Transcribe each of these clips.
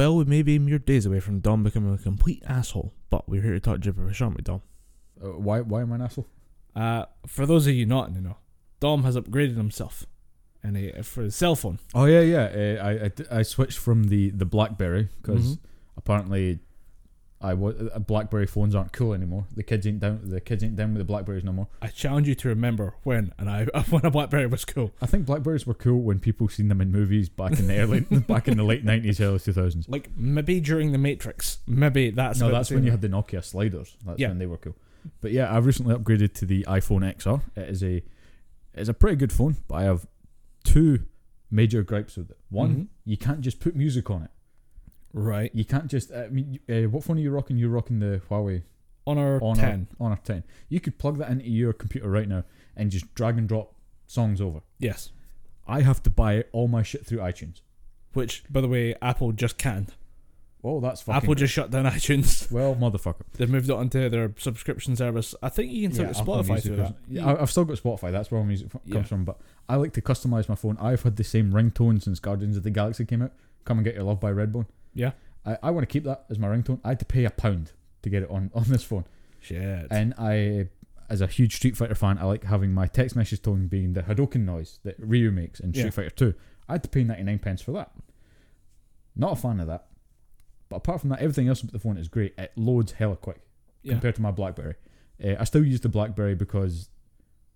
Well, we may be mere days away from Dom becoming a complete asshole, but we're here to talk gibberish, aren't we, Dom? Uh, why? Why am I an asshole? Uh, for those of you not in the know, Dom has upgraded himself, and a, for his cell phone. Oh yeah, yeah. Uh, I, I d- I switched from the the BlackBerry because Mhm. apparently, I wa- uh, BlackBerry phones aren't cool anymore. The kids ain't down. The kids ain't down with the Blackberries no more. I challenge you to remember when and I when a BlackBerry was cool. I think Blackberries were cool when people seen them in movies back in the early back in the late nineties, early two thousands. Like maybe during the Matrix, maybe that's No, that's when you had the Nokia sliders. That's Yeah. when they were cool. But yeah, I've recently upgraded to the iPhone XR. It is a it's a pretty good phone, but I have two major gripes with it. One, Mhm. you can't just put music on it. Right You can't just. I mean, uh, what phone are you rocking? You're rocking the Huawei Honor, Honor ten. Honor 10. You could plug that into your computer right now and just drag and drop songs over. Yes, I have to buy all my shit through iTunes. which by the way, Apple just canned. Oh, that's fucking. Apple just shut down iTunes. well, motherfucker. They've moved it onto their subscription service. I think you can still get Spotify through that. Yeah, I've still got Spotify. That's where my music f- comes Yeah. from. But I like to customize my phone. I've had the same ringtone since Guardians of the Galaxy came out. Come and get your love by Redbone. Yeah. I, I want to keep that as my ringtone. I had to pay a pound to get it on on this phone. Shit. And I, as a huge Street Fighter fan, I like having my text message tone being the Hadoken noise that Ryu makes in Street Yeah. Fighter 2. I had to pay 99 pence for that. Not a fan of that. But apart from that, everything else about the phone is great. It loads hella quick yeah. compared to my Blackberry. Uh, I still use the Blackberry because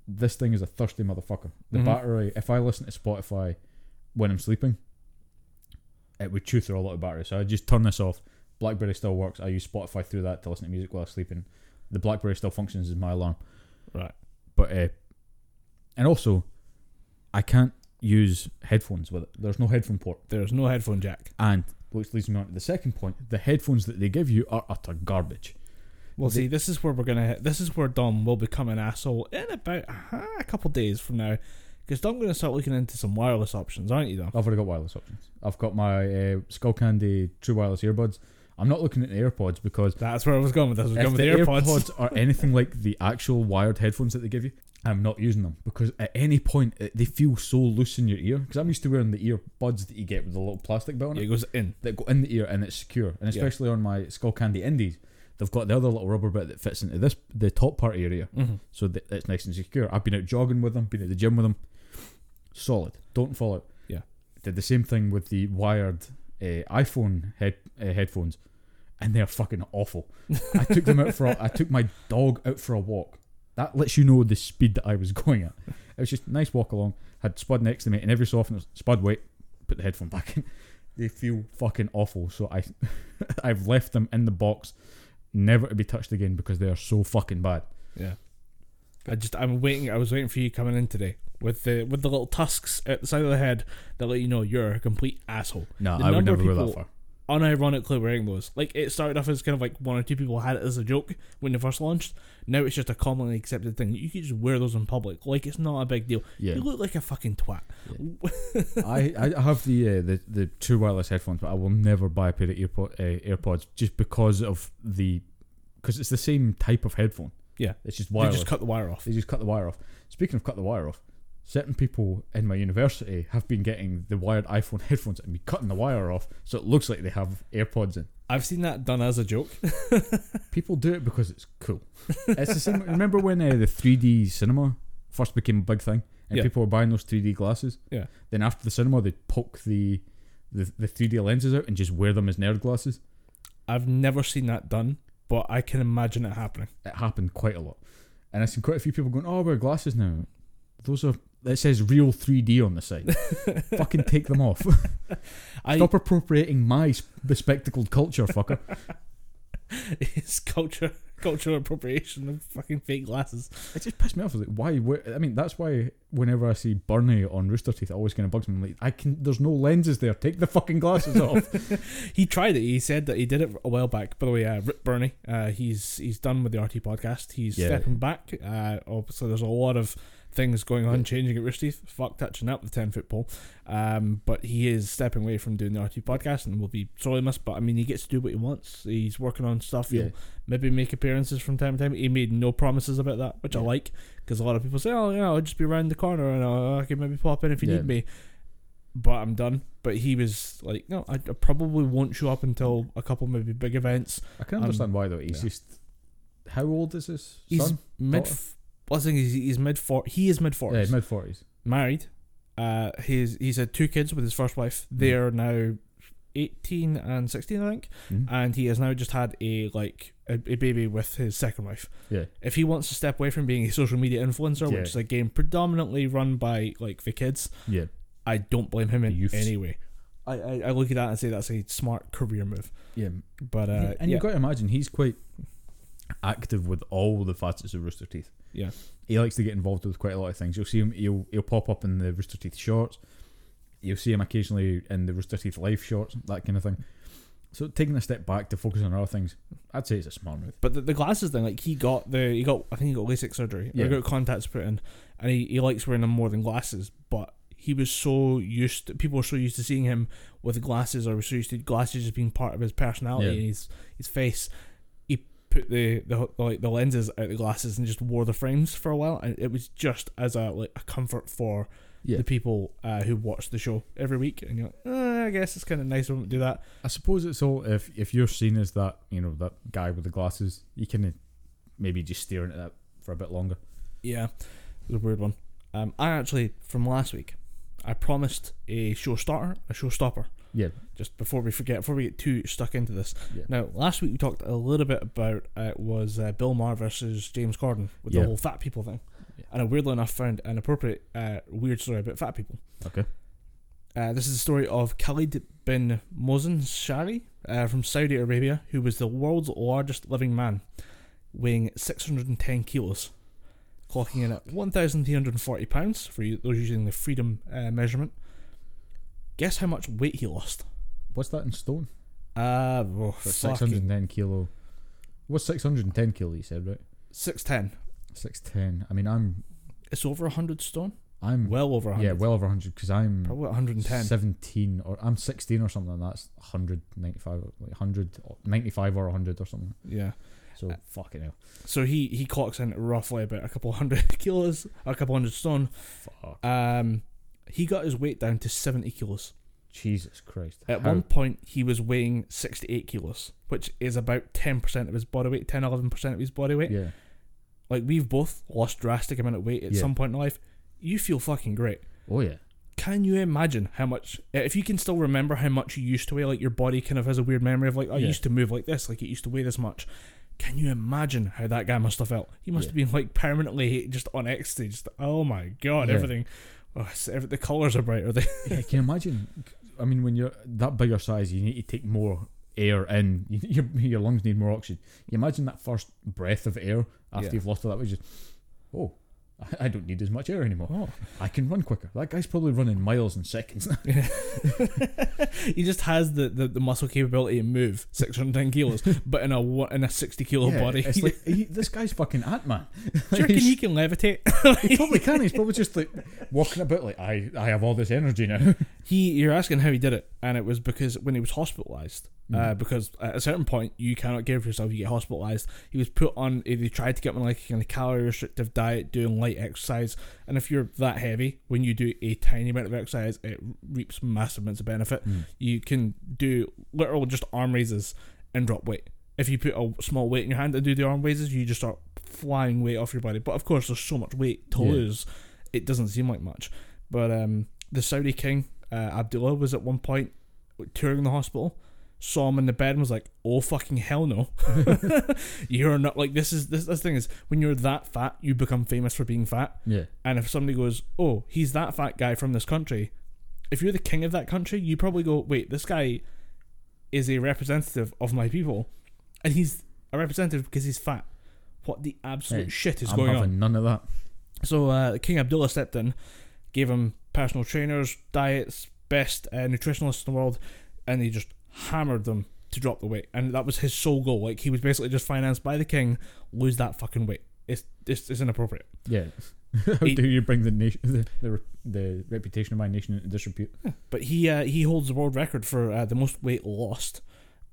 this thing is a thirsty motherfucker. The Mhm. battery, if I listen to Spotify when I'm sleeping, it would chew through a lot of battery. So I just turn this off. Blackberry still works. I use Spotify through that to listen to music while I'm sleeping. The Blackberry still functions as my alarm. Right. But uh, and also, I can't use headphones with it. There's no headphone port. There's no headphone jack. And which leads me on to the second point: the headphones that they give you are utter garbage. Well, They- see, this is where we're gonna. Hit. This is where Dom will become an asshole in about uh, a couple days from now, because I'm gonna start looking into some wireless options, aren't you, though? I've already got wireless options. I've got my uh, Skullcandy True Wireless earbuds. I'm not looking at the AirPods because That's where I was going with this. I was if going the with the AirPods. AirPods are anything like the actual wired headphones that they give you, I'm not using them because at any point it, they feel so loose in your ear. Because I'm used to wearing the earbuds that you get with the little plastic bit on it it goes in. that go in the ear and it's secure. And Yeah. especially on my Skullcandy Indies, they've got the other little rubber bit that fits into this the top part area, Mm-hmm. so that it's nice and secure. I've been out jogging with them, been at the gym with them. Solid. Don't fall out. Yeah. Did the same thing with the wired uh, iPhone head uh, headphones, and they're fucking awful. I took them out for. A, I took my dog out for a walk. That lets you know the speed that I was going at. It was just a nice walk along. Had Spud next to me, and every so often, was, Spud, wait, put the headphone back in. They feel fucking awful. So I, I've left them in the box, never to be touched again because they are so fucking bad. Yeah. I just I'm waiting. I was waiting for you coming in today with the with the little tusks at the side of the head that let you know you're a complete asshole. No, The I would never go that far. Unironically wearing those. Like it started off as kind of like one or two people had it as a joke when they first launched. Now it's just a commonly accepted thing. You can just wear those in public. Like it's not a big deal. Yeah. You look like a fucking twat. I, I have the, uh, the the true wireless headphones, but I will never buy a pair of earpod, uh, AirPods just because of the because it's the same type of headphone. Yeah. it's just They wireless. just cut the wire off. They just cut the wire off. Speaking of cut the wire off, certain people in my university have been getting the wired iPhone headphones and be cutting the wire off, so it looks like they have AirPods in. I've seen that done as a joke. People do it because it's cool. It's the same. Remember when uh, the 3D cinema first became a big thing, and Yeah. people were buying those 3D glasses? Yeah. Then after the cinema, they'd poke the the, the 3D lenses out and just wear them as nerd glasses. I've never seen that done, but I can imagine it happening. It happened quite a lot, and I've seen quite a few people going, "Oh, I wear glasses now." Those are. It says real 3D on the side. Fucking take them off. I Stop appropriating my s- bespectacled culture, fucker. it's culture cultural appropriation of fucking fake glasses. It just pissed me off. I was like, why? Where, I mean, that's why whenever I see Burnie on Rooster Teeth, it always kind of bugs me. I'm like, I can. There's no lenses there. Take the fucking glasses off. He tried it. He said that he did it a while back. By the way, uh, Rip Burnie, uh, he's he's done with the RT podcast. He's Yeah. stepping back. Uh, obviously, there's a lot of things going on, Yeah. changing at Rooster Teeth. Fuck touching up the ten foot pole. Um, but he is stepping away from doing the RT podcast and will be sorely missed. But I mean, he gets to do what he wants. He's working on stuff. Yeah. He'll maybe make appearances from time to time. He made no promises about that, which I like because a lot of people say, "Oh, yeah, I'll just be around the corner and uh, I can maybe pop in if you Yeah. need me." but I'm done. But he was like, no, I, I probably won't show up until a couple maybe big events. I can Um, understand why though. He's yeah. just how old is his He's son? mid. The thing is, he's mid four. He is mid forties. Yeah, mid forties. married. Uh, he's he's had two kids with his first wife. Mm. They're now eighteen and sixteen, I think, and he has now just had a like a, a baby with his second wife. Yeah. If he wants to step away from being a social media influencer, Yeah. which is a game predominantly run by like the kids, Yeah. I don't blame him in any way. I, I, I look at that and say that's a smart career move. Yeah. But uh, and yeah, you've got to imagine he's quite active with all the facets of Rooster Teeth. Yeah, He likes to get involved with quite a lot of things. You'll see him. He'll he'll pop up in the Rooster Teeth shorts. You'll see him occasionally in the Rooster Teeth live shorts, that kind of thing. So taking a step back to focus on other things, I'd say it's a smart move. But the, the glasses thing, like he got the he got I think he got LASIK surgery. Yeah. Or got contacts put in, and he, he likes wearing them more than glasses. But he was so used to people were so used to seeing him with glasses, or were so used to glasses just being part of his personality Yeah. and his his face. Put the, the like the lenses out the glasses and just wore the frames for a while, and it was just as a like a comfort for Yeah. the people uh, who watch the show every week. And you're like, uh, I guess it's kind of nice him to do that. I suppose it's all if if you're seen as that you know that guy with the glasses, you can maybe just stare at that for a bit longer. Yeah, it was a weird one. Um, I actually from last week, I promised a show starter, a show stopper. Yeah, Just before we forget, before we get too stuck into this. Yeah. Now, last week we talked a little bit about uh, was uh, Bill Maher versus James Corden with Yeah. the whole fat people thing, Yeah. and I weirdly enough found an appropriate uh, weird story about fat people. Okay. Uh, this is the story of Khalid bin Mohsen Shaari uh, from Saudi Arabia, who was the world's largest living man, weighing 610 kilos, clocking in at 1,340 pounds for you, those using the freedom uh, measurement. Guess how much weight he lost? What's that in stone? Uh, oh, For six hundred and ten kilo. What's six hundred and ten kilo? You said right. 610. Six ten. I mean, I'm It's over 100 stone? I'm Well over 100. yeah, well over hundred because I'm Probably 110. seventeen or I'm sixteen or something. And that's hundred ninety five, like hundred ninety five or hundred or something. Yeah. So Uh, fucking hell. So he, he clocks in roughly about a couple hundred kilos, or a couple hundred stone. Fuck. Um, he got his weight down to 70 kilos. Jesus Christ. At How? one point, he was weighing 68 kilos, which is about 10% of his body weight, 10 11% of his body weight. Yeah. Like, we've both lost drastic amount of weight at Yeah. some point in life. You feel fucking great. Oh yeah. Can you imagine how much, if you can still remember how much you used to weigh, like your body kind of has a weird memory of, like, I Yeah. used to move like this, like it used to weigh this much. Can you imagine how that guy must have felt? He must Yeah. have been like permanently just on ecstasy. Just, oh my god, everything. Oh, every- the colors are brighter. They, yeah, can you imagine? I mean, when you're that bigger size, you need to take more air in. You, your your lungs need more oxygen. You imagine that first breath of air after Yeah. you've lost all that weight. Just oh, I- don't need as much air anymore. oh. I can run quicker. That guy's probably running miles in seconds. he just has the, the, the muscle capability to move 610 kilos, but in a in a 60 kilo Yeah, body. It's like he, this guy's fucking Ant Man. Do you reckon he can levitate? he probably can. He's probably just like walking about like I I have all this energy now. he, you're asking how he did it, and it was because when he was hospitalized. Uh, Mhm. because at a certain point you cannot care for yourself, you get hospitalized. He was put on. They tried to get him on like a kind of calorie restrictive diet, doing light exercise. And if you're that heavy, when you do a tiny amount of exercise, it reaps massive amounts of benefit. Mm. You can do literal just arm raises and drop weight. If you put a small weight in your hand and do the arm raises, you just start flying weight off your body. But of course, there's so much weight to Yeah. lose, it doesn't seem like much. But um, the Saudi king uh, Abdullah was at one point touring the hospital, saw him in the bed, and was like, "Oh fucking hell no! you're not like this is this this thing is when you're that fat, you become famous for being fat. Yeah. And if somebody goes, "Oh, he's that fat guy from this country," if you're the king of that country, you probably go, "Wait, this guy is a representative of my people, and he's a representative because he's fat." What the absolute Hey, shit is I'm going having on? none of that. So uh, King Abdullah stepped in, gave him personal trainers, diets, best uh, nutritionalists in the world, and he just hammered them to drop the weight. And that was his sole goal. Like he was basically just financed by the king, lose that fucking weight. It's it's, it's inappropriate. Yeah. How He- do you bring the nation, the, the, the reputation of my nation into disrepute? But he uh, he holds the world record for uh, the most weight lost.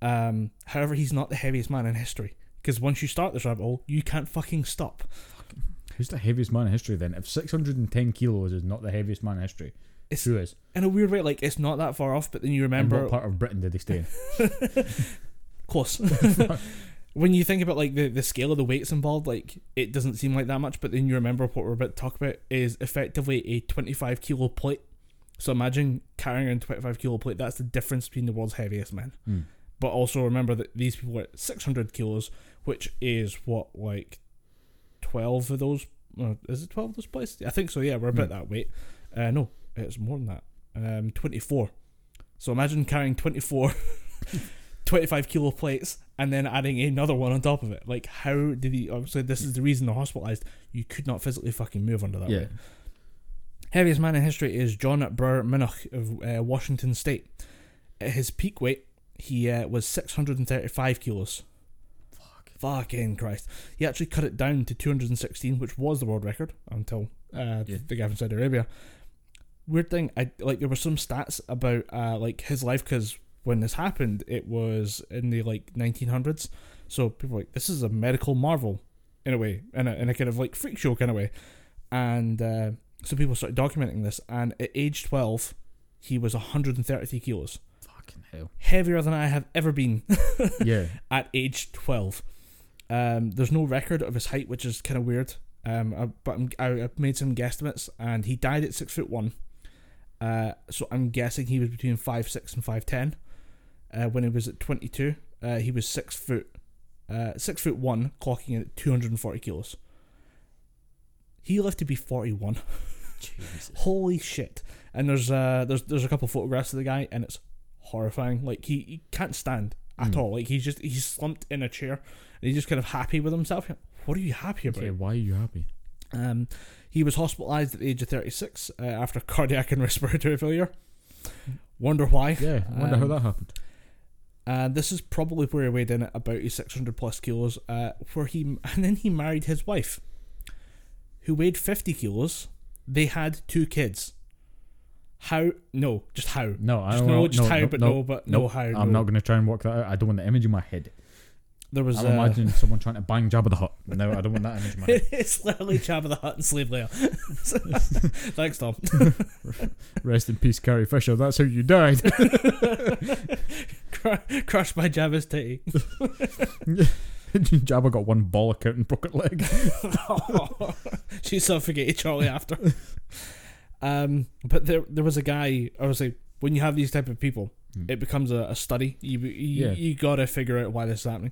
Um, however, he's not the heaviest man in history. Because once you start this rabbit hole, you can't fucking stop. Who's the heaviest man in history then? If 610 kilos is not the heaviest man in history, It's Who is? in a weird way, like it's not that far off, but then you And remember what part of Britain did they stay in? close. when you think about like the, the scale of the weights involved, like it doesn't seem like that much, but then you remember what we're about to talk about is effectively a 25 kilo plate. So imagine carrying a 25 kilo plate. That's the difference between the world's heaviest man. Hmm. But also remember that these people were at 600 kilos, which is what like 12 of those. Uh, is it 12 of those plates? I think so. Yeah, we're about Hmm. that weight. Uh, no, it's more than that. Um, 24. So imagine carrying 24 25 kilo plates and then adding another one on top of it. Like, how did he? Obviously, this is the reason they're hospitalized. You could not physically fucking move under that Yeah. weight. Heaviest man in history is John Burr Minnoch of uh, Washington State. At his peak weight, he uh, was 635 kilos. Fuck. Fucking Christ. He actually cut it down to 216, which was the world record until uh, Yeah. the guy from Saudi Arabia. Weird thing, I like there were some stats about uh, like his life because when this happened, it was in the like 1900s. So people were like, this is a medical marvel in a way, in a, in a kind of like freak show kind of way. And uh, so people started documenting this. And at age 12, he was 133 kilos, Fucking hell. heavier than I have ever been Yeah. at age 12. Um, there's no record of his height, which is kind of weird. Um, I, but I'm, I, I've made some guesstimates, and he died at six foot one. Uh, so I'm guessing he was between five six and five ten. Uh, when he was at 22, uh, he was six foot, uh, six foot one, clocking in at 240 kilos. He lived to be 41. Jesus. Holy shit! And there's uh there's there's a couple photographs of the guy, and it's horrifying. Like he, he can't stand at Mm. all. Like he's just he's slumped in a chair, and he's just kind of happy with himself. What are you happy about? Okay, why are you happy? Um, he was hospitalized at the age of 36 uh, after cardiac and respiratory failure. Wonder why? Yeah, wonder how Um, that happened. And this is probably where he weighed in at about his 600 plus kilos. Uh, where he and then he married his wife, who weighed 50 kilos. They had two kids. How? No, just how? No, I don't no, know. just no, how, no, but no, no, but no how. I'm not going to try and work that out. I don't want the image in my head. There was. I'm uh, imagining someone trying to bang Jabba the Hutt. No, I don't want that image in my head. it's literally Jabba the Hutt and Slave Leia. Thanks, Tom. Rest in peace, Carrie Fisher. That's how you died. Cru- Crushed by Jabba's titty. Jabba got one bollock out and broke a leg. she suffocated Charlie after. Um, but there, there was a guy. Obviously, when you have these type of people, Hmm. it becomes a, a study. You, you, Yeah. you gotta figure out why this is happening.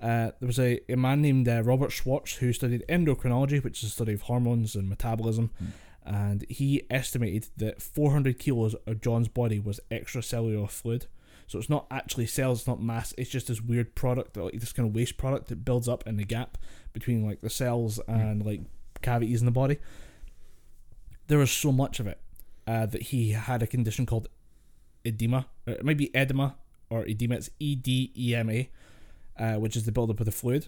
Uh, there was a, a man named uh, Robert Schwartz who studied endocrinology, which is a study of hormones and metabolism, Hmm. and he estimated that 400 kilos of John's body was extracellular fluid. So it's not actually cells, it's not mass. It's just this weird product, like this kind of waste product that builds up in the gap between like the cells and like cavities in the body. There was so much of it uh, that he had a condition called edema. It might be edema or edema. It's E D E M A, uh, which is the buildup of the fluid.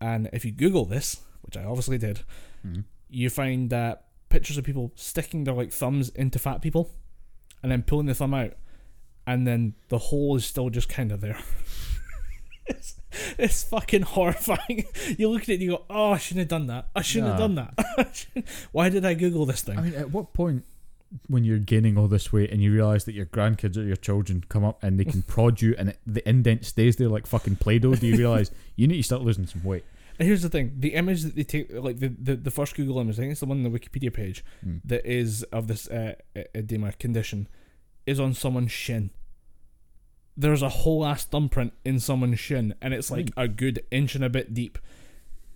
And if you Google this, which I obviously did, Mhm. you find that pictures of people sticking their like thumbs into fat people, and then pulling the thumb out, and then the hole is still just kind of there. it's, it's fucking horrifying. You look at it and you go, "Oh, I shouldn't have done that. I shouldn't have done that. Why did I Google this thing?" I mean, at what point, when you're gaining all this weight and you realise that your grandkids or your children come up and they can prod you and it, the indent stays there like fucking Play-Doh, do you realise you need to start losing some weight? And here's the thing: the image that they take, like the, the, the first Google image, I think it's the one on the Wikipedia page Mm. that is of this uh, edema condition, is on someone's shin. There's a whole ass thumbprint in someone's shin, and it's like a good inch and a bit deep.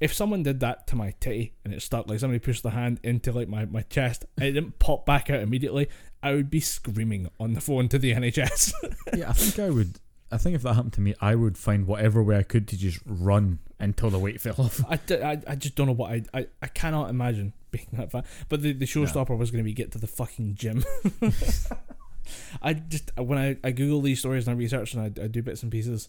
If someone did that to my titty and it stuck, like somebody pushed the hand into like my, my chest, and it didn't pop back out immediately, I would be screaming on the phone to the NHS. Yeah, I think I would. I think if that happened to me, I would find whatever way I could to just run until the weight fell off. I, d- I, I just don't know what I, I I cannot imagine being that fat. But the, the showstopper was going to be get to the fucking gym. I just when I, I Google these stories and I research and I, I do bits and pieces,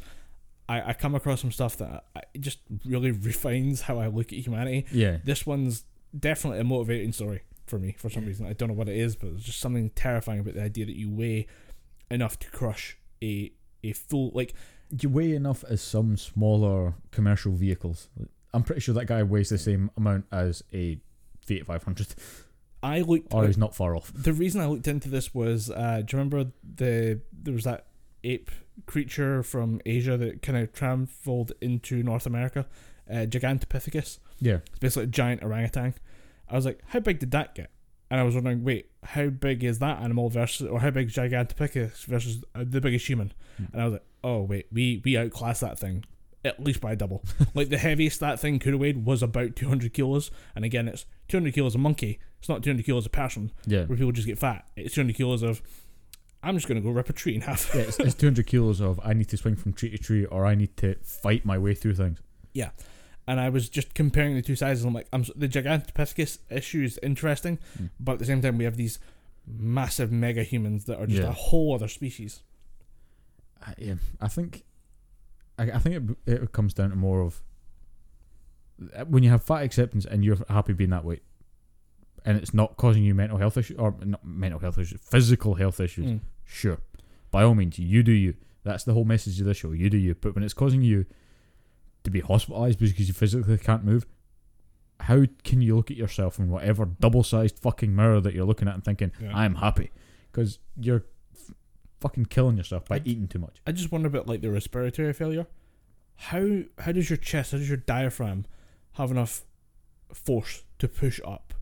I, I come across some stuff that I, it just really refines how I look at humanity. Yeah. This one's definitely a motivating story for me for some reason. I don't know what it is, but there's just something terrifying about the idea that you weigh enough to crush a a full like You weigh enough as some smaller commercial vehicles. I'm pretty sure that guy weighs the same amount as a Fiat 500. I looked. or he's not far off. the reason I looked into this was, uh, do you remember the there was that ape creature from Asia that kind of traveled into North America, uh, Gigantopithecus. Yeah, It's basically a giant orangutan. I was like, how big did that get? And I was wondering, wait, how big is that animal versus, or how big is Gigantopithecus versus uh, the biggest human? Hmm. And I was like, oh wait, we we outclassed that thing at least by double. like the heaviest that thing could have weighed was about 200 kilos, and again, it's 200 kilos a monkey. It's not 200 kilos a person, yeah. where people just get fat. It's 200 kilos of, I'm just gonna go rip a tree in half. yeah it's, it's 200 kilos of I need to swing from tree to tree or I need to fight my way through things. Yeah. And I was just comparing the two sizes. And I'm like, I'm the Gigantopithecus issue is interesting, Mm. but at the same time, we have these massive mega humans that are just Yeah. a whole other species. I, yeah, I think, I, I think it, it comes down to more of uh, when you have fat acceptance and you're happy being that way, and it's not causing you mental health issues or not mental health issues, physical health issues. Mm. Sure, by all means, you do you. That's the whole message of the show. You do you. But when it's causing you to be hospitalized because you physically can't move, how can you look at yourself in whatever double-sized fucking mirror that you're looking at and thinking Yeah. I'm happy? Because you're f- fucking killing yourself by I- eating too much. I just wonder about like the respiratory failure. How how does your chest, how does your diaphragm have enough force to push up,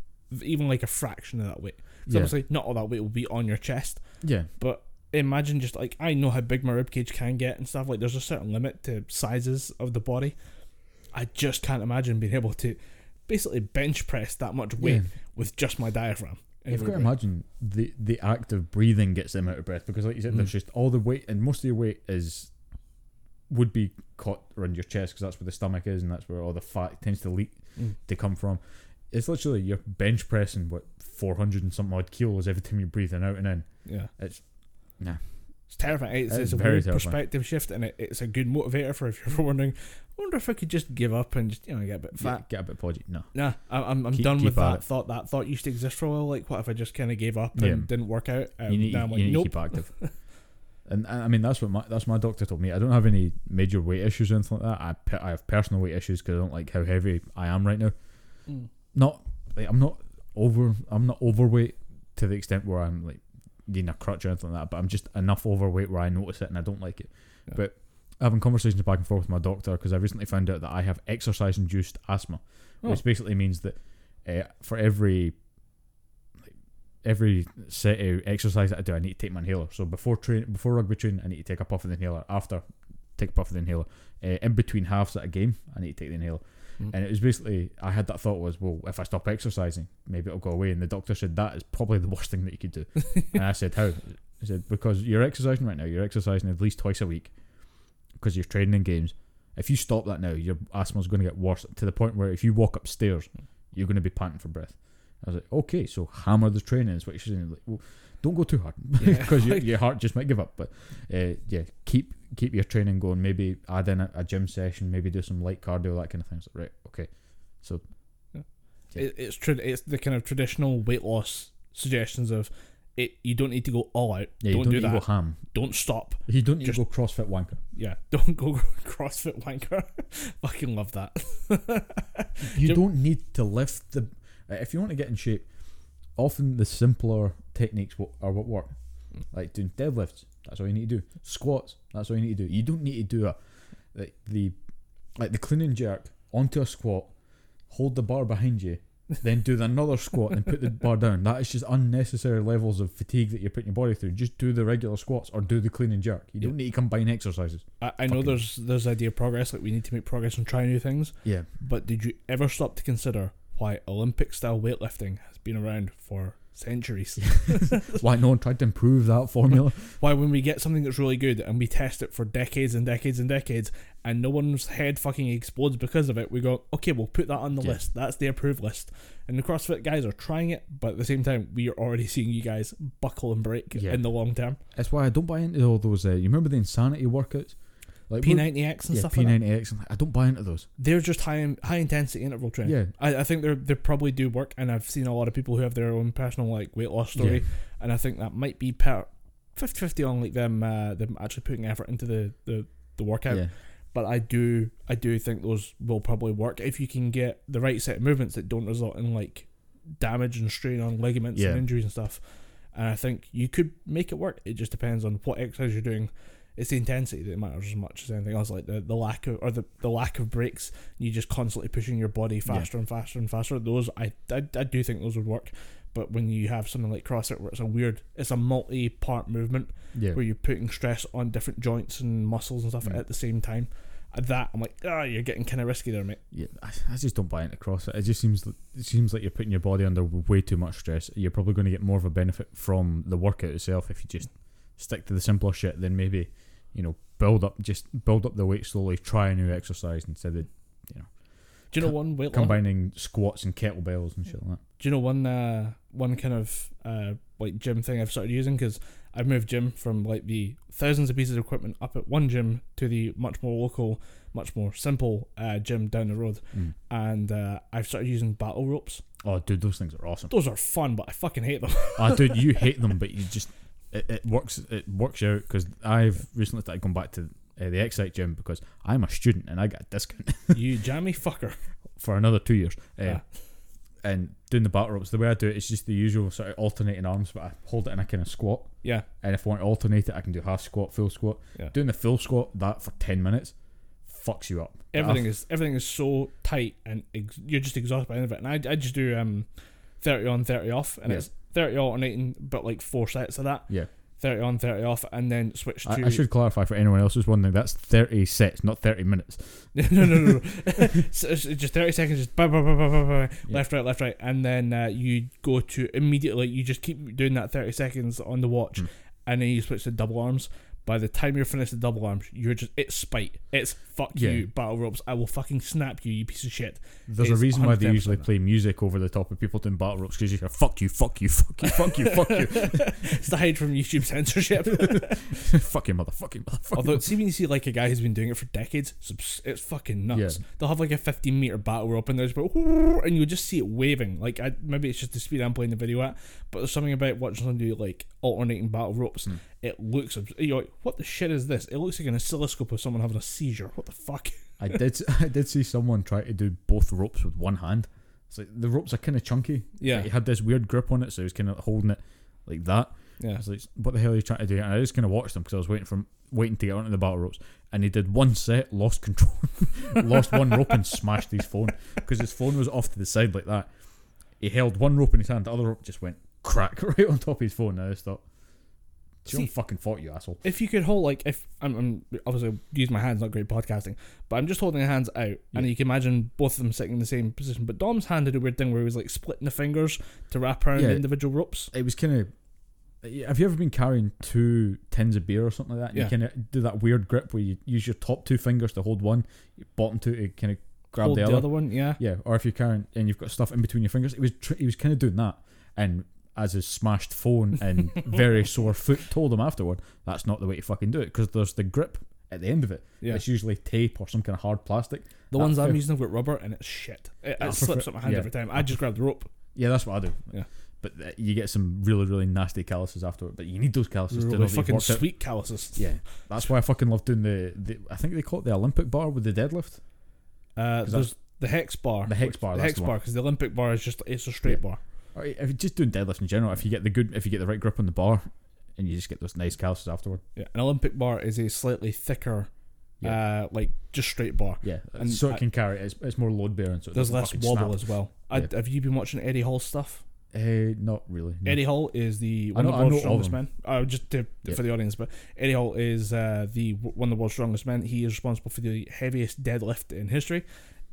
even like a fraction of that weight? 'Cause Yeah. obviously, not all that weight will be on your chest, Yeah, but imagine just like I know how big my ribcage can get and stuff. Like there's a certain limit to sizes of the body. I just can't imagine being able to basically bench press that much weight yeah. with just my diaphragm. You've got to imagine the the act of breathing gets them out of breath because, like you said, there's Mm. just all the weight, and most of your weight is would be caught around your chest because that's where the stomach is, and that's where all the fat tends to leak Mm. to come from. It's literally you're bench pressing what 400 and something odd kilos every time you're breathing out and in. Yeah, It's nah. it's terrifying. It's, It's it's a very weird perspective shift, and it, it's a good motivator for if you're ever wondering. I wonder if I could just give up and just you know get a bit fat. Get, get a bit podgy. No. Nah, I- I'm I'm Keep- done keep with that it. thought. That thought used to exist for a while. Like, what if I just kind of gave up and Yeah. didn't work out? Um, you need, now I'm you like, need nope. to keep active. and I I mean that's what my that's what my doctor told me. I don't have any major weight issues or anything like that. I I have personal weight issues because I don't like how heavy I am right now. Mm. Not like I'm not over I'm not overweight to the extent where I'm like needing a crutch or anything like that. But I'm just enough overweight where I notice it and I don't like it. Yeah. But having conversations back and forth with my doctor because I recently found out that I have exercise induced asthma, which Oh. basically means that uh, for every like, every set of exercise that I do, I need to take my inhaler. So before train, before rugby training, I need to take a puff of the inhaler. After, take a puff of the inhaler. Uh, in between halves at a game, I need to take the inhaler. Mm. And it was basically, I had that thought was, well, if I stop exercising, maybe it'll go away. And the doctor said that is probably the worst thing that you could do. and I said, how? He said because you're exercising right now. You're exercising at least twice a week because you're training in games. If you stop that now, your asthma's going to get worse to the point where if you walk upstairs, you're going to be panting for breath. I was like, okay, so hammer the training is what you're saying. Like, well, don't go too hard Yeah. because your, your heart just might give up. But uh, yeah, keep keep your training going. Maybe add in a, a gym session. Maybe do some light cardio, that kind of thing. So, right, okay. It, it's trad- It's the kind of traditional weight loss suggestions of it. You don't need to go all out. Yeah, don't, you don't do need that. go ham. Don't stop. You don't need Just- to go CrossFit wanker. Yeah, don't go CrossFit wanker. Fucking love that. You don't need to lift the. If you want to get in shape, often the simpler techniques are what work. Like doing deadlifts, that's all you need to do. Squats, that's all you need to do. You don't need to do a like the like the clean and jerk onto a squat, hold the bar behind you, then do another squat and put the bar down. That is just unnecessary levels of fatigue that you're putting your body through. Just do the regular squats or do the clean and jerk. You don't need to combine exercises. I, I know there's there's idea of progress. Like we need to make progress and try new things. Yeah, But did you ever stop to consider why Olympic style weightlifting been around for centuries? why no one tried to improve that formula? why when we get something that's really good and we test it for decades and decades and decades and no one's head fucking explodes because of it, we go, okay, we'll put that on the Yeah. list. That's the approved list. And the CrossFit guys are trying it, but at the same time, we are already seeing you guys buckle and break Yeah. in the long term. That's why I don't buy into all those. Uh, you remember the insanity workouts, like P90X and yeah, stuff P like that. ninety X. I don't buy into those. They're just high high intensity interval training. Yeah, I, I think they're they probably do work, and I've seen a lot of people who have their own personal like weight loss story, Yeah. and I think that might be per 50-50 on like them uh, them actually putting effort into the the, the workout. yeah, But I do I do think those will probably work if you can get the right set of movements that don't result in like damage and strain on ligaments Yeah. and injuries and stuff. And I think you could make it work. It just depends on what exercise you're doing. It's the intensity that matters as much as anything else. Like the, the lack of or the, the lack of breaks. You just constantly pushing your body faster and faster and faster. Those I, I I do think those would work. But when you have something like CrossFit where it's a weird, it's a multi-part movement Yeah. where you're putting stress on different joints and muscles and stuff Mm. at the same time. At that, I'm like, ah, you're getting kind of risky there, mate. Yeah, I, I just don't buy into CrossFit. It just seems it seems like you're putting your body under way too much stress. You're probably going to get more of a benefit from the workout itself if you just stick to the simpler shit Then maybe, you know, build up just build up the weight slowly. Try a new exercise instead of you know. Do you know one weight loss? combining squats and kettlebells and shit like that. Do you know one uh, one kind of uh, like gym thing I've started using because I've moved gym from like the thousands of pieces of equipment up at one gym to the much more local, much more simple uh, gym down the road, Mm. and uh, I've started using battle ropes. Oh, dude, those things are awesome. Those are fun, but I fucking hate them. Ah, dude, you hate them, but you just it, it works. It works out because I've recently started going back to uh, the Excite gym because I'm a student and I got a discount you jammy fucker. for another two years. Uh, Ah. And doing the battle ropes, the way I do it is just the usual sort of alternating arms, but I hold it in a kind of squat. Yeah, And if I want to alternate it, I can do half squat, full squat. Yeah. Doing the full squat, that for ten minutes, fucks you up. everything is everything is so tight and ex- you're just exhausted by the end of it. And I, I just do um, thirty on, thirty off, and Yeah. it's thirty alternating, but like four sets of that. Yeah. Thirty on, thirty off, and then switch to I, I should clarify for anyone else who's wondering that's thirty sets, not thirty minutes. no, no, no, no. so just thirty seconds, just bah, bah, bah, bah, bah, bah, Yeah. left, right, left, right, and then uh, you go to immediately. You just keep doing that thirty seconds on the watch, Mm. and then you switch to double arms. By the time you're finished the double arms, you're just it's spite. It's fuck Yeah. you, battle ropes. I will fucking snap you, you piece of shit. There's a reason why they usually play music over the top of people doing battle ropes because you hear fuck you, fuck you, fuck you, fuck you, fuck you, it's to hide from YouTube censorship. fuck you, motherfucking motherfucker. Although, see when you see like a guy who's been doing it for decades, it's, it's fucking nuts. Yeah. They'll have like a 15 meter battle rope and there's about, and you'll just see it waving. Like I, maybe it's just the speed I'm playing the video at, but there's something about watching someone do like alternating battle ropes. Hmm. It looks, you're like, what the shit is this? It looks like an oscilloscope of someone having a seizure. What the fuck? I did I did see someone try to do both ropes with one hand. It's like the ropes are kind of chunky. Yeah, Like, he had this weird grip on it, so he was kind of holding it like that. I yeah. was like, "What the hell are you trying to do?" And I just kind of watched him because I was waiting for him, waiting to get onto the battle ropes. And he did one set, lost control, lost one rope, and smashed his phone because his phone was off to the side like that. He held one rope in his hand, the other rope just went crack right on top of his phone. And I just thought, "It's your own fucking fault, you asshole." If you could hold like if I'm, I'm obviously use my hands, not great podcasting, but I'm just holding the hands out, Yeah. and you can imagine both of them sitting in the same position. But Dom's hand did a weird thing where he was like splitting the fingers to wrap around Yeah. the individual ropes. It was kind of. Have you ever been carrying two tins of beer or something like that? Yeah. You kind of do that weird grip where you use your top two fingers to hold one, bottom two to kind of grab Hold the the other. other one, yeah. Yeah, or if you're carrying and you've got stuff in between your fingers, it was tr- he was kind of doing that, and as his smashed phone and very sore foot told him afterward, that's not the way to fucking do it because there's the grip at the end of it. Yeah. It's usually tape or some kind of hard plastic. The That ones I'm feel- using have got rubber and it's shit. It, I it slips prefer- up my hand yeah. every time. I just grab the rope. Yeah, that's what I do. Yeah. but uh, you get some really really nasty calluses afterward. But you need those calluses to know Really that you've fucking worked out. sweet calluses. Yeah, that's why I fucking love doing the, the. I think they call it the Olympic bar with the deadlift. Uh, 'Cause there's the hex bar. The hex bar, The hex the bar, because the Olympic bar is just it's a straight Yeah. bar. If you're just doing deadlifts in general, if you get the good, if you get the right grip on the bar, and you just get those nice calluses afterward. Yeah, an Olympic bar is a slightly thicker, uh, like just straight bar. Yeah, And so it I- can carry. It's, it's more load bearing. So There's less wobble snap. as well. I, Yeah. have you been watching Eddie Hall stuff? Uh, not really. no. Eddie Hall is the one know- of the world's strongest men. Uh, just to, Yeah. for the audience, but Eddie Hall is uh, the one of the world's strongest men. He is responsible for the heaviest deadlift in history,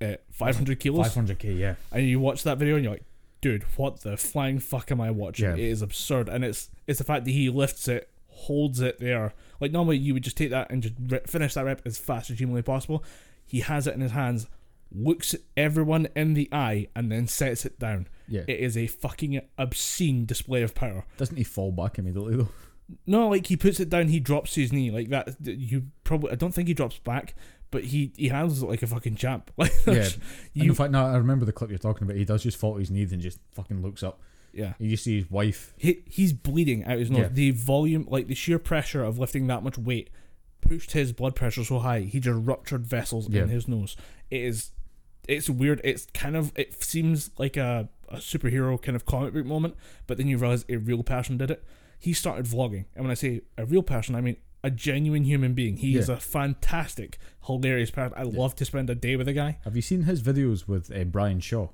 uh, 500 kilos. 500k. Yeah, and you watch that video and you're like, dude, what the flying fuck am I watching? Yeah. It is absurd, and it's it's the fact that he lifts it, holds it there. Like normally you would just take that and just re- finish that rep as fast as humanly possible. He has it in his hands, looks at everyone in the eye, and then sets it down. yeah. It is a fucking obscene display of power. Doesn't he fall back immediately though? No, like he puts it down, he drops his knee like that. You probably, I don't think he drops back, but he he handles it like a fucking champ. Like Yeah. you, in fact, no, I remember the clip you're talking about. He does just fall to his knees and just fucking looks up. yeah. You just see his wife. he, he's bleeding out his nose. Yeah. The volume, like the sheer pressure of lifting that much weight, pushed his blood pressure so high he just ruptured vessels Yeah. in his nose. It is, it's weird. It's kind of it seems like a, a superhero kind of comic book moment, but then you realize a real person did it. He started vlogging, and when I say a real person, I mean a genuine human being. He is a fantastic, hilarious person. I love to spend a day with a guy. Have you seen his videos with uh, Brian Shaw?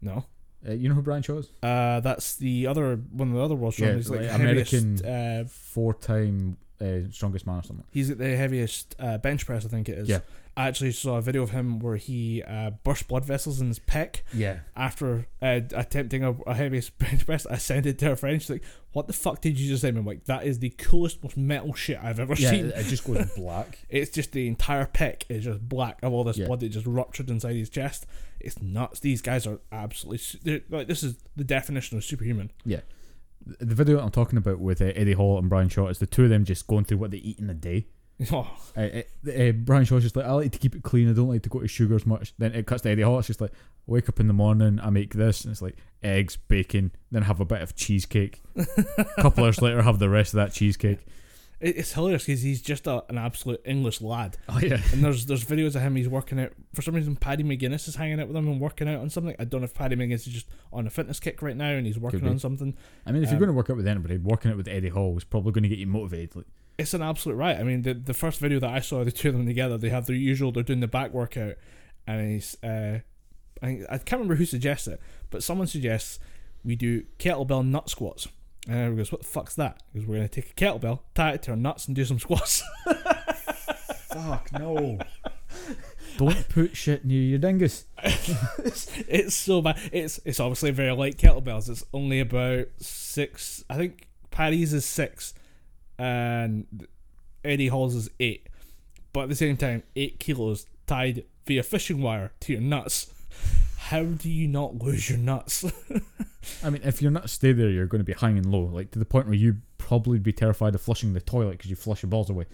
No, Uh, you know who Brian Shaw is? uh, that's the other one of the other world Yeah, strongest, like, like American- Uh, Four-time uh, strongest man or something. he's at the heaviest uh, bench press, I think it is. Yeah. I actually saw a video of him where he uh, burst blood vessels in his pec Yeah. after uh, attempting a, a heaviest bench press. I sent it to a friend. She's like, "What the fuck did you just say?" I'm like, "That is the coolest, most metal shit I've ever Yeah, seen." it, just goes black. It's just the entire pec is just black of all this Yeah. blood that just ruptured inside his chest. It's nuts. These guys are absolutely like this is the definition of superhuman. The the video I'm talking about with uh, Eddie Hall and Brian Shaw is the two of them just going through what they eat in a day. Oh, Uh, uh, uh, Brian Shaw's just like, I like to keep it clean. I don't like to go to sugar as much. Then it cuts to Eddie Hall. It's just like, I wake up in the morning, I make this, and it's like eggs, bacon, then have a bit of cheesecake. a couple hours later, have the rest of that cheesecake. It- it's hilarious because he's just a, an absolute English lad. Oh yeah, And there's there's videos of him. He's working out. For some reason, Paddy McGuinness is hanging out with him and working out on something. I don't know if Paddy McGuinness is just on a fitness kick right now and he's working on something. I mean, if you're Um, going to work out with anybody, working out with Eddie Hall is probably going to get you motivated. Like, It's an absolute right. I mean, the the first video that I saw, the two of them together, they have their usual. They're doing the back workout, and he's. Uh, I, I can't remember who suggests it, but someone suggests we do kettlebell nut squats. And everyone goes, "What the fuck's that?" Because we're gonna take a kettlebell, tie it to our nuts, and do some squats. fuck no! Don't put shit near your dingus. it's so bad. It's it's obviously very light kettlebells. It's only about six. I think Paddy's is six, and Eddie Hall's is eight. But at the same time, eight kilos tied via fishing wire to your nuts. How do you not lose your nuts? I mean, if you're not stay there, you're going to be hanging low, like to the point where you probably be terrified of flushing the toilet because you flush your balls away.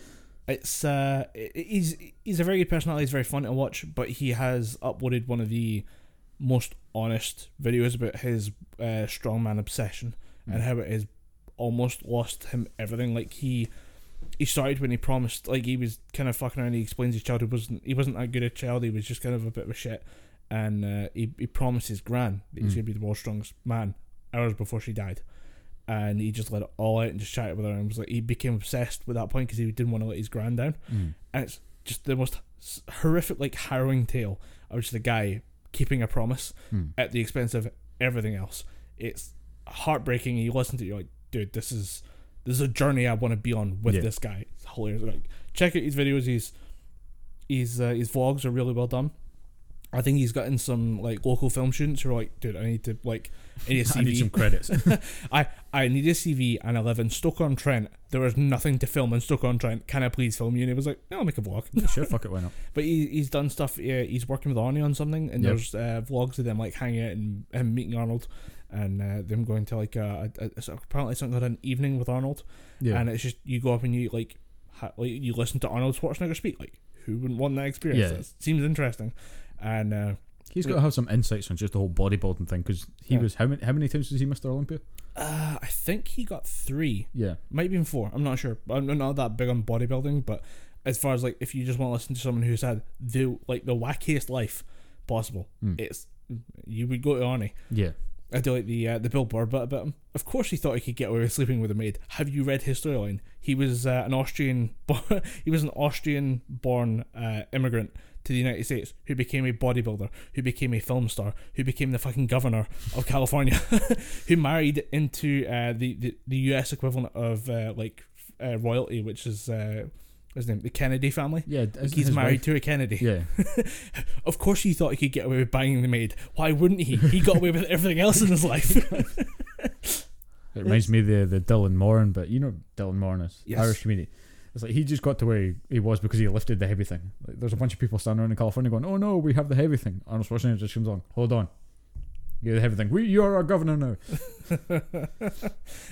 it's uh, he's he's a very good personality. He's very fun to watch. But he has uploaded one of the most honest videos about his uh, strongman obsession and how it has almost lost him everything. Like he he started when he promised, like he was kind of fucking around. He explains his childhood wasn't he wasn't that good a child. He was just kind of a bit of a shit. And uh, he he promised his gran that he's Mm. gonna be the world's strongest man hours before she died. And he just let it all out and just chatted with her and was like he became obsessed with that point because he didn't want to let his gran down Mm. and it's just the most horrific, like harrowing tale of just a guy keeping a promise Mm. at the expense of everything else. It's heartbreaking. You listen to it, you're like, dude, this is this is a journey I want to be on with Yeah. this guy. It's hilarious. Like, check out his videos. He's his uh, his vlogs are really well done. I think he's gotten some like local film students who are like, dude, I need to like, I need a I need some credits. I, I need a CV and I live in Stoke on Trent. There is nothing to film in Stoke on Trent. Can I please film you? And he was like, no, I'll make a vlog. Yeah, sure, fuck it, why not? But he, he's done stuff. Yeah, he's working with Arnie on something, and Yep. there's uh, vlogs of them like hanging out and him meeting Arnold, and uh, them going to like a, a, a apparently something called an evening with Arnold, Yeah, and it's just you go up and you like, ha, like you listen to Arnold Schwarzenegger speak. Like, who wouldn't want that experience? Yeah. It seems interesting, and uh, he's got to have some insights on just the whole bodybuilding thing because he Yeah. was how many how many times was he Mr. Olympia? uh, I think he got three, Yeah, might be four. I'm not sure. I'm not that big on bodybuilding, but as far as like if you just want to listen to someone who's had the like the wackiest life possible, Mm. it's you would go to Arnie. yeah. I do like the uh, the Bill Burr bit about him. Of course, he thought he could get away with sleeping with a maid. Have you read his storyline? He was uh, an Austrian. He was an Austrian-born uh, immigrant to the United States who became a bodybuilder, who became a film star, who became the fucking governor of California, who married into uh, the, the the U.S. equivalent of uh, like uh, royalty, which is uh, his name, the Kennedy family. Yeah, he's married wife- to a Kennedy. Yeah, Of course, he thought he could get away with banging the maid. Why wouldn't he? He got away with everything else in his life. it reminds me of the the Dylan Moran, but you know Dylan Moran is Yes. Irish comedian. It's like he just got to where he, was because he lifted the heavy thing. Like, there's a bunch of people standing around in California going, "Oh no, we have the heavy thing." Arnold Schwarzenegger just comes on. Hold on, you the heavy thing. We, you are our governor now.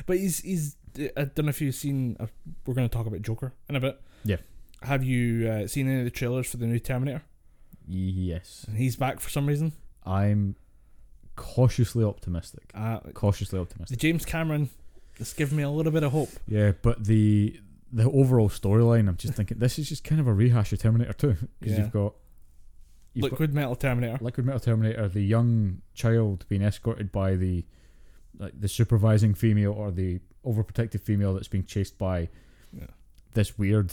but he's he's. I don't know if you've seen. Uh, we're going to talk about Joker in a bit. Yeah. Have you uh, seen any of the trailers for the new Terminator? Yes, And he's back for some reason. I'm cautiously optimistic. Uh, Cautiously the optimistic. James Cameron has given me a little bit of hope. Yeah, but the the overall storyline, I'm just thinking this is just kind of a rehash of Terminator 2 because Yeah. you've got you've got Liquid Metal Terminator. Liquid Metal Terminator, the young child being escorted by the like the supervising female or the overprotective female that's being chased by Yeah. this weird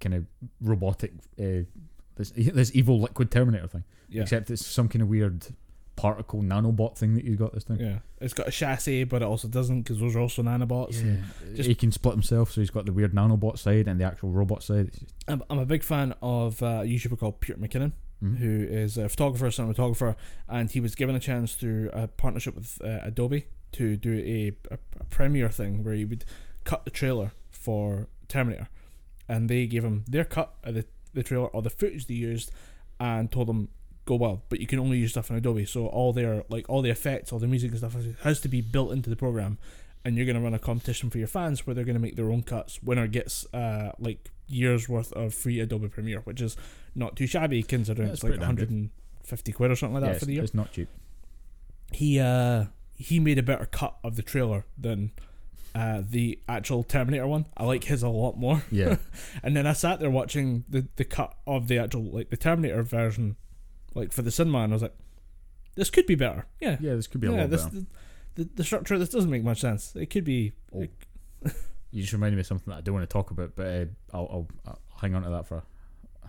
kind of robotic uh, this this evil liquid Terminator thing. Yeah. Except it's some kind of weird particle nanobot thing that you got this thing. Yeah. It's got a chassis, but it also doesn't because those are also nanobots. and Just- he can split himself, so he's got the weird nanobot side and the actual robot side. I'm, I'm a big fan of uh, a YouTuber called Peter McKinnon, Mhm. who is a photographer, cinematographer, and he was given a chance through a partnership with uh, Adobe to do a, a, a premiere thing where he would cut the trailer for Terminator, and they gave him their cut of the, the trailer or the footage they used, and told him go wild, but you can only use stuff in Adobe. So all their like all the effects, all the music and stuff has- to be built into the program. And you're gonna run a competition for your fans where they're gonna make their own cuts. Winner gets uh like years worth of free Adobe Premiere, which is not too shabby considering That's it's like pretty damn good. 150 quid or something like that it's, for the year. it's not cheap. He uh he made a better cut of the trailer than uh the actual Terminator one. I like his a lot more. Yeah, And then I sat there watching the, the cut of the actual like the Terminator version, like for the cinema, and I was like, this could be better. Yeah, yeah. This could be a yeah. little This better. the, the the structure of this doesn't make much sense. It could be. Oh. it- You just reminded me of something that I don't want to talk about, but uh, I'll, I'll, I'll hang on to that for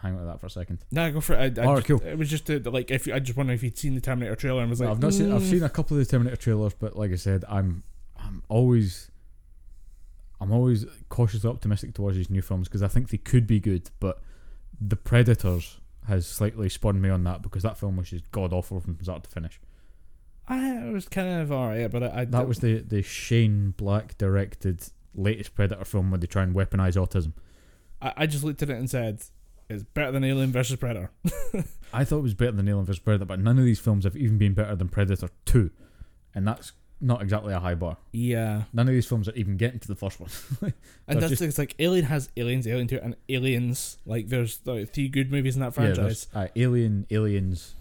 hang on to that for a second. Nah, go for it. I, I Alright, just- cool. It was just uh like if you, I just wonder if you'd seen the Terminator trailer and was like, I've not seen. I've "Mm." seen a couple of the Terminator trailers, but like I said, I'm I'm always I'm always cautiously optimistic towards these new films because I think they could be good, but the Predators has slightly spun me on that because that film was just god awful from start to finish. I it was kind of alright, but I, I That was the the Shane Black directed latest Predator film where they try and weaponize autism. I, I just looked at it and said, it's better than Alien versus Predator. I thought it was better than Alien versus Predator, but none of these films have even been better than Predator Two, and that's not exactly a high bar. Yeah, None of these films are even getting to the first one. and that's just- it's like Alien has Aliens, Alien Two, and Aliens. Like there's like three good movies in that franchise. there's uh, Alien, Aliens,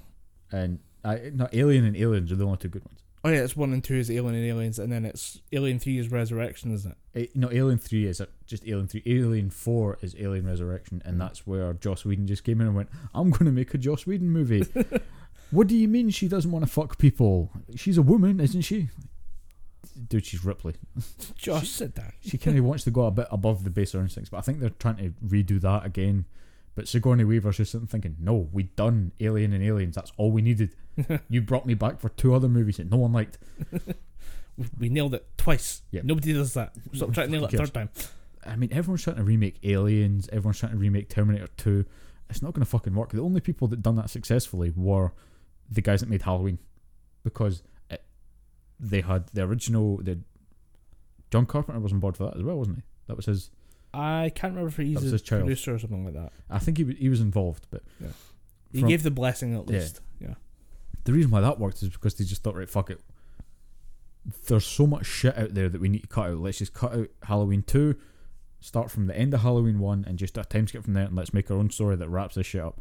and uh, no Alien and Aliens are the only two good ones. oh yeah, it's one and two is Alien and Aliens, and then it's Alien Three is Resurrection, isn't it? Uh, no, Alien Three is uh, just Alien Three. Alien Four is Alien Resurrection, and that's where Joss Whedon just came in and went, "I'm going to make a Joss Whedon movie." what do you mean she doesn't want to fuck people? She's a woman, isn't she? Dude, she's Ripley. Josh, sit down. She kind of wants to go a bit above the baser instincts, but I think they're trying to redo that again. But Sigourney Weaver's just sitting thinking, "No, we done Alien and Aliens. That's all we needed. you brought me back for two other movies that no one liked." We- nailed it twice. Yeah. Nobody does that. Stop trying to nail it a third time. I mean, everyone's trying to remake Aliens. Everyone's trying to remake Terminator Two. It's not going to fucking work. The only people that done that successfully were the guys that made Halloween, because it, they had the original. The John Carpenter was on board for that as well, wasn't he? That was his. I can't remember if he's a child. producer or something like that. I think he wa- he was involved, but He From- gave the blessing at Yeah. least. Yeah. the reason why that worked is because they just thought, right, fuck it. There's so much shit out there that we need to cut out. Let's just cut out Halloween two, start from the end of Halloween one, and just a time skip from there, and let's make our own story that wraps this shit up.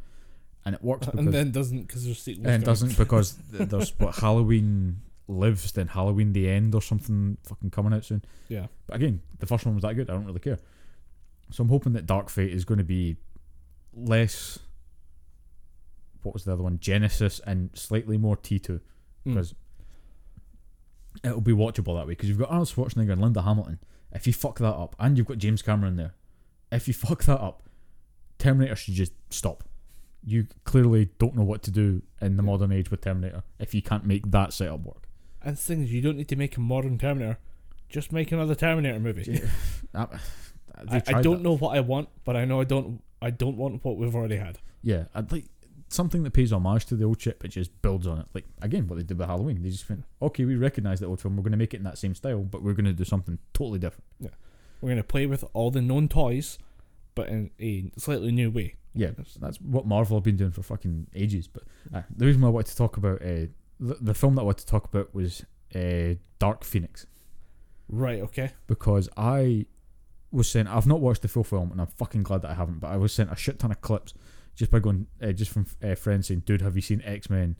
And it works because And then doesn't because there's sequels. and coming. doesn't because there's what Halloween lives, then Halloween the end or something fucking coming out soon. Yeah. But again, the first one was that good. I don't really care. So I'm hoping that Dark Fate is going to be less. What was the other one? Genisys and slightly more T2 Mm. because it'll be watchable that way. Because you've got Arnold Schwarzenegger and Linda Hamilton. If you fuck that up, and you've got James Cameron there, if you fuck that up, Terminator should just stop. You clearly don't know what to do in the Yeah. modern age with Terminator if you can't make that setup work. And the thing is, you don't need to make a modern Terminator. Just make another Terminator movie. Yeah. I, I, don't that. know what I want, but I know I don't. I don't want what we've already had. Yeah, I'd like something that pays homage to the old shit, but just builds on it. Like again, what they did with Halloween, they just went, okay, we recognize the old film, we're going to make it in that same style, but we're going to do something totally different. We're gonna play with all the known toys, but in a slightly new way. Yeah, that's what Marvel have been doing for fucking ages. But uh, the reason why I wanted to talk about uh, the, the film that I wanted to talk about was uh, Dark Phoenix Right. Okay. because I was sent. I've not watched the full film, and I'm fucking glad that I haven't. But I was sent a shit ton of clips just by going, uh, just from uh, friends saying, "Dude, have you seen X Men?"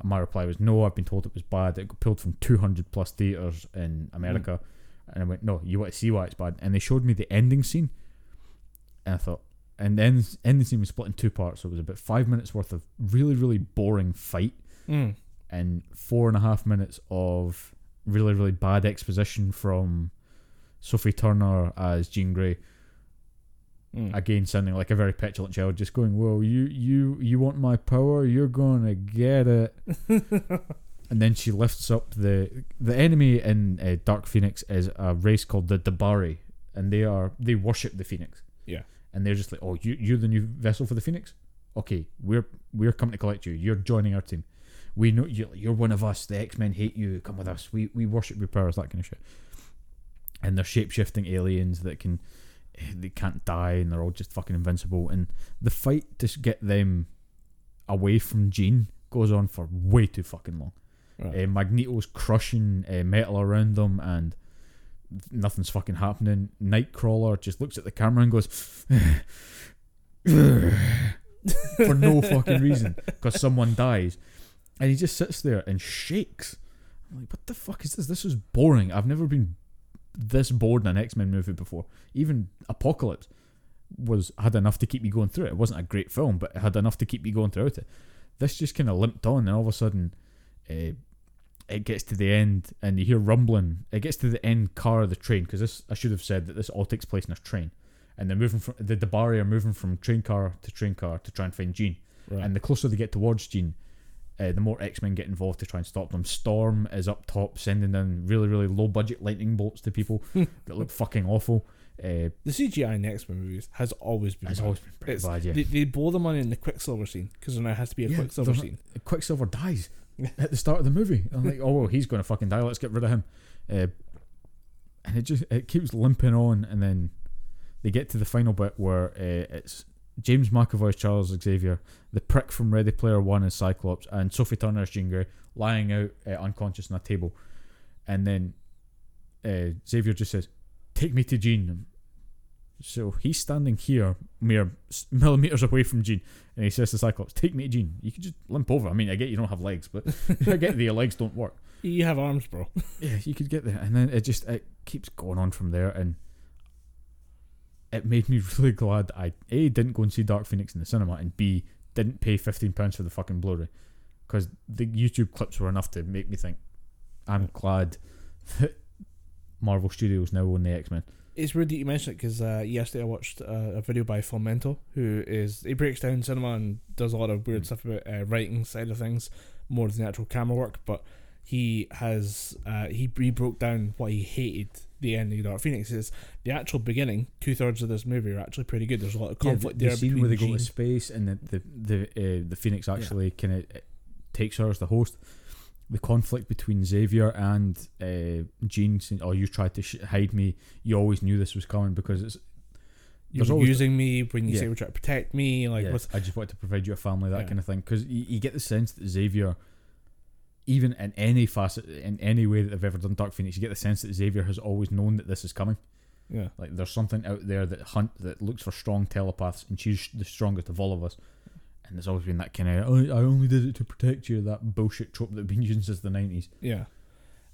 And my reply was, "No, I've been told it was bad. It got pulled from 200 plus theaters in America." And I went, "No, you want to see why it's bad?" And they showed me the ending scene, and I thought, and then the scene was split in two parts. So it was about five minutes worth of really really boring fight Mm. and four and a half minutes of really really bad exposition from Sophie Turner as Jean Grey. Mm. Again, sounding like a very petulant child, just going, "Well, you you you want my power? You're gonna get it." and then she lifts up the the enemy in uh, Dark Phoenix is a race called the D'Bari, and they are they worship the Phoenix. Yeah. And they're just like, "Oh, you you're the new vessel for the Phoenix? Okay, we're we're coming to collect you. You're joining our team. We know you, you're one of us. The X Men hate you. Come with us. We we worship your powers. That kind of shit." And they're shape shifting aliens that can they can't die and they're all just fucking invincible. And the fight to get them away from Jean goes on for way too fucking long. Right. Uh, Magneto's crushing uh, metal around them and nothing's fucking happening. Nightcrawler just looks at the camera and goes for no fucking reason because someone dies. And he just sits there and shakes. I'm like, what the fuck is this? This is boring. I've never been this bored in an X Men movie before. Even Apocalypse was had enough to keep me going through it. It wasn't a great film, but it had enough to keep me going throughout it. This just kind of limped on, and all of a sudden, uh, it gets to the end, and you hear rumbling. It gets to the end car of the train because this I should have said that this all takes place in a train, and they're moving from the D'Bari are moving from train car to train car to try and find Jean. Right. And the closer they get towards Jean, uh, the more X Men get involved to try and stop them. Storm is up top, sending down really, really low budget lightning bolts to people that look fucking awful. Uh, the CGI in the X Men movies has always been it's bad. always been pretty It's- bad, yeah. They, they blow the money in the Quicksilver scene because there now has to be a Yeah, Quicksilver scene. Quicksilver dies at the start of the movie. I'm like, oh, he's going to fucking die. Let's get rid of him. Uh, and it just it keeps limping on, and then they get to the final bit where uh, it's James McAvoy's Charles Xavier, the prick from Ready Player One as Cyclops, and Sophie Turner's Jean Grey lying out uh, unconscious on a table, and then uh, Xavier just says, "Take me to Jean." So he's standing here, mere millimeters away from Jean, and he says to Cyclops, "Take me to Jean." You could just limp over. I mean, I get you don't have legs, but I get that your legs don't work. You have arms, bro. Yeah, you could get there, and then it just it keeps going on from there, and it made me really glad I a didn't go and see Dark Phoenix in the cinema, and b didn't pay fifteen pounds for the fucking Blu-ray, because the YouTube clips were enough to make me think I'm glad that Marvel Studios now own the X Men. It's weird that you mention it because uh, yesterday I watched uh, a video by Filmento, who is he breaks down cinema and does a lot of weird Mm. stuff about uh, writing side of things more than the actual camera work. But he has uh, he he broke down why he hated the ending of Dark Phoenix. Is the actual beginning two thirds of this movie are actually pretty good. There's a lot of conflict the, there the scene where they go Jean- to space and the the the, uh, the Phoenix actually kind of takes her as the host. The conflict between Xavier and uh, Jean, saying, "Oh, you tried to sh- hide me. You always knew this was coming because it's You're using me when you Yeah. say we're trying to protect me. Like yeah, I just wanted to provide you a family, that Yeah. kind of thing. Because you, you get the sense that Xavier, even in any facet, in any way that they've ever done Dark Phoenix, you get the sense that Xavier has always known that this is coming. yeah. Like there's something out there that hunt that looks for strong telepaths, and she's the strongest of all of us. And there's always been that kind of I, I only did it to protect you that bullshit trope that we've been using since the nineties. Yeah.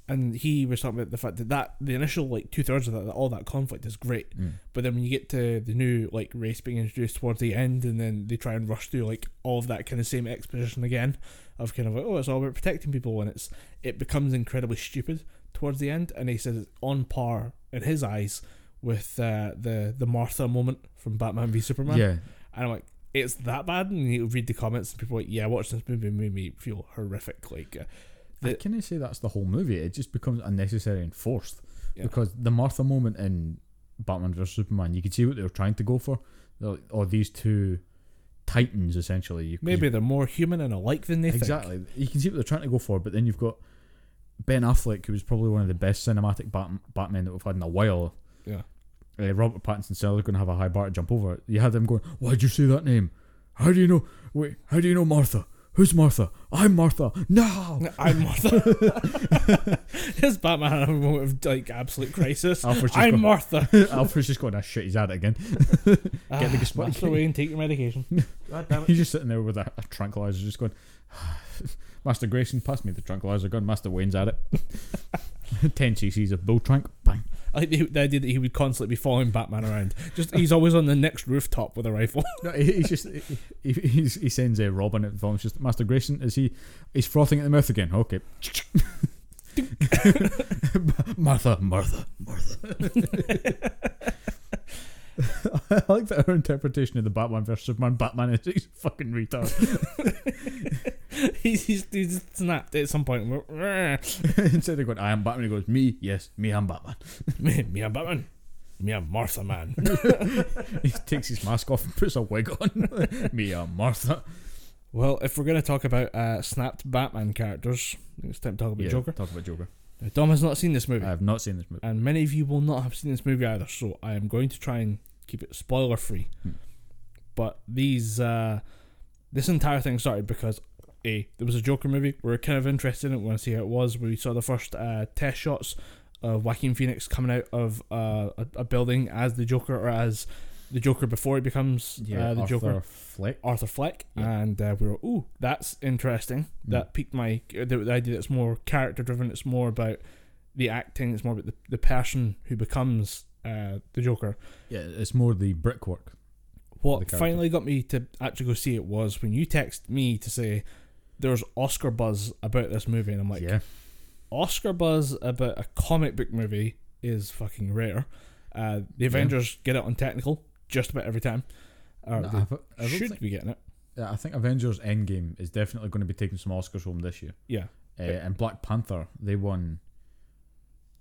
And he was talking about the fact that, that the initial like two thirds of that all that conflict is great. But then when you get to the new like race being introduced towards the end, and then they try and rush through like all of that kind of same exposition again of kind of like oh it's all about protecting people, and it's it becomes incredibly stupid towards the end. And he says it's on par in his eyes with uh, the the Martha moment from Batman v Superman. Yeah, And I'm like, it's that bad? And you read the comments, and people are like, yeah, watching this movie made me feel horrific. Like, uh, I can't say that's the whole movie. It just becomes unnecessary and forced Yeah. because the Martha moment in Batman vs Superman, you could see what they were trying to go for. Like, oh, these two titans essentially. You, maybe they're more human and alike than they think. exactly. You can see what they're trying to go for, but then you've got Ben Affleck, who was probably one of the best cinematic Bat- Batmen that we've had in a while. Yeah. Uh, Robert Pattinson said they're going to have a high bar to jump over. You had them going, "Why'd you say that name? How do you know? Wait, how do you know Martha? Who's Martha? I'm Martha. No." I'm Martha. His Batman had a moment of like absolute crisis. Alfred's I'm gone- Martha. Alfred's just going, "Ah, shit, he's at it again." Ah, the Gaspar- master away and take your medication. God damn it. He's just sitting there with a, a tranquilizer, just going, "Master Grayson, pass me the tranquilizer gun." Master Wayne's at it. Ten cc's of bull trank, bang. I like the, the idea that he would constantly be following Batman around. Just he's always on the next rooftop with a rifle. No, he, he's just he, he, he's, he sends uh, Robin at the phone. It's just Master Grayson. Is he? He's frothing at the mouth again. Okay. Martha, Martha, Martha. I like that our interpretation of the Batman versus Superman. Batman is he's a fucking retard. he's, he's he's snapped at some point. Instead of going, "I am Batman," he goes, "Me, yes, me, I'm Batman." me, me, I'm Batman. Me, I'm Martha Man. he takes his mask off and puts a wig on. me, I'm Martha. well, if we're gonna talk about uh, snapped Batman characters, I think it's time to talk about Yeah, Joker. Talk about Joker. Now, Dom has not seen this movie. I have not seen this movie. and many of you will not have seen this movie either. So I am going to try and keep it spoiler free. Hmm. But these, uh, this entire thing started because a there was a Joker movie. We are kind of interested in it. We want to see how it was. We saw the first uh, test shots of Joaquin Phoenix coming out of uh, a, a building as the Joker or as the Joker before he becomes uh, the Arthur Joker. Fleck. Arthur Fleck, Yeah. and uh, we were, ooh, that's interesting. Mm. That piqued my the, the idea that it's more character driven. It's more about the acting. It's more about the, the person who becomes uh, the Joker. Yeah, it's more the brickwork. What character. finally got me to actually go see it was when you text me to say there's Oscar buzz about this movie, and I'm like, yeah, Oscar buzz about a comic book movie is fucking rare. Uh, the Avengers get it on technical just about every time. Or No, I, I should think- be getting it. yeah, I think Avengers Endgame is definitely going to be taking some Oscars home this year. Yeah. Uh, Yeah. and Black Panther, they won.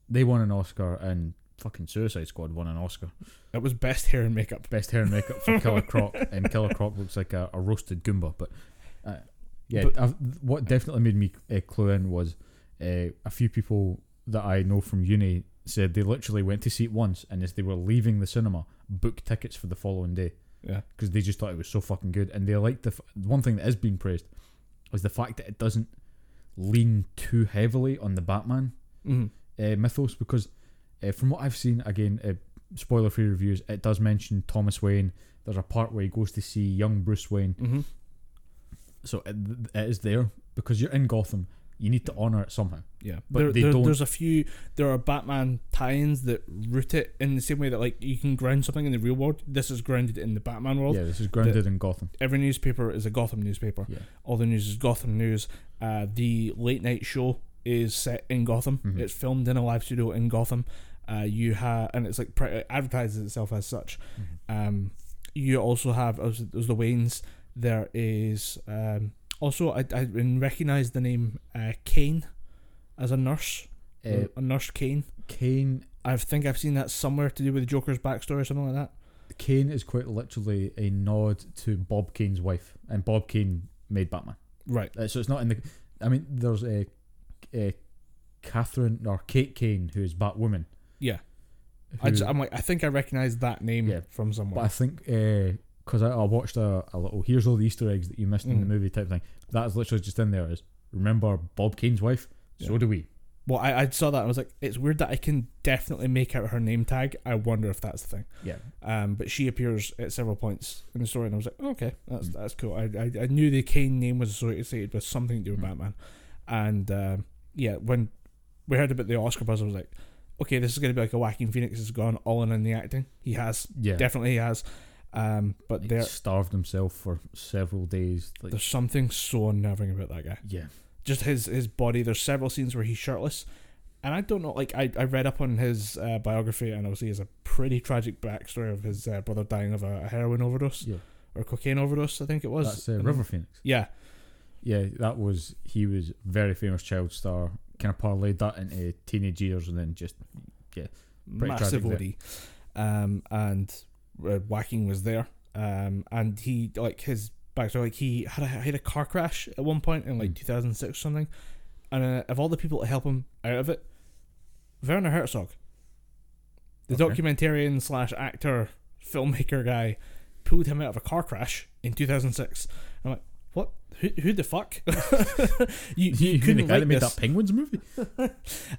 They won an Oscar, and fucking Suicide Squad won an Oscar. It was best hair and makeup. Best hair and makeup for Killer Croc, and Killer Croc looks like a, a roasted Goomba. But uh, yeah, But- what definitely made me uh, clue in was uh, a few people that I know from uni said they literally went to see it once, and as they were leaving the cinema, booked tickets for the following day Yeah. because they just thought it was so fucking good. And they liked the f- one thing that is being praised was the fact that it doesn't lean too heavily on the Batman hmm uh, mythos because uh, from what I've seen, again, uh, spoiler free reviews, it does mention Thomas Wayne. There's a part where he goes to see young Bruce Wayne, hmm so it, it is there because you're in Gotham. You need to honor it somehow. Yeah, But there, they there- don't- There's a few. There are Batman tie-ins that root it in the same way that like you can ground something in the real world. This is grounded in the Batman world. yeah, this is grounded in Gotham. Every newspaper is a Gotham newspaper. Yeah, All the news is Gotham news. Uh, the late night show is set in Gotham. Mhm. It's filmed in a live studio in Gotham. Uh, you have, and it's like pre- advertises itself as such. Um, you also have as, the Waynes. There is um, also I I recognize the name uh, Kane as a nurse. uh, a nurse Kane. Kane. I think I've seen that somewhere to do with the Joker's backstory or something like that. Kane is quite literally a nod to Bob Kane's wife, and Bob Kane made Batman. Right. Uh, so it's not in the. I mean, there's a, a Catherine or Kate Kane who is Batwoman. Yeah. I just, I'm like, I think I recognize that name Yeah. from But somewhere. I think because I, I watched a, a little here's all the Easter eggs that you missed in the Mm. movie type thing. That is literally just in there. Is remember Bob Kane's wife? So do we. well, I, I saw that and I was like, it's weird that I can definitely make out her name tag. I wonder if that's the thing. Yeah. Um, but she appears at several points in the story, and I was like, okay, that's Mm. that's cool. I, I I knew the Kane name was associated with something to do with Mm. Batman, and um, yeah, when we heard about the Oscar buzz, I was like, okay, this is going to be like a Joaquin Phoenix has gone all in on the acting. He has Yeah. definitely he has. Um, but He starved himself for several days. Like, there's something so unnerving about that guy. yeah. Just his his body. There's several scenes where he's shirtless, and I don't know. Like I, I read up on his uh, biography, and obviously he has a pretty tragic backstory of his uh, brother dying of a, a heroin overdose Yeah. or cocaine overdose. I think it was. That's uh, River Phoenix. Yeah, Yeah, that was he was very famous child star. Kind of parlayed that into teenage years and then just Pretty massive OD. Um, and uh, Joaquin was there. Um, and he like his backstory, like he had a, had a car crash at one point in like Mm. 2006 or something. And uh, of all the people to help him out of it, Werner Herzog, the Okay. documentarian slash actor filmmaker guy, pulled him out of a car crash in 2006. What? Who, who the fuck? you, you, you the couldn't guy write that made this. that Penguins movie.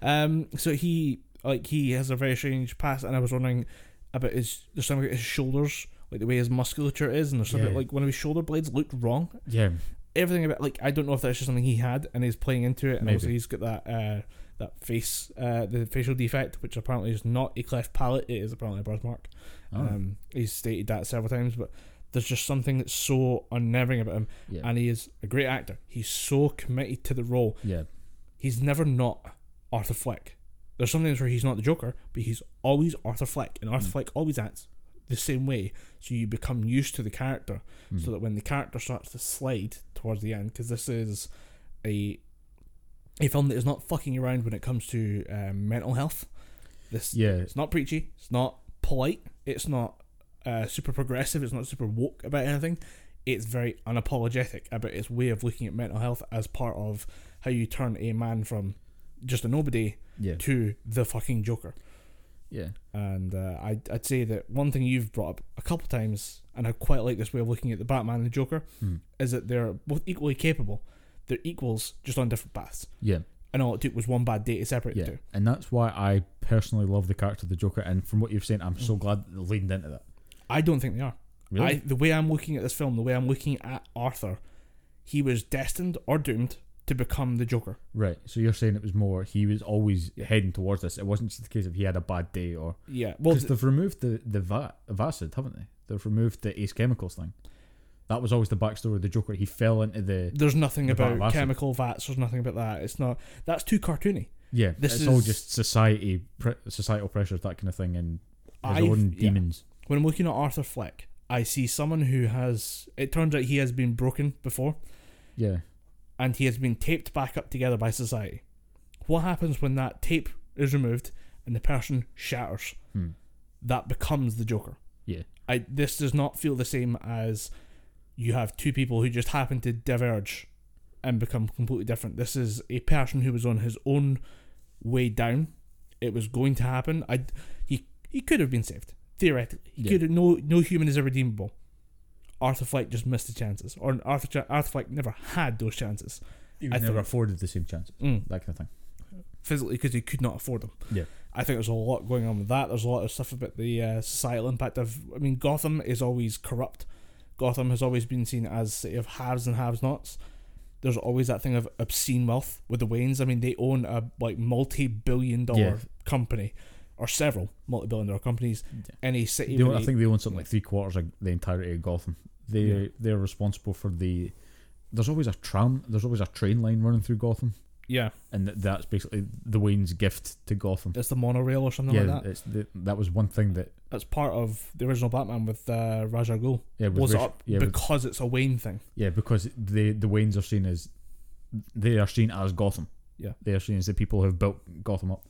Um, so he like he has a very strange past, and I was wondering about his there's something about his shoulders, like the way his musculature is, and there's something Yeah. like one of his shoulder blades looked wrong. Yeah, Everything about like I don't know if that's just something he had and he's playing into it, and Maybe. also he's got that uh that face, uh, the facial defect, which apparently is not a cleft palate, it is apparently a birthmark. Oh, Um, he's stated that several times, but there's just something that's so unnerving about him, yeah, and he is a great actor. He's so committed to the role. yeah, He's never not Arthur Fleck. There's some things where he's not the Joker, but he's always Arthur Fleck, and Arthur Mm. Fleck always acts the same way. So you become used to the character, Mm. so that when the character starts to slide towards the end, because this is a a film that is not fucking around when it comes to um, mental health. This yeah, it's not preachy. It's not polite. It's not uh, super progressive. It's not super woke about anything. It's very unapologetic about its way of looking at mental health as part of how you turn a man from just a nobody yeah, to the fucking Joker. yeah, And uh, I'd, I'd say that one thing you've brought up a couple times, and I quite like this way of looking at the Batman and the Joker, Mm. is that they're both equally capable. They're equals, just on different paths. yeah, And all it took was one bad day to separate yeah. the two. And that's why I personally love the character of the Joker. And from what you've said, I'm so Mm. glad that they leaned into that. I don't think they are. Really? I, the way I'm looking at this film, the way I'm looking at Arthur, he was destined or doomed to become the Joker. right. So you're saying it was more he was always heading towards this. It wasn't just the case of he had a bad day or Yeah. Well, because they've removed the the va- acid, haven't they? They've removed the Ace Chemicals thing. That was always the backstory of the Joker. He fell into the there's nothing the about chemical vats. There's nothing about that. It's not. That's too cartoony. yeah. This it's all just society, pre- societal pressures, that kind of thing, and his I've- own demons. When I'm looking at Arthur Fleck, I see someone who has. It turns out he has been broken before, Yeah, and he has been taped back up together by society. What happens when that tape is removed and the person shatters? Hmm. That becomes the Joker. yeah, I this does not feel the same as you have two people who just happen to diverge and become completely different. This is a person who was on his own way down. It was going to happen. I he he could have been saved theoretically. He Yeah. could no no human is irredeemable. Arthur Fleck just missed the chances, or Arthur Arthur Fleck never had those chances he I was never think- afforded the same chances. mm, That kind of thing. physically because he could not afford them. Yeah. I think there's a lot going on with that. There's a lot of stuff about the uh, societal impact of. I mean, Gotham is always corrupt. Gotham has always been seen as city of haves and have-nots. There's always that thing of obscene wealth with the Waynes. I mean, they own a like multi-billion-dollar Yeah. company, or several multi-billion-dollar companies. Yeah. Any city. They own, I think they own something like three quarters of the entirety of Gotham. They Yeah. they're responsible for the. There's always a tram. There's always a train line running through Gotham, yeah, and th- that's basically the Wayne's gift to Gotham. it's the monorail or something yeah, like that. it's the, that was one thing that That's part of the original Batman with uh, Ra's al Ghul. yeah Was Ra's- up yeah with- because it's a Wayne thing. yeah because the the Waynes are seen as they are seen as Gotham. Yeah. they are seen as the people who have built Gotham up.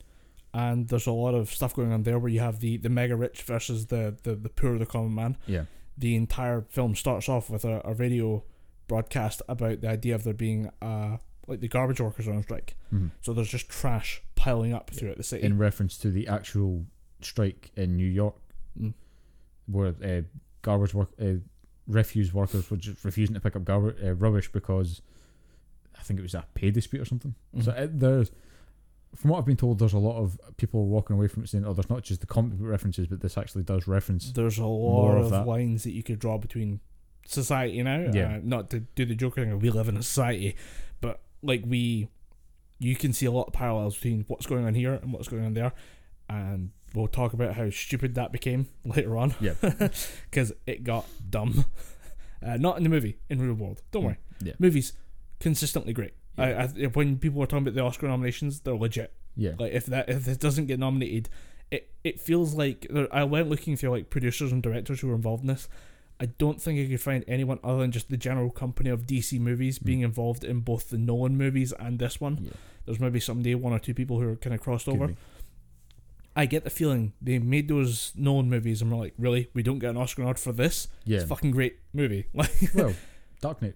And there's a lot of stuff going on there where you have the, the mega rich versus the, the, the poor, the common man. Yeah, The entire film starts off with a, a radio broadcast about the idea of there being uh like the garbage workers on strike. Mhm. So there's just trash piling up throughout the city. in reference to the actual strike in New York, Mm. where uh, garbage work, uh, refuse workers were just refusing to pick up garbage uh, rubbish because I think it was a pay dispute or something. So Mhm. it, there's, from what I've been told, there's a lot of people walking away from it saying, "Oh, there's not just the comic book references, but this actually does reference." there's a lot of of, that. lines that you could draw between society now. Yeah. Uh, not to do the Joker thing, we live in a society, but like we, you can see a lot of parallels between what's going on here and what's going on there, and we'll talk about how stupid that became later on. Yeah. because it got dumb. Uh, not in the movie, in real world. Don't Mm, worry. yeah. Movies consistently great. I, I, when people are talking about the Oscar nominations, they're legit. Yeah, Like if that if it doesn't get nominated, it it feels like there, I went looking through like producers and directors who were involved in this. I don't think I could find anyone other than just the general company of DC movies Mm. being involved in both the Nolan movies and this one. yeah. There's maybe someday one or two people who are kind of crossed Could over. be. I get the feeling they made those Nolan movies and we're like, really, we don't get an Oscar nod for this? Yeah. It's a fucking great movie. Like, well, Dark Knight,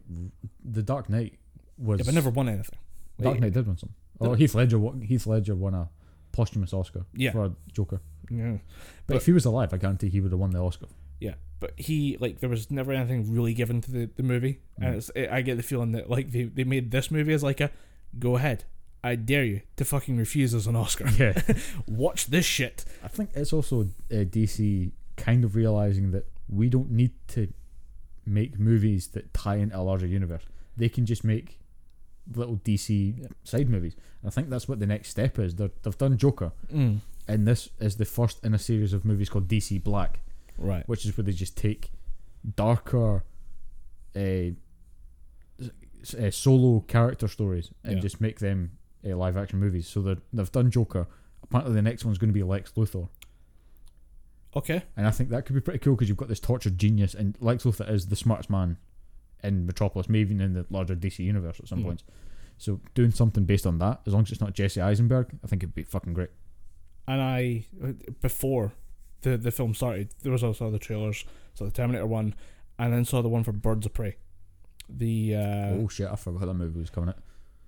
the Dark Knight was. yeah, but never won anything. Dark Knight did win some. Oh, Heath Ledger. won- Heath Ledger won a posthumous Oscar Yeah. for a Joker. Yeah. But, But- if he was alive, I guarantee he would have won the Oscar. Yeah, but he like there was never anything really given to the, the movie, and Mm. it's, I get the feeling that like they, they made this movie as like a go ahead, I dare you to fucking refuse us an Oscar. Yeah. Watch this shit. I think it's also uh, DC kind of realizing that we don't need to make movies that tie into a larger universe. They can just make little DC side movies. And I think that's what the next step is. They're, they've done Joker, Mm. and this is the first in a series of movies called DC Black, Right. which is where they just take darker, uh, uh, solo character stories and Yeah. just make them uh, live action movies. So they've done Joker. Apparently, the next one's going to be Lex Luthor. Okay. And I think that could be pretty cool because you've got this tortured genius, and Lex Luthor is the smartest man in Metropolis, maybe even in the larger DC universe at some Mm. points. So doing something based on that, as long as it's not Jesse Eisenberg, I think it'd be fucking great. And I before the the film started, there was also the trailers, so the Terminator one, and then saw the one for Birds of Prey. The uh, oh shit, I forgot that movie was coming out.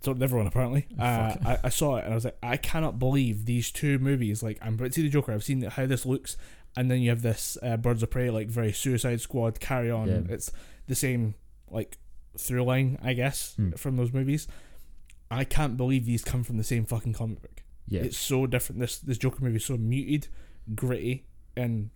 so everyone apparently. Uh, I, I saw it and I was like, I cannot believe these two movies. Like, I'm about to see the Joker. I've seen how this looks, and then you have this uh, Birds of Prey, like very Suicide Squad, Carry On. Yeah. It's the same like through line, I guess, Hmm. from those movies. I can't believe these come from the same fucking comic book. Yeah, It's so different. This this Joker movie is so muted, gritty, and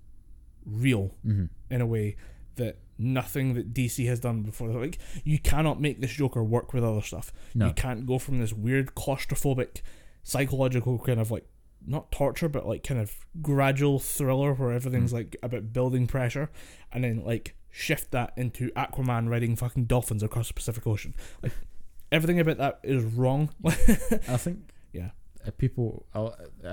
real hmm in a way that nothing that DC has done before. Like you cannot make this Joker work with other stuff. no, You can't go from this weird claustrophobic, psychological kind of like not torture, but like kind of gradual thriller where everything's Mm. like about building pressure, and then like shift that into Aquaman riding fucking dolphins across the Pacific Ocean. Like everything about that is wrong. I think Yeah. uh, people. I,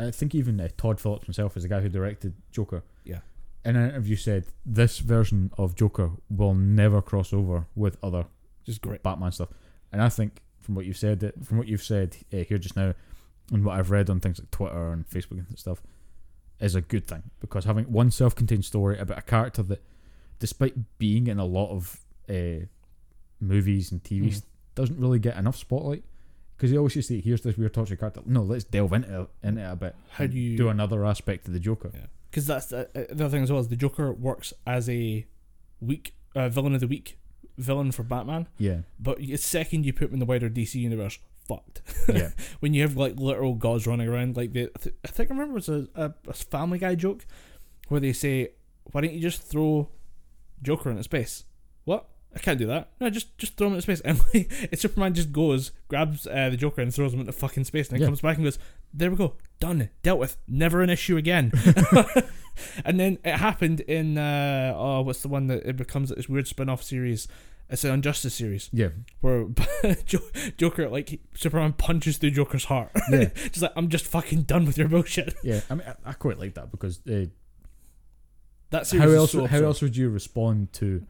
I think even uh, Todd Phillips himself is the guy who directed Joker. Yeah. In an interview, said this version of Joker will never cross over with other Just great. Batman stuff. And I think from what you've said, from what you've said uh, here just now, and what I've read on things like Twitter and Facebook and stuff, is a good thing because having one self-contained story about a character that, despite being in a lot of uh, movies and TVs, Mhm. doesn't really get enough spotlight. Because you always just say, "Here's this weird tortured character." No, let's delve into it, into it a bit. How do you- do another aspect of the Joker? Yeah. Because that's the, uh, the other thing as well is the Joker works as a weak uh, villain of the week villain for Batman, Yeah, but the second you put him in the wider DC universe, fucked. yeah, when you have like literal gods running around, like the I, th- I think I remember it was a, a, a Family Guy joke where they say, "Why don't you just throw Joker into space?" What? I can't do that. No, just just throw him into space. And like, Superman just goes, grabs uh, the Joker, and throws him into fucking space, and then Yeah. comes back and goes, "There we go, done, dealt with, never an issue again." and then it happened in uh, oh, what's the one that it becomes this weird spin-off series? It's an Injustice series yeah, where Joker like Superman punches through Joker's heart. Yeah. just like I'm just fucking done with your bullshit. yeah. I mean, I, I quite like that because uh, That how else so how else would you respond to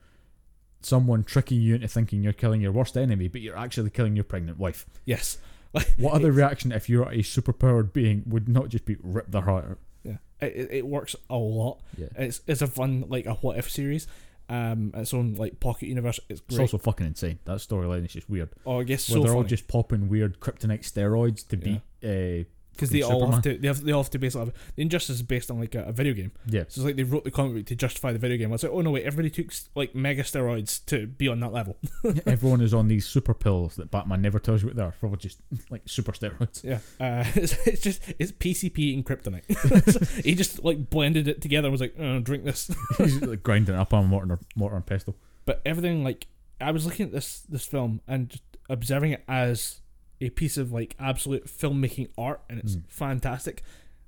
someone tricking you into thinking you're killing your worst enemy but you're actually killing your pregnant wife Yes. what other reaction if you're a superpowered being would not just be rip their heart out Yeah. It, it, it works a lot. yeah It's it's a fun like a what if series. Um, its own like pocket universe. It's it's also fucking insane that storyline is just weird oh, I guess where so they're all just popping weird kryptonite steroids to beat uh, because they all have to they have they all have to base it the injustice is based on like a, a video game. yeah So it's like they wrote the comic book to justify the video game. I was like, oh no wait, everybody took like mega steroids to be on that level. everyone is on these super pills that Batman never tells you what they are probably just like super steroids Yeah, uh, it's, it's just it's PCP and kryptonite. He just like blended it together and was like, oh, drink this. he's like grinding it up on mortar, mortar and pestle But everything like I was looking at this this film and just observing it as a piece of like absolute filmmaking art, and it's Mm. fantastic.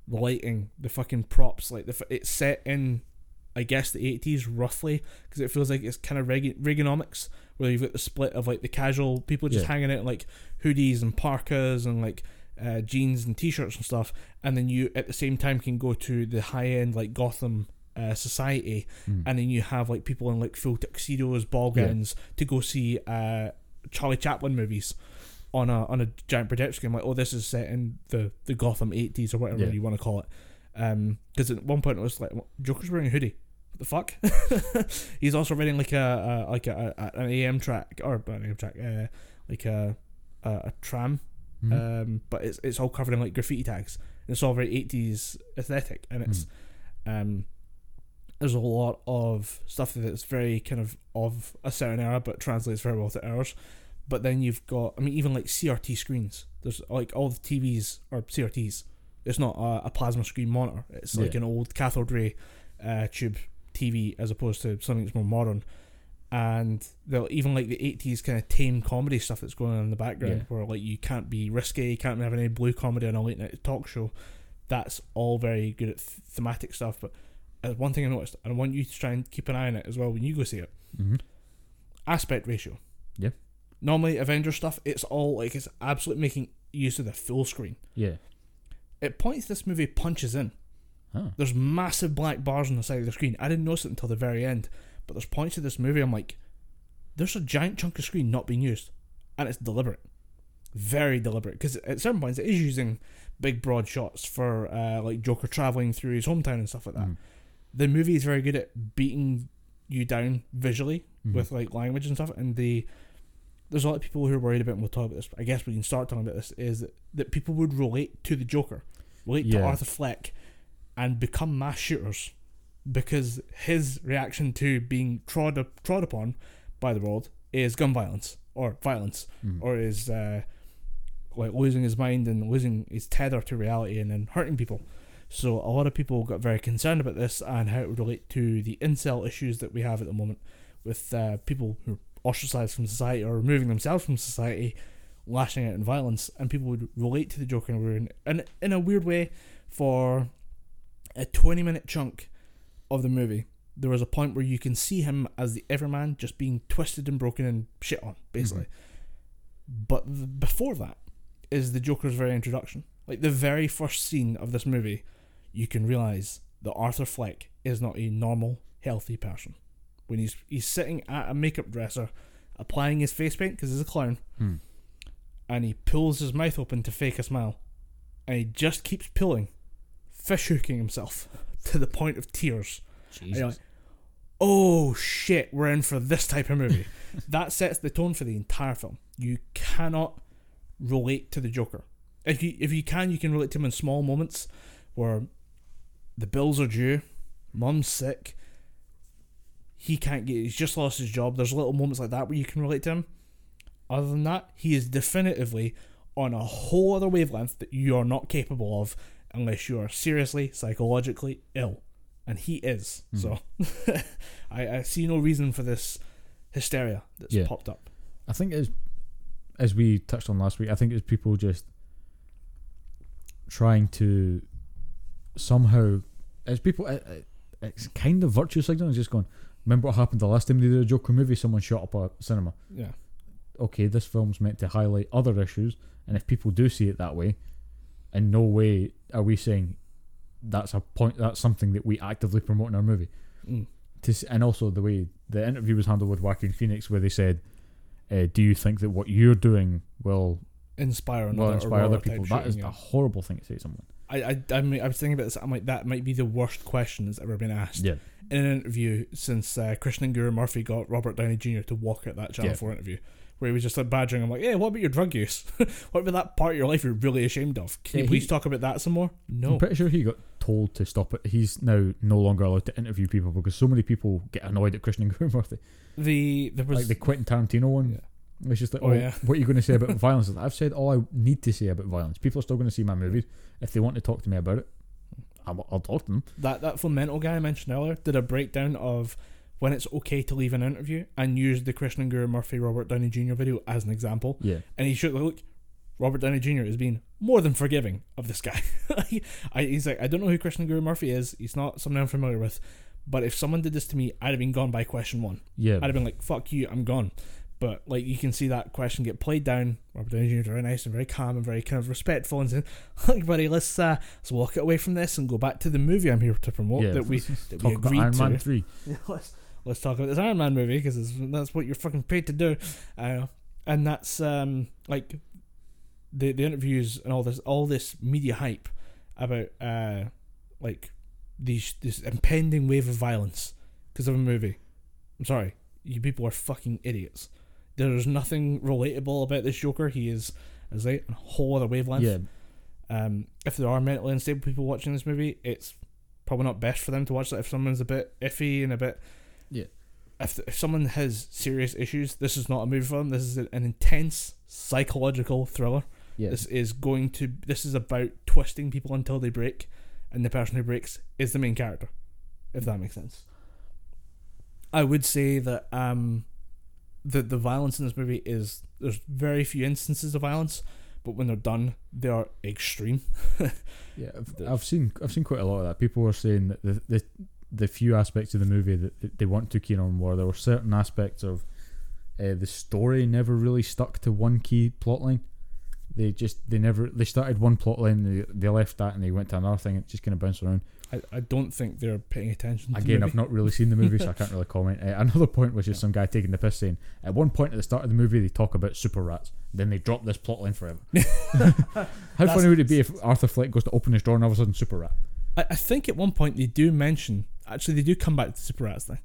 The lighting, the fucking props, like the it's set in, I guess the eighties roughly, because it feels like it's kind of Reagan, Reaganomics, where you've got the split of like the casual people just Yeah. hanging out in like hoodies and parkas and like uh, jeans and t-shirts and stuff, and then you at the same time can go to the high end like Gotham uh, society Mm. and then you have like people in like full tuxedos, ball Yeah. gowns to go see uh, Charlie Chaplin movies on a on a giant projector screen. Like, oh, this is set in the the Gotham eighties or whatever Yeah. you want to call it. Um, because at one point it was like Joker's wearing a hoodie. What the fuck? He's also riding like a, a like a, a an Amtrak or an Amtrak, uh, like a a, a tram. Mhm. Um, but it's it's all covered in like graffiti tags. And it's all very eighties aesthetic, and it's um, there's a lot of stuff that's very kind of of a certain era, but translates very well to ours. But then you've got, I mean, even like CRT screens. There's like all the TVs are CRTs. It's not a, a plasma screen monitor. It's like Yeah. an old cathode ray uh, tube TV as opposed to something that's more modern. and they'll even like the 80s kind of tame comedy stuff that's going on in the background Yeah. where like you can't be risky you can't have any blue comedy on a late night talk show that's all very good at th- thematic stuff but uh, one thing i noticed and i want you to try and keep an eye on it as well when you go see it hmm aspect ratio Yeah. Normally avenger stuff it's all like it's absolutely making use of the full screen Yeah. it points this movie punches in Huh. there's massive black bars on the side of the screen. I didn't notice it until the very end, but there's points of this movie I'm like, there's a giant chunk of screen not being used, and it's deliberate, very deliberate. Because at certain points it is using big broad shots for uh, like Joker traveling through his hometown and stuff like that. Mhm. The movie is very good at beating you down visually Mhm. with like language and stuff, and the there's a lot of people who are worried about, and we'll talk about this. I guess we can start talking about this. Is that, that people would relate to the Joker, relate to Arthur Fleck, and become mass shooters because his reaction to being trod up, trod upon by the world is gun violence or violence Mhm. or is uh, like losing his mind and losing his tether to reality and then hurting people. So a lot of people got very concerned about this and how it would relate to the incel issues that we have at the moment with uh, people who ostracized from society or removing themselves from society, lashing out in violence, and people would relate to the Joker in a weird, and in a weird way for a 20 minute chunk of the movie. There was a point where you can see him as the everyman just being twisted and broken and shit on, basically. Mm-hmm. But th- before that is the Joker's very introduction. Like the very first scene of this movie, you can realize that Arthur Fleck is not a normal, healthy person. When he's he's sitting at a makeup dresser, applying his face paint because he's a clown, Hmm. and he pulls his mouth open to fake a smile, and he just keeps pulling, fish hooking himself to the point of tears. And you're like, oh shit, we're in for this type of movie. that sets the tone for the entire film. You cannot relate to the Joker. If you if you can, you can relate to him in small moments where the bills are due, mum's sick, he can't get he's just lost his job. There's little moments like that where you can relate to him. Other than that, he is definitively on a whole other wavelength that you are not capable of unless you are seriously psychologically ill. And he is. So hmm. I, I see no reason for this hysteria that's Yeah. popped up. I think as as we touched on last week, I think it's people just trying to somehow as people it, it- it's kind of virtue signaling. Just going. Remember what happened the last time they did a Joker movie? Someone shot up a cinema. Yeah. Okay, this film's meant to highlight other issues, and if people do see it that way, in no way are we saying that's a point. That's something that we actively promote in our movie Mm. to and also the way the interview was handled with Joaquin Phoenix, where they said, uh, "Do you think that what you're doing will Inspire will inspire other people?" That is shooting, a horrible thing to say to someone. I, I, I, mean, I was thinking about this. I'm like, that might be the worst question that's ever been asked Yeah, in an interview since uh, Christian and Guru Murphy got Robert Downey Jr. to walk at that Channel Yeah. 4 interview, where he was just like badgering him, like, hey, what about your drug use? what about that part of your life you're really ashamed of? Can Yeah, you please he- talk about that some more? No. I'm pretty sure he got told to stop it. He's now no longer allowed to interview people because so many people get annoyed at Christian and Murphy. The there was like the Quentin Tarantino one. Yeah. It's just like, Oh, oh, yeah. what are you going to say about violence? I've said all I need to say about violence. People are still going to see my movies. If they want to talk to me about it, I'll, I'll talk to them. that that Filmento guy I mentioned earlier did a breakdown of when it's okay to leave an interview and used the Krishnan Guru-Murthy Robert Downey Jr. video as an example. Yeah. And he should look. Robert Downey Jr. is being more than forgiving of this guy. I, he's like, I don't know who Krishnan Guru-Murthy is. He's not someone I'm familiar with. But if someone did this to me, I'd have been gone by question one. Yeah. I'd have been like, "Fuck you, I'm gone." But like, you can see that question get played down. Robert Downey Jr. is very nice and very calm and very kind of respectful and saying, "Look, buddy, let's uh, let's walk it away from this and go back to the movie I'm here to promote yeah. that we that we agreed Iron to." Man 3. let's let's talk about this Iron Man movie because that's what you're fucking paid to do, uh, and that's um like the the interviews and all this all this media hype about uh like these this impending wave of violence because of a movie. I'm sorry, you people are fucking idiots. There's nothing relatable about this Joker. He is as I say, a whole other wavelength. Yeah. Um, if there are mentally unstable people watching this movie, it's probably not best for them to watch that. If someone's a bit iffy and a bit, Yeah. If if someone has serious issues, this is not a movie for them. This is an intense psychological thriller. Yeah. This is going to. This is about twisting people until they break, and the person who breaks is the main character. If that makes sense. I would say that um, the the violence in this movie is there's very few instances of violence, but when they're done, they are extreme. Yeah, I've, I've seen I've seen quite a lot of that. People were saying that the the, the few aspects of the movie that, they weren't too keen on were there were certain aspects of uh, the story never really stuck to one key plot line. They just they never they started one plot line they, they left that and they went to another thing. It's just kind of bounced around. I, I don't think they're paying attention. To Again, I've not really seen the movie, so I can't really comment. Uh, another point was just some guy taking the piss saying at one point at the start of the movie they talk about super rats, then they drop this plot line forever. How That's- funny would it be if Arthur Fleck goes to open his door and all of a sudden super rat? I, I think at one point they do mention actually they do come back to Super Rats thing.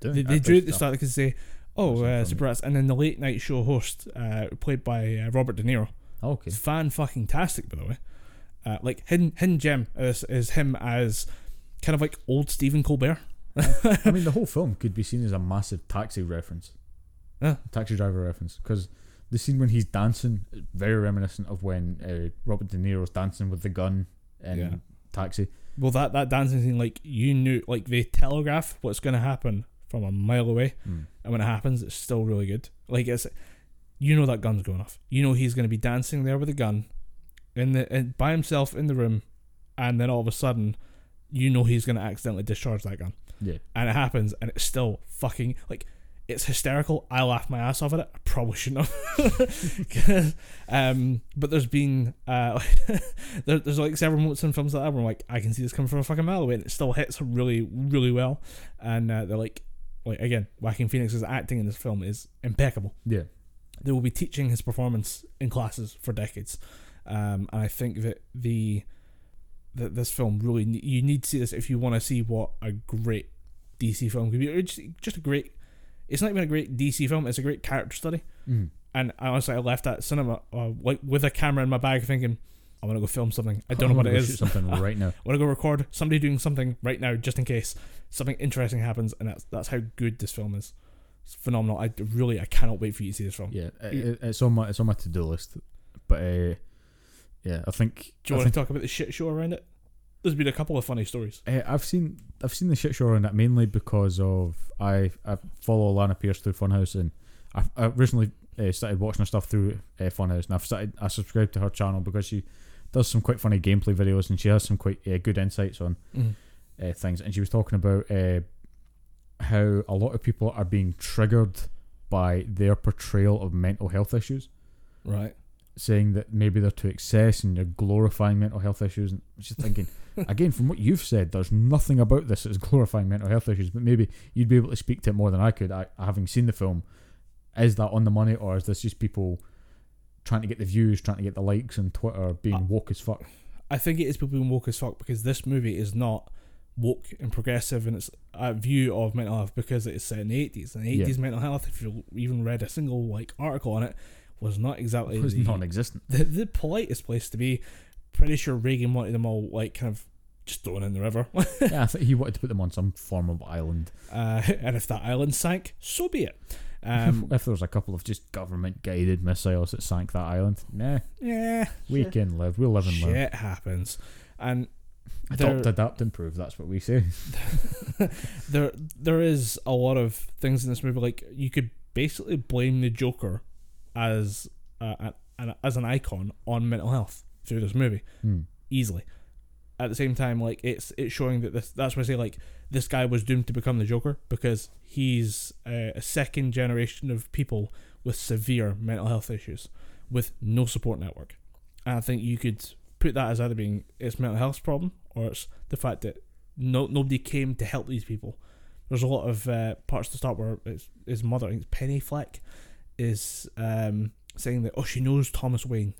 They, they I do at the start because they say, "Oh, uh, Super Rats," and then the late night show host, uh, played by uh, Robert De Niro, so. Okay. It's fan fucking tastic, by the way. Uh, like hidden hidden gem is, is him as kind of like old Stephen Colbert. I mean, the whole film could be seen as a massive taxi reference. Yeah. Taxi driver reference. Because the scene when he's dancing, is very reminiscent of when uh, Robert De Niro's dancing with the gun in Yeah. Taxi. Well, that that dancing scene, like you knew, like they telegraph what's going to happen from a mile away, Mm. and when it happens, it's still really good. Like it's, you know that gun's going off. You know he's going to be dancing there with a gun, in the in, by himself in the room, and then all of a sudden, you know he's going to accidentally discharge that gun. Yeah. and it happens, and it's still fucking like it's hysterical. I laughed my ass off at it. I probably shouldn't have. um, but there's been uh, there, there's like several moments in films like that where I'm like I can see this coming from a fucking mile away, and it still hits really really well. And uh, they're like like again, Joaquin Phoenix's acting in this film is impeccable. Yeah. They will be teaching his performance in classes for decades, um, and I think that the that this film really you need to see this if you want to see what a great DC film could be. Or just, a great. It's not even a great DC film. It's a great character study. Mm. And I honestly, I left that cinema uh, like with a camera in my bag, thinking, I want to go film something. I don't know what it is. Something right now. I want to go record somebody doing something right now, just in case something interesting happens. And that's that's how good this film is. It's phenomenal. I really, I cannot wait for you to see this film. Yeah, it- it's on my it's on my to do list. But uh, yeah, I think Do you I want think to talk about the shit show around it? There's been a couple of funny stories. Uh, I've seen I've seen the shit show around that mainly because of I I follow Lana Pearce through Funhaus and I, I recently uh, started watching her stuff through uh, Funhaus and I've started I subscribed to her channel because she does some quite funny gameplay videos and she has some quite uh, good insights on uh, things and she was talking about uh, how a lot of people are being triggered by their portrayal of mental health issues Right. Saying that maybe they're to excess and they're glorifying mental health issues. And I was just thinking, again, from what you've said, there's nothing about this that's glorifying mental health issues, but maybe you'd be able to speak to it more than I could, I, having seen the film. Is that on the money, or is this just people trying to get the views, trying to get the likes on Twitter, being Uh, woke as fuck? I think it is people being woke as fuck because this movie is not woke and progressive in its uh, view of mental health because it's set in the 80s. And the Yeah. 80s mental health, if you even read a single like article on it, was not exactly was the, non-existent. the, the politest place to be. Pretty sure Reagan wanted them all like kind of just thrown in the river. yeah, I think he wanted to put them on some form of island. uh, and if that island sank, so be it. Um, if there was a couple of just government-guided missiles that sank that island, nah, yeah, we shit, can live. We'll live and learn. shit happens. And Adopt, adapt, improve. That's what we say. there there is a lot of things in this movie like you could basically blame the Joker as uh, a, an, as an icon on mental health through this movie Hmm. easily. At the same time, like it's it's showing that this that's why I say like this guy was doomed to become the Joker because he's a, a second generation of people with severe mental health issues with no support network. And I think you could put that as either being it's mental health problem or it's the fact that no nobody came to help these people. There's a lot of uh, parts to start where it's, his mother, I think it's Penny Fleck, is um, saying that oh she knows Thomas Wayne,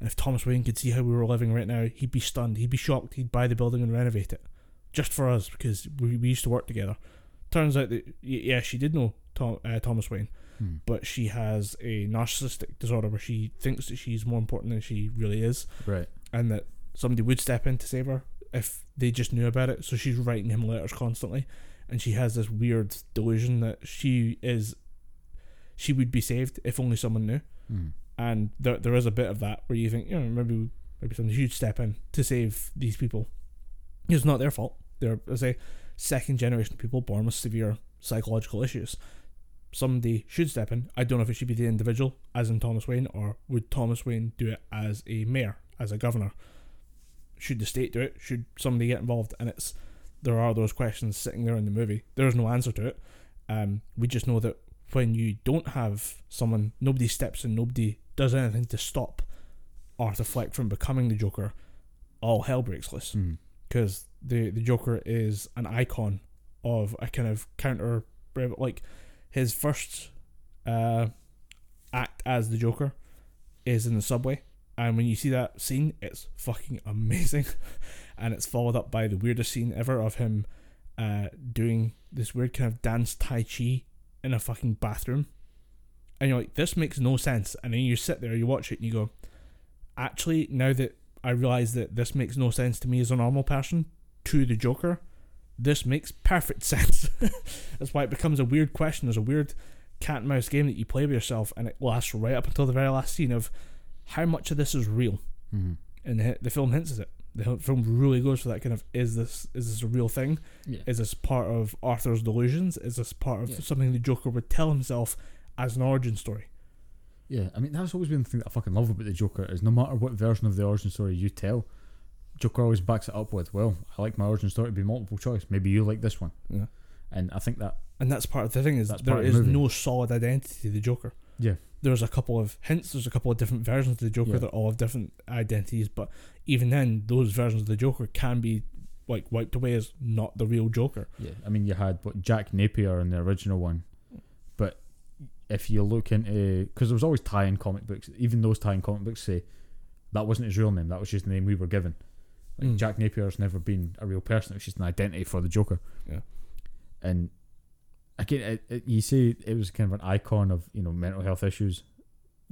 and if Thomas Wayne could see how we were living right now, he'd be stunned, he'd be shocked, he'd buy the building and renovate it, just for us because we, we used to work together. Turns out that y- yeah she did know Tom, uh, Thomas Wayne, Hmm. but she has a narcissistic disorder where she thinks that she's more important than she really is Right. and that somebody would step in to save her if they just knew about it. So she's writing him letters constantly, and she has this weird delusion that she is, she would be saved if only someone knew. Hmm. And there, there is a bit of that where you think, you know, maybe maybe somebody should step in to save these people. It's not their fault. They're, as I say, second generation people born with severe psychological issues. Somebody should step in. I don't know if it should be the individual, as in Thomas Wayne, or would Thomas Wayne do it as a mayor, as a governor? Should the state do it? Should somebody get involved? And it's there are those questions sitting there in the movie. There is no answer to it. Um, we just know that when you don't have someone, nobody steps in, nobody does anything to stop Arthur Fleck from becoming the Joker, all hell breaks loose. Mm. Because the the Joker is an icon of a kind of counter, like his first uh, act as the Joker is in the subway, and when you see that scene, it's fucking amazing, and it's followed up by the weirdest scene ever of him uh, doing this weird kind of dance tai chi in a fucking bathroom, and you're like, this makes no sense, and then you sit there, you watch it, and you go, actually, now that I realize that this makes no sense to me as a normal person, to the Joker, this makes perfect sense. That's why it becomes a weird question. There's a weird cat and mouse game that you play with yourself, and it lasts right up until the very last scene of how much of this is real. Mm. And the, the film hints at it. The film really goes for that kind of is this is this a real thing? Yeah. Is this part of Arthur's delusions? Is this part of Yeah. something the Joker would tell himself as an origin story? Yeah, I mean that's always been the thing that I fucking love about the Joker is no matter what version of the origin story you tell, Joker always backs it up with, well, I like my origin story to be multiple choice. Maybe you like this one. Yeah. And I think that And that's part of the thing is there of is movie. no solid identity to the Joker. Yeah. There's a couple of hints, there's a couple of different versions of the Joker Yeah. that all have different identities, but even then those versions of the Joker can be like wiped away as not the real Joker. yeah, I mean you had what Jack Napier in the original one, but if you look into because there was always tie-in comic books, even those tie-in comic books say that wasn't his real name, that was just the name we were given. Like Mm. Jack Napier's never been a real person; it was just an identity for the Joker. Yeah. And again, it, you say it was kind of an icon of you know mental health issues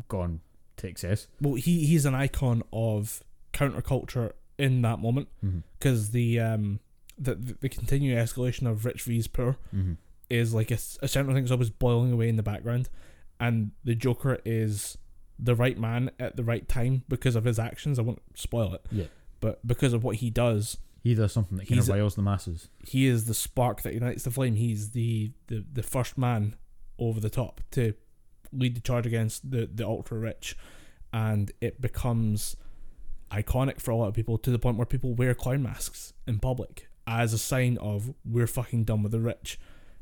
gone to excess. Well, he he's an icon of counterculture in that moment Mm-hmm. because the um the, the the continued escalation of rich v's poor Mm-hmm. is like a, a central thing that's always boiling away in the background, and the Joker is the right man at the right time because of his actions. I won't spoil it, Yeah. but because of what he does, He does something that kind He's of a- riles the masses. he is the spark that unites the flame. He's the the, the first man over the top to lead the charge against the the ultra rich, and it becomes iconic for a lot of people to the point where people wear clown masks in public as a sign of we're fucking done with the rich.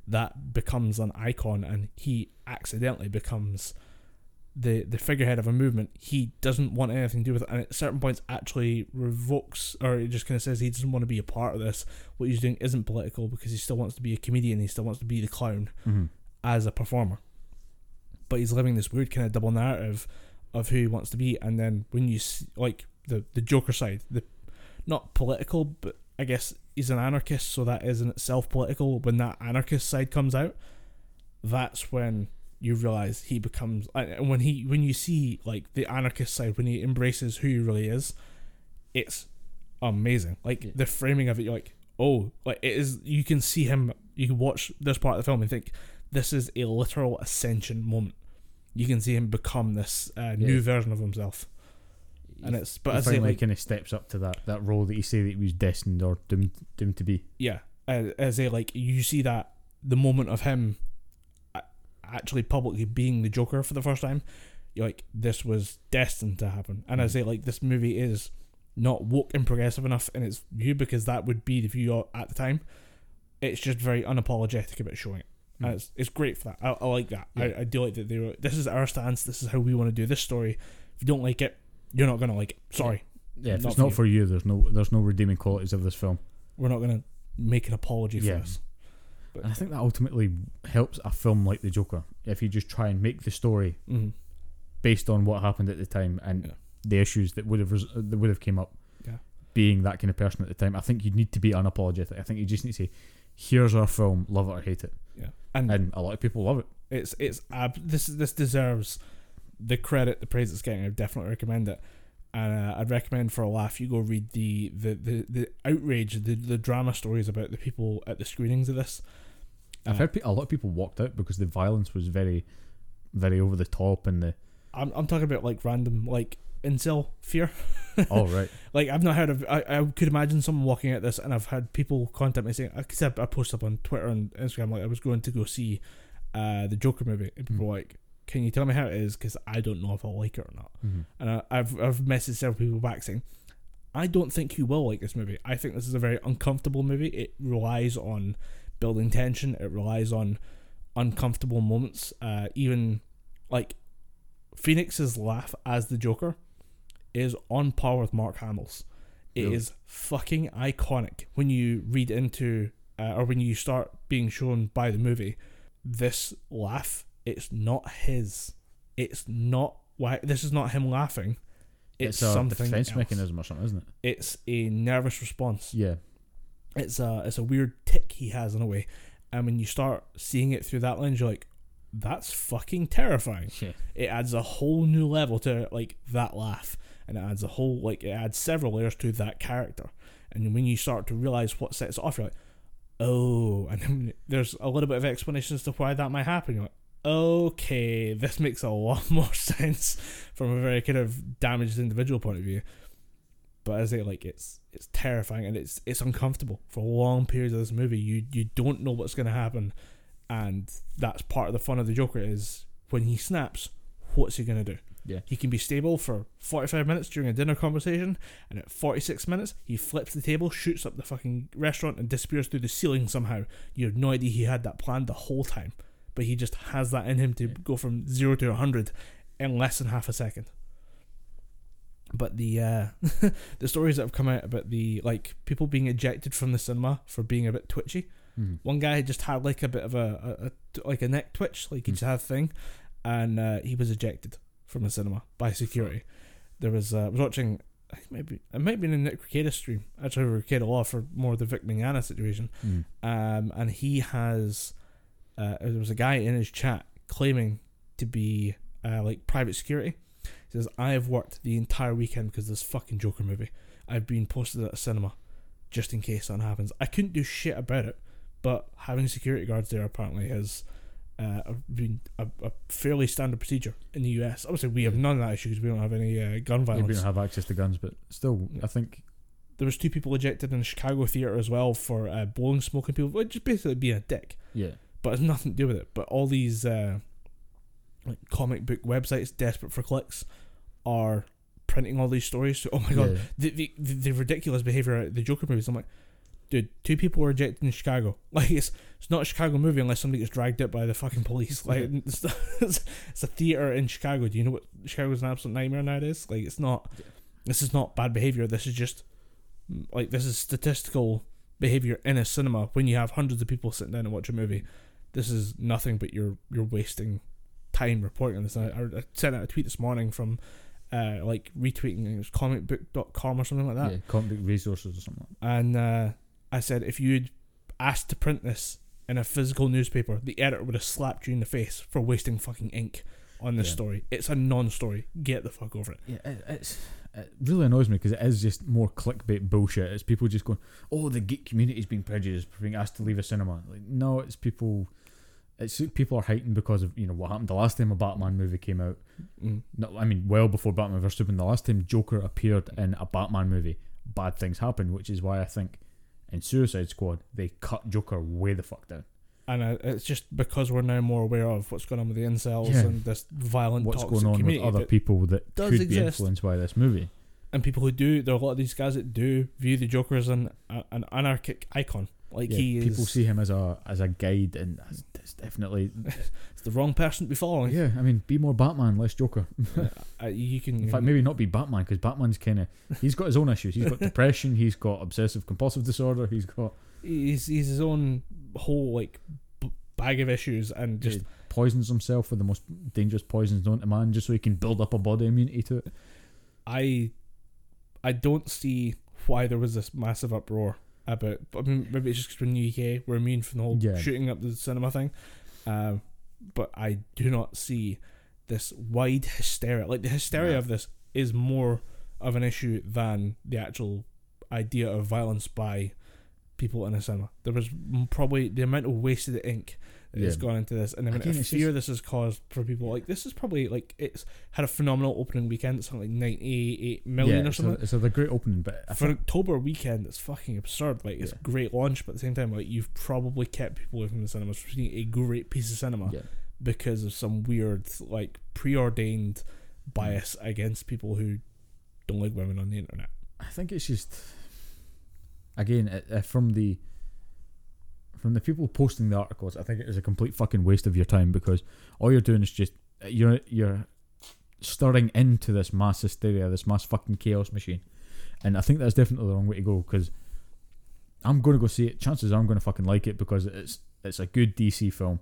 That becomes an icon, and he accidentally becomes the the figurehead of a movement. He doesn't want anything to do with it, and at certain points actually revokes or it just kind of says he doesn't want to be a part of this. What he's doing isn't political because he still wants to be a comedian. He still wants to be the clown Mm-hmm. as a performer. But he's living this weird kind of double narrative of who he wants to be, and then when you see, like the the Joker side, the not political, but I guess he's an anarchist, so that is in itself political. When that anarchist side comes out, that's when you realize he becomes. And when he when you see like the anarchist side, when he embraces who he really is, it's amazing. Like Yeah. the framing of it, you're like, oh, like it is. You can see him. You can watch this part of the film and think this is a literal ascension moment. You can see him become this uh, new Yeah. version of himself, and it's. But he I say finally like kind of steps up to that, that role that you say that he was destined or doomed doomed to be. yeah, uh, as a like you see that the moment of him actually publicly being the Joker for the first time, you're like this was destined to happen. And I Mhm. say like this movie is not woke and progressive enough in its view because that would be the view at the time. It's just very unapologetic about showing it. And Mm. it's, it's great for that. I, I like that. Yeah. I, I do like that they were. This is our stance. This is how we want to do this story. If you don't like it, you're not gonna like it. Sorry, Yeah, if Not it's for not you. for you, there's no there's no redeeming qualities of this film. we're not gonna make an apology for Yeah. this. But, And I think that ultimately helps a film like The Joker if you just try and make the story Mhm. based on what happened at the time and Yeah. the issues that would have res- that would have came up. Yeah. Being that kind of person at the time, I think you need to be unapologetic. I think you just need to say, "Here's our film, love it or hate it," yeah, and and a lot of people love it. It's it's ab- this this deserves the credit, the praise it's getting. I definitely recommend it, and uh, I'd recommend for a laugh you go read the the the, the outrage, the the drama stories about the people at the screenings of this. I've Uh, heard pe- a lot of people walked out because the violence was very, very over the top and the I'm I'm talking about like random like incel fear. oh right. Like I've not heard of. I, I could imagine someone walking at this, and I've had people contact me saying, because I, I posted up on Twitter and Instagram, like I was going to go see uh, the Joker movie, and people Mm. were like, "Can you tell me how it is? Because I don't know if I'll like it or not." Mhm. And I, I've I've messaged several people back saying, "I don't think you will like this movie. I think this is a very uncomfortable movie. It relies on building tension. It relies on uncomfortable moments. Uh, even like Phoenix's laugh as the Joker is on par with Mark Hamill's. It is Really? fucking iconic when you read into uh, or when you start being shown by the movie. This laugh, it's not his. It's not why. This is not him laughing. It's, a something defense else. mechanism or something, isn't it? It's a nervous response. Yeah. It's a it's a weird tick he has in a way, and when you start seeing it through that lens, you're like, that's fucking terrifying. Yeah. it adds a whole new level to like that laugh. And it adds a whole like it adds several layers to that character. And when you start to realize what sets it off you're like oh. And then there's a little bit of explanation as to why that might happen. You're like okay this makes a lot more sense from a very kind of damaged individual point of view but as I say like it's it's terrifying and it's it's uncomfortable for long periods of this movie you you don't know what's going to happen and that's part of the fun of the Joker is when he snaps, what's he gonna do? Yeah. He can be stable for forty five minutes during a dinner conversation, and at forty six minutes he flips the table, shoots up the fucking restaurant, and disappears through the ceiling somehow. You have no idea he had that planned the whole time, but he just has that in him to Yeah. go from zero to hundred in less than half a second. But the uh, the stories that have come out about the like people being ejected from the cinema for being a bit twitchy Mhm. one guy just had like a bit of a, a, a like a neck twitch, like he Hmm. just had a thing, and uh, he was ejected from the cinema by security. There was uh, I was watching. Maybe it might be in a Nick Rekieta stream. Actually, Rekieta Law for more of the Vic Mignogna situation. Mm. Um, and he has uh, there was a guy in his chat claiming to be uh, like private security. He says, "I have worked the entire weekend because of this fucking Joker movie. I've been posted at a cinema just in case something happens. I couldn't do shit about it, but having security guards there apparently has." Uh, been a, a fairly standard procedure in the US. Obviously, we have none of that issue because we don't have any uh, gun Yeah, violence. we don't have access to guns, but still, I think there was two people ejected in the Chicago theater as well for uh, blowing smoke at people, which is basically being a dick. yeah, but it's nothing to do with it. But all these uh, like comic book websites desperate for clicks are printing all these stories. So, oh my god, yeah. the, the the the ridiculous behavior of the Joker movies. I'm like, dude, two people were ejected in Chicago. Like it's it's not a Chicago movie unless somebody gets dragged out by the fucking police. Like it's, it's, it's a theater in Chicago. Do you know what Chicago's an absolute nightmare nowadays? Like it's not. This is not bad behavior. This is just like this is statistical behavior in a cinema when you have hundreds of people sitting down and watch a movie. This is nothing but you're you're wasting time reporting on this. I, I sent out a tweet this morning from uh, like retweeting it was comicbook.com or something like that yeah, comic book resources or something. and uh, I said if you'd asked to print this in a physical newspaper, the editor would have slapped you in the face for wasting fucking ink on this Yeah. story. It's a non-story. Get the fuck over it. Yeah, it, it's it really annoys me because it is just more clickbait bullshit. It's people just going, "Oh, the geek community's been prejudiced for being asked to leave a cinema." Like, no, it's people. It's people are hating because of you know what happened the last time a Batman movie came out. Mm. No, I mean, well before Batman vs Superman, the last time Joker appeared in a Batman movie, bad things happened, which is why I think in Suicide Squad they cut Joker way the fuck down. And uh, it's just because we're now more aware of what's going on with the incels Yeah. and this violent What's toxic going on with other that- people that does could be influenced by this movie? and people who do. There are a lot of these guys that do view the Joker as an uh, an anarchic icon. Like Yeah, he is. people see him as a as a guide, and that's definitely it's the wrong person to be following. yeah. I mean, be more Batman, less Joker. Uh, you can. In fact, maybe not be Batman because Batman's kind of he's got his own issues. He's got depression. He's got obsessive compulsive disorder. He's got he's he's his own whole like b- bag of issues and just poisons himself with the most dangerous poisons known to man, just so he can build up a body immunity to it. I I don't see why there was this massive uproar about. I mean, maybe it's just because we're in the UK, we're immune from the whole Yeah. shooting up the cinema thing. Um, but I do not see this wide hysteria. Like the hysteria No. of this is more of an issue than the actual idea of violence by people in a cinema. There was probably the amount of wasted ink has gone into this, and the amount Again, it's fear just- this has caused for people. Like this is probably like it's had a phenomenal opening weekend. It's something like ninety eight million or something. It's a, it's a great opening, but I for think, October weekend, it's fucking absurd. Like it's Yeah. great launch, but at the same time, like you've probably kept people away from the cinemas from seeing a great piece of cinema yeah, because of some weird, like preordained bias against people who don't like women on the internet. I think it's just again uh, from the from the people posting the articles. I think it is a complete fucking waste of your time because all you're doing is just you're you're stirring into this mass hysteria, this mass fucking chaos machine, and I think that's definitely the wrong way to go because I'm going to go see it. Chances are I'm going to fucking like it because it's it's a good DC film.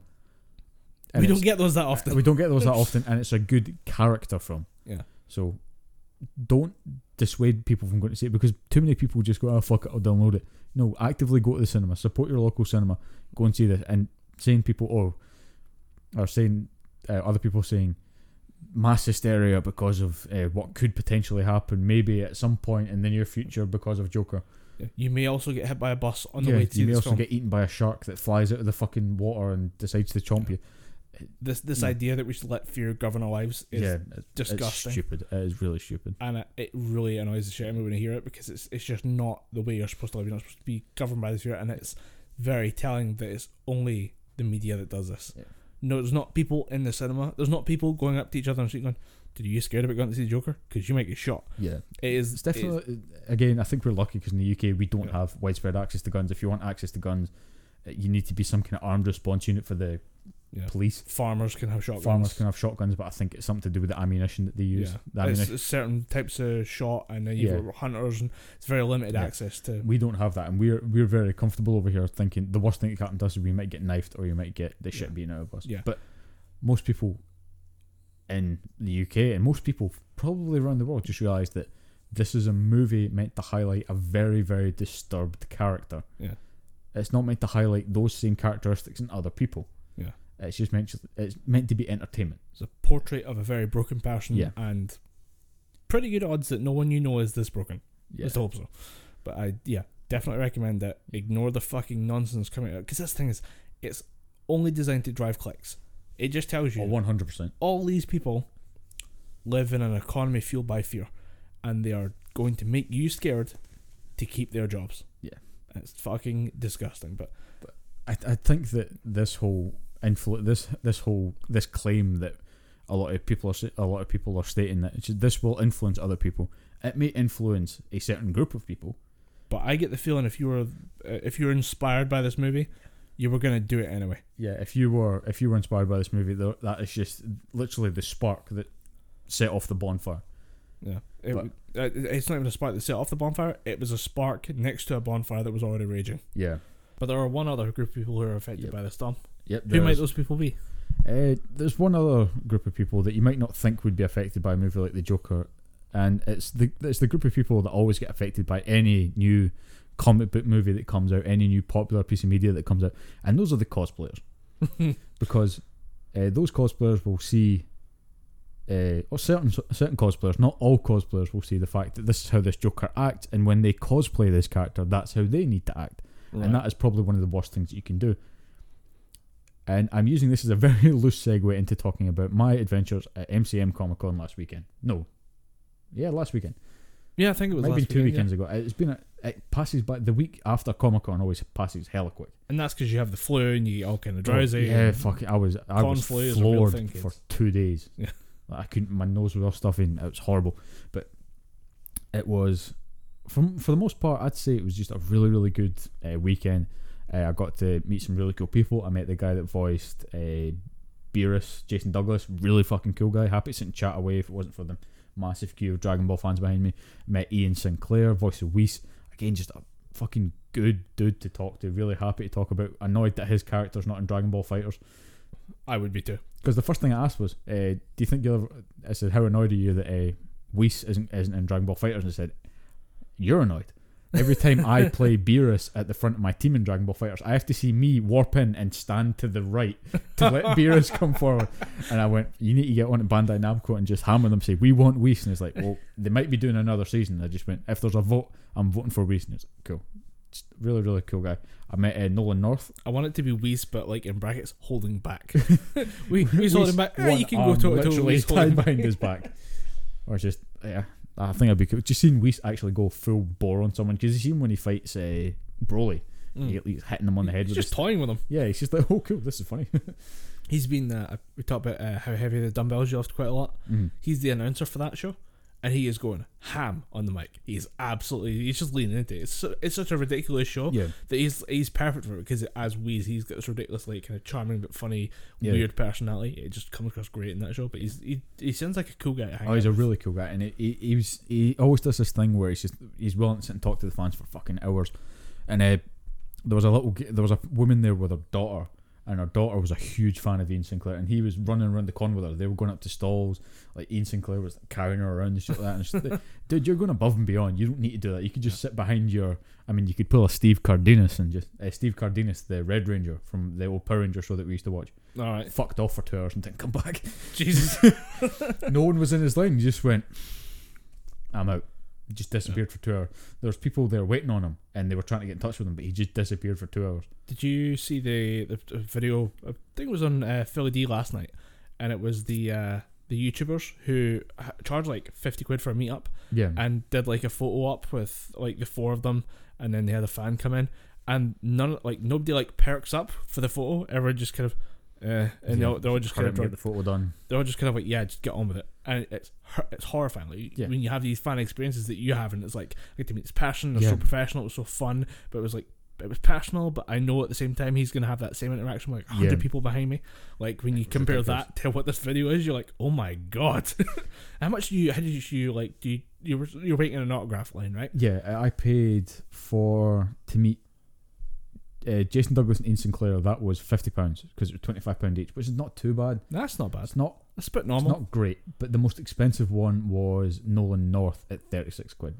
We don't get those that often. we don't get those that often, and it's a good character film. Yeah. So don't dissuade people from going to see it because too many people just go, oh fuck it, I'll download it. No, actively go to the cinema, support your local cinema, go and see this. And saying people, oh, or saying uh, other people saying mass hysteria because of uh, what could potentially happen, maybe at some point in the near future because of Joker. You may also get hit by a bus on the Yeah, way to you may also film. get eaten by a shark that flies out of the fucking water and decides to chomp you. This this No. idea that we should let fear govern our lives is yeah, it's, disgusting. It's stupid. It is really stupid. and it, it really annoys the shit out of me when I hear it because it's it's just not the way you're supposed to live. You're not supposed to be governed by this fear, and it's very telling that it's only the media that does this. Yeah. No, there's not people in the cinema. There's not people going up to each other and going, "Did you scared about going to see the Joker? Because you might get shot." Yeah, It is it's definitely again. I think we're lucky because in the UK we don't Yeah. have widespread access to guns. If you want access to guns, uh, you need to be some kind of armed response unit for the Yeah. police. farmers can have shotguns. Farmers can have shotguns, but I think it's something to do with the ammunition that they use. yeah, The ammunition. it's certain types of shot, and then you've Yeah. got hunters, and it's very limited Yeah. access to. We don't have that, and we're we're very comfortable over here thinking the worst thing that can happen to us is we might get knifed or you might get the shit beaten out of us. Yeah. But most people in the UK and most people probably around the world just realise that this is a movie meant to highlight a very very disturbed character. Yeah. It's not meant to highlight those same characteristics in other people. Yeah. It's just meant it's meant to be entertainment. It's a portrait of a very broken person, Yeah. and pretty good odds that no one you know is this broken. Yeah. Let's hope so. But I, yeah, definitely recommend it. Ignore the fucking nonsense coming out because this thing is, it's only designed to drive clicks. It just tells you Oh, one hundred percent. all these people live in an economy fueled by fear, and they are going to make you scared to keep their jobs. Yeah. it's fucking disgusting. But I, I think that this whole influ- this this whole this claim that a lot of people are a lot of people are stating that this will influence other people. It may influence a certain group of people. but I get the feeling if you were if you were inspired by this movie, you were gonna do it anyway. Yeah, if you were if you were inspired by this movie, that is just literally the spark that set off the bonfire. Yeah, it, But- it's not even a spark that set off the bonfire. It was a spark next to a bonfire that was already raging. Yeah. But there are one other group of people who are affected Yep. by this storm. Yep. Who might those people be? Uh, there's one other group of people that you might not think would be affected by a movie like The Joker, and it's the it's the group of people that always get affected by any new comic book movie that comes out, any new popular piece of media that comes out, and those are the cosplayers, because uh, those cosplayers will see. Uh, or certain certain cosplayers, not all cosplayers, will see the fact that this is how this Joker acts, and when they cosplay this character, that's how they need to act and that is probably one of the worst things you can do. And I'm using this as a very loose segue into talking about my adventures at MCM Comic Con last weekend. No, yeah, last weekend. yeah, I think it was Might have last been two weekend, weekends ago. It's been a, it passes by the week after Comic Con always passes hella quick. and that's because you have the flu and you get all kind of drowsy. Oh, yeah, fuck it. I was I was Con flu is a real floored thing, for two days. Yeah. I couldn't. My nose was all stuffing. It was horrible. But it was, from for the most part, I'd say it was just a really really good uh, weekend. Uh, I got to meet some really cool people. I met the guy that voiced uh, Beerus, Jason Douglas, really fucking cool guy. Happy to sit and chat away if it wasn't for the massive queue of Dragon Ball fans behind me. Met Ian Sinclair, voice of Whis. Again, just a fucking good dude to talk to. Really happy to talk about. Annoyed that his character's not in Dragon Ball FighterZ. I would be too. Because the first thing I asked was, uh, "Do you think you'll?" Ever, I said, "How annoyed are you that uh, Whis isn't isn't in Dragon Ball FighterZ?" And I said, "You're annoyed. Every time I play Beerus at the front of my team in Dragon Ball FighterZ, I have to see me warp in and stand to the right to let Beerus come forward." And I went, "You need to get on to Bandai Namco and just hammer them. Say we want Whis." And it's like, "Well, they might be doing another season." I just went, "If there's a vote, I'm voting for Whis." And it's like, cool. Just really, really cool guy. I met uh, Nolan North. I want it to be Whis, but like in brackets, holding back. we Whis holding back. Eh, you can go toe to toe. literally holding back. behind his back, or just yeah. I think I'd be cool. Just seeing Whis actually go full bore on someone because you see him when he fights uh, Broly, Mm. he, he's hitting him on the head He's just his toying with him. yeah. He's just like, oh, cool, this is funny. He's been. Uh, we talked about uh, how heavy the dumbbells you lift quite a lot. Mhm. He's the announcer for that show, and he is going ham on the mic. He's absolutely. He's just leaning into it. It's, su- it's such a ridiculous show Yeah, that he's he's perfect for it because as Whis, he's got this ridiculous, like kind of charming but funny, Yeah. weird personality. It just comes across great in that show. But he's he, he sounds like a cool guy. To hang Oh, he's a really cool guy, and he, he, he was he always does this thing where he's just he's willing to sit and talk to the fans for fucking hours. And uh, there was a little there was a woman there with her daughter, and her daughter was a huge fan of Ian Sinclair, and he was running around the con with her. They were going up to stalls, like Ian Sinclair was carrying her around and shit like that. And like, dude, you're going above and beyond. You don't need to do that. You could just sit behind your. I mean, you could pull a Steve Cardenas and just uh, Steve Cardenas, the Red Ranger from the old Power Ranger show that we used to watch, All right, fucked off for two hours and didn't come back Jesus. no one was in his line. He just went, I'm out. He just disappeared for two hours. There was people there waiting on him, and they were trying to get in touch with him, but he just disappeared for two hours. Did you see the the, the video? I think it was on uh, Philly D last night, and it was the uh, the YouTubers who charged like fifty quid for a meetup Yeah, and did like a photo op with like the four of them, and then they had a fan come in, and none like nobody like perks up for the photo. Everyone just kind of. Uh, and they're, all- they're all just kind of get the photo done. they're all just kind of like yeah just get on with it and it's it's horrifying like Yeah. when you have these fan experiences that you have and it's like I get to meet this person they're Yeah. so professional it was so fun but it was like it was personal but I know at the same time he's gonna have that same interaction with like 100 Yeah. people behind me like when you compare ridiculous. that to what this video is you're like oh my god how much do you how did you like do you you were you're waiting an autograph line right Yeah, I paid for to meet uh, Jason Douglas and Ian Sinclair. That was fifty pounds because it was twenty five pound each, which is not too bad. that's not bad It's not that's a bit it's normal not great, but the most expensive one was Nolan North at thirty six quid.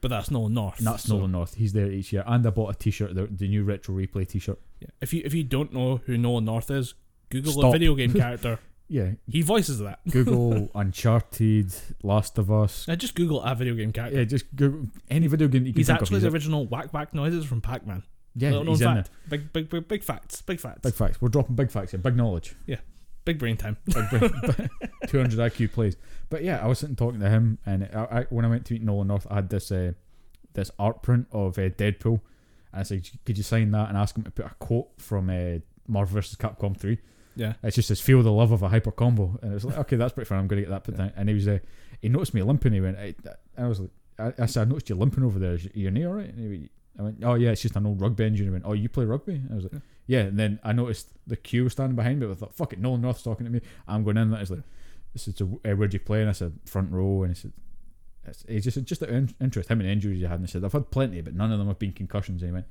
but that's Nolan north And that's so- Nolan North. He's there each year, and I bought a t shirt, the, the new retro replay t shirt. yeah. if you if you don't know who Nolan North is Google a video game character Yeah, he voices that Google Uncharted, Last of Us. Now just Google a video game character. Yeah, just Google any video game you can he's actually of. the original whack whack noises from Pac Man. Yeah, Little known he's in fact. Big, big, big, big facts. Big facts. Big facts. We're dropping big facts here. Big knowledge. Yeah. Big brain time. Big, big, 200 IQ plays. But yeah, I was sitting talking to him, and I, I, when I went to meet Nolan North, I had this uh, this art print of uh, Deadpool, and I said, "Could you sign that?" and ask him to put a quote from uh, Marvel vs. Capcom 3. Yeah. It's just says feel the love of a hyper combo, and it's like okay, that's pretty fun. I'm gonna get that put down. And he was uh, he noticed me limping. He went, I, I was like, I, I said, I noticed you limping over there. Is your- your knee all right? And he went, I went, oh yeah, it's just an old rugby injury. He went, oh you play rugby? I was like, yeah. And then I noticed the queue standing behind me. I thought, fuck it, Nolan North's talking to me. I'm going in. That is like, this is a, uh, where'd you play? And I said front row. And he said. It's, it's just just an interest. How many injuries you had? And I said I've had plenty, but none of them have been concussions. And he went,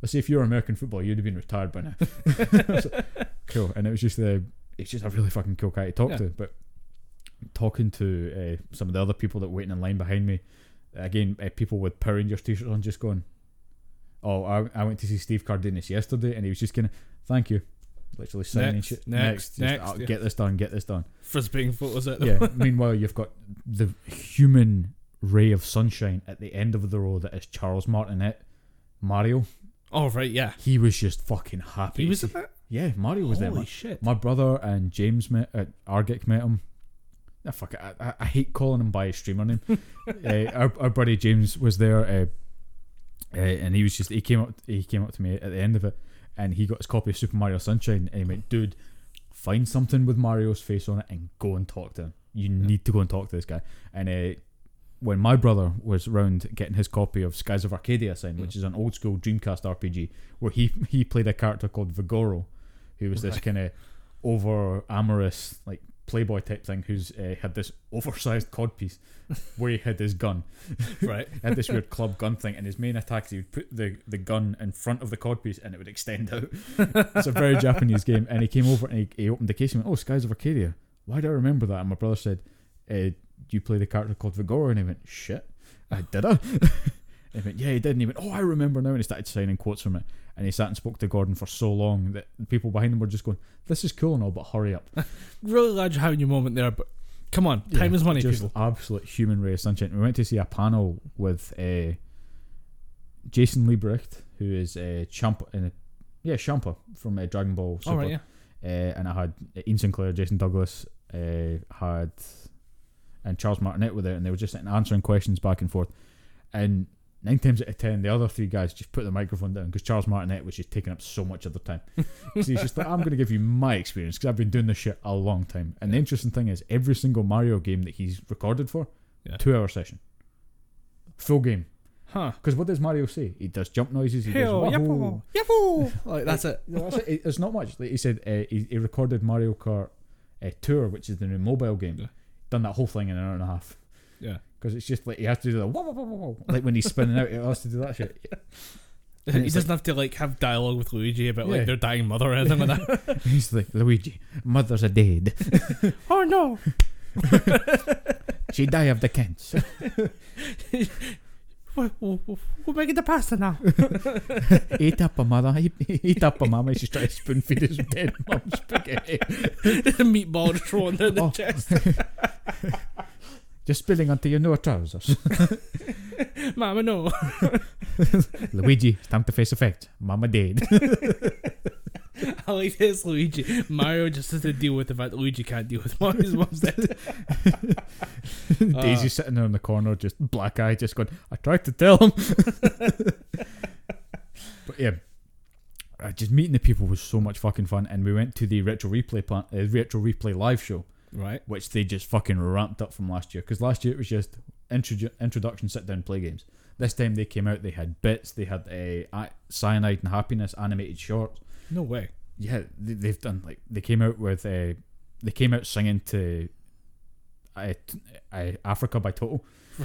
"Let's see if you're American football, you'd have been retired by now." Like, cool, and it was just the it's just a really fucking cool guy to talk Yeah. to. But talking to uh, some of the other people that were waiting in line behind me, again, uh, people with Power Rangers t-shirts on, just going, "Oh, I, I went to see Steve Cardenas yesterday, and he was just gonna thank you." Literally signing Next, shit. next, just, next, "Oh, yeah. Get this done. Get this done. Frisbeeing photos out. Yeah. Meanwhile, you've got the human ray of sunshine at the end of the row that is Charles Martinet, Mario. Oh right, yeah. He was just fucking happy. He was at that. yeah, Mario was there. Holy shit. My brother and James met at Argic met him. Ah, fuck it. I, I, I hate calling him by his streamer name. uh, our, our buddy James was there, uh, uh, and he was just he came up he came up to me at the end of it, and he got his copy of Super Mario Sunshine, and he went, "Dude, find something with Mario's face on it and go and talk to him. You need to go and talk to this guy." And uh, when my brother was round getting his copy of Skies of Arcadia signed, which is an old school Dreamcast RPG, where he he played a character called Vigoro, who was this Right. kind of over amorous like playboy type thing, who's uh, had this oversized codpiece where he had his gun, right. He had this weird club gun thing, and his main attack is he would put the, the gun in front of the codpiece and it would extend out. it's a very Japanese game, and he came over and he, he opened the case and went, "Oh, Skies of Arcadia. Why do I remember that?" And my brother said, uh, "Do you play the character called Vigor?" And he went, "Shit, I did I?" And he went, "Yeah, he did." And he went, "Oh, I remember now." And he started signing quotes from it, and he sat and spoke to Gordon for so long that the people behind him were just going, "This is cool and all, but hurry up." Really glad you're having your moment there, but come on, time Yeah, is money, just people. absolute human ray of sunshine. We went to see a panel with uh, Jason Liebrecht, who is uh, Champa, uh, yeah, Champa from uh, Dragon Ball Super. Right, yeah. uh, and I had Ian Sinclair, Jason Douglas, uh, had and Charles Martinet were there, and they were just answering questions back and forth. And nine times out of ten, the other three guys just put the microphone down because Charles Martinet was just taking up so much of the time. so he's just like, I'm going to give you my experience because I've been doing this shit a long time. And the interesting thing is, every single Mario game that he's recorded for, Yeah. two hour session, full game. Huh. Because what does Mario say? He does jump noises. He Hell, does yippo, yippo. Like that's it. no, that's it. It's not much. Like he said, uh, he, he recorded Mario Kart uh, Tour, which is the new mobile game. Yeah. Done that whole thing in an hour and a half. Yeah. Because it's just like he has to do the whoa, whoa, whoa, whoa, like when he's spinning out, he has to do that shit. And He doesn't have to like have dialogue with Luigi about Yeah. like their dying mother or anything like that. He's like Luigi, mother's a dead. oh no! She died of the cancer. We're, making the pasta now. Eat up a mother. Eat, eat up a mama. She's trying to spoon feed his dead mum spaghetti. the Meatball just thrown down the Oh. chest. Just spilling onto your new trousers. Mama, no. Luigi, it's time to face the fact. Mama dead. I like this Luigi. Mario just has to deal with the fact that Luigi can't deal with Mario's his mom's dead. Daisy sitting there in the corner, just black eye, just going, I tried to tell him. but yeah, uh, just meeting the people was so much fucking fun. And we went to the Retro Replay plan- uh, Retro Replay live show, Right. which they just fucking ramped up from last year. Because last year it was just introdu- introduction, sit down, play games. This time they came out, they had bits, they had uh, Cyanide and Happiness animated shorts. No way. Yeah, they, they've done like they came out with uh, they came out singing to uh, uh, Africa by Toto.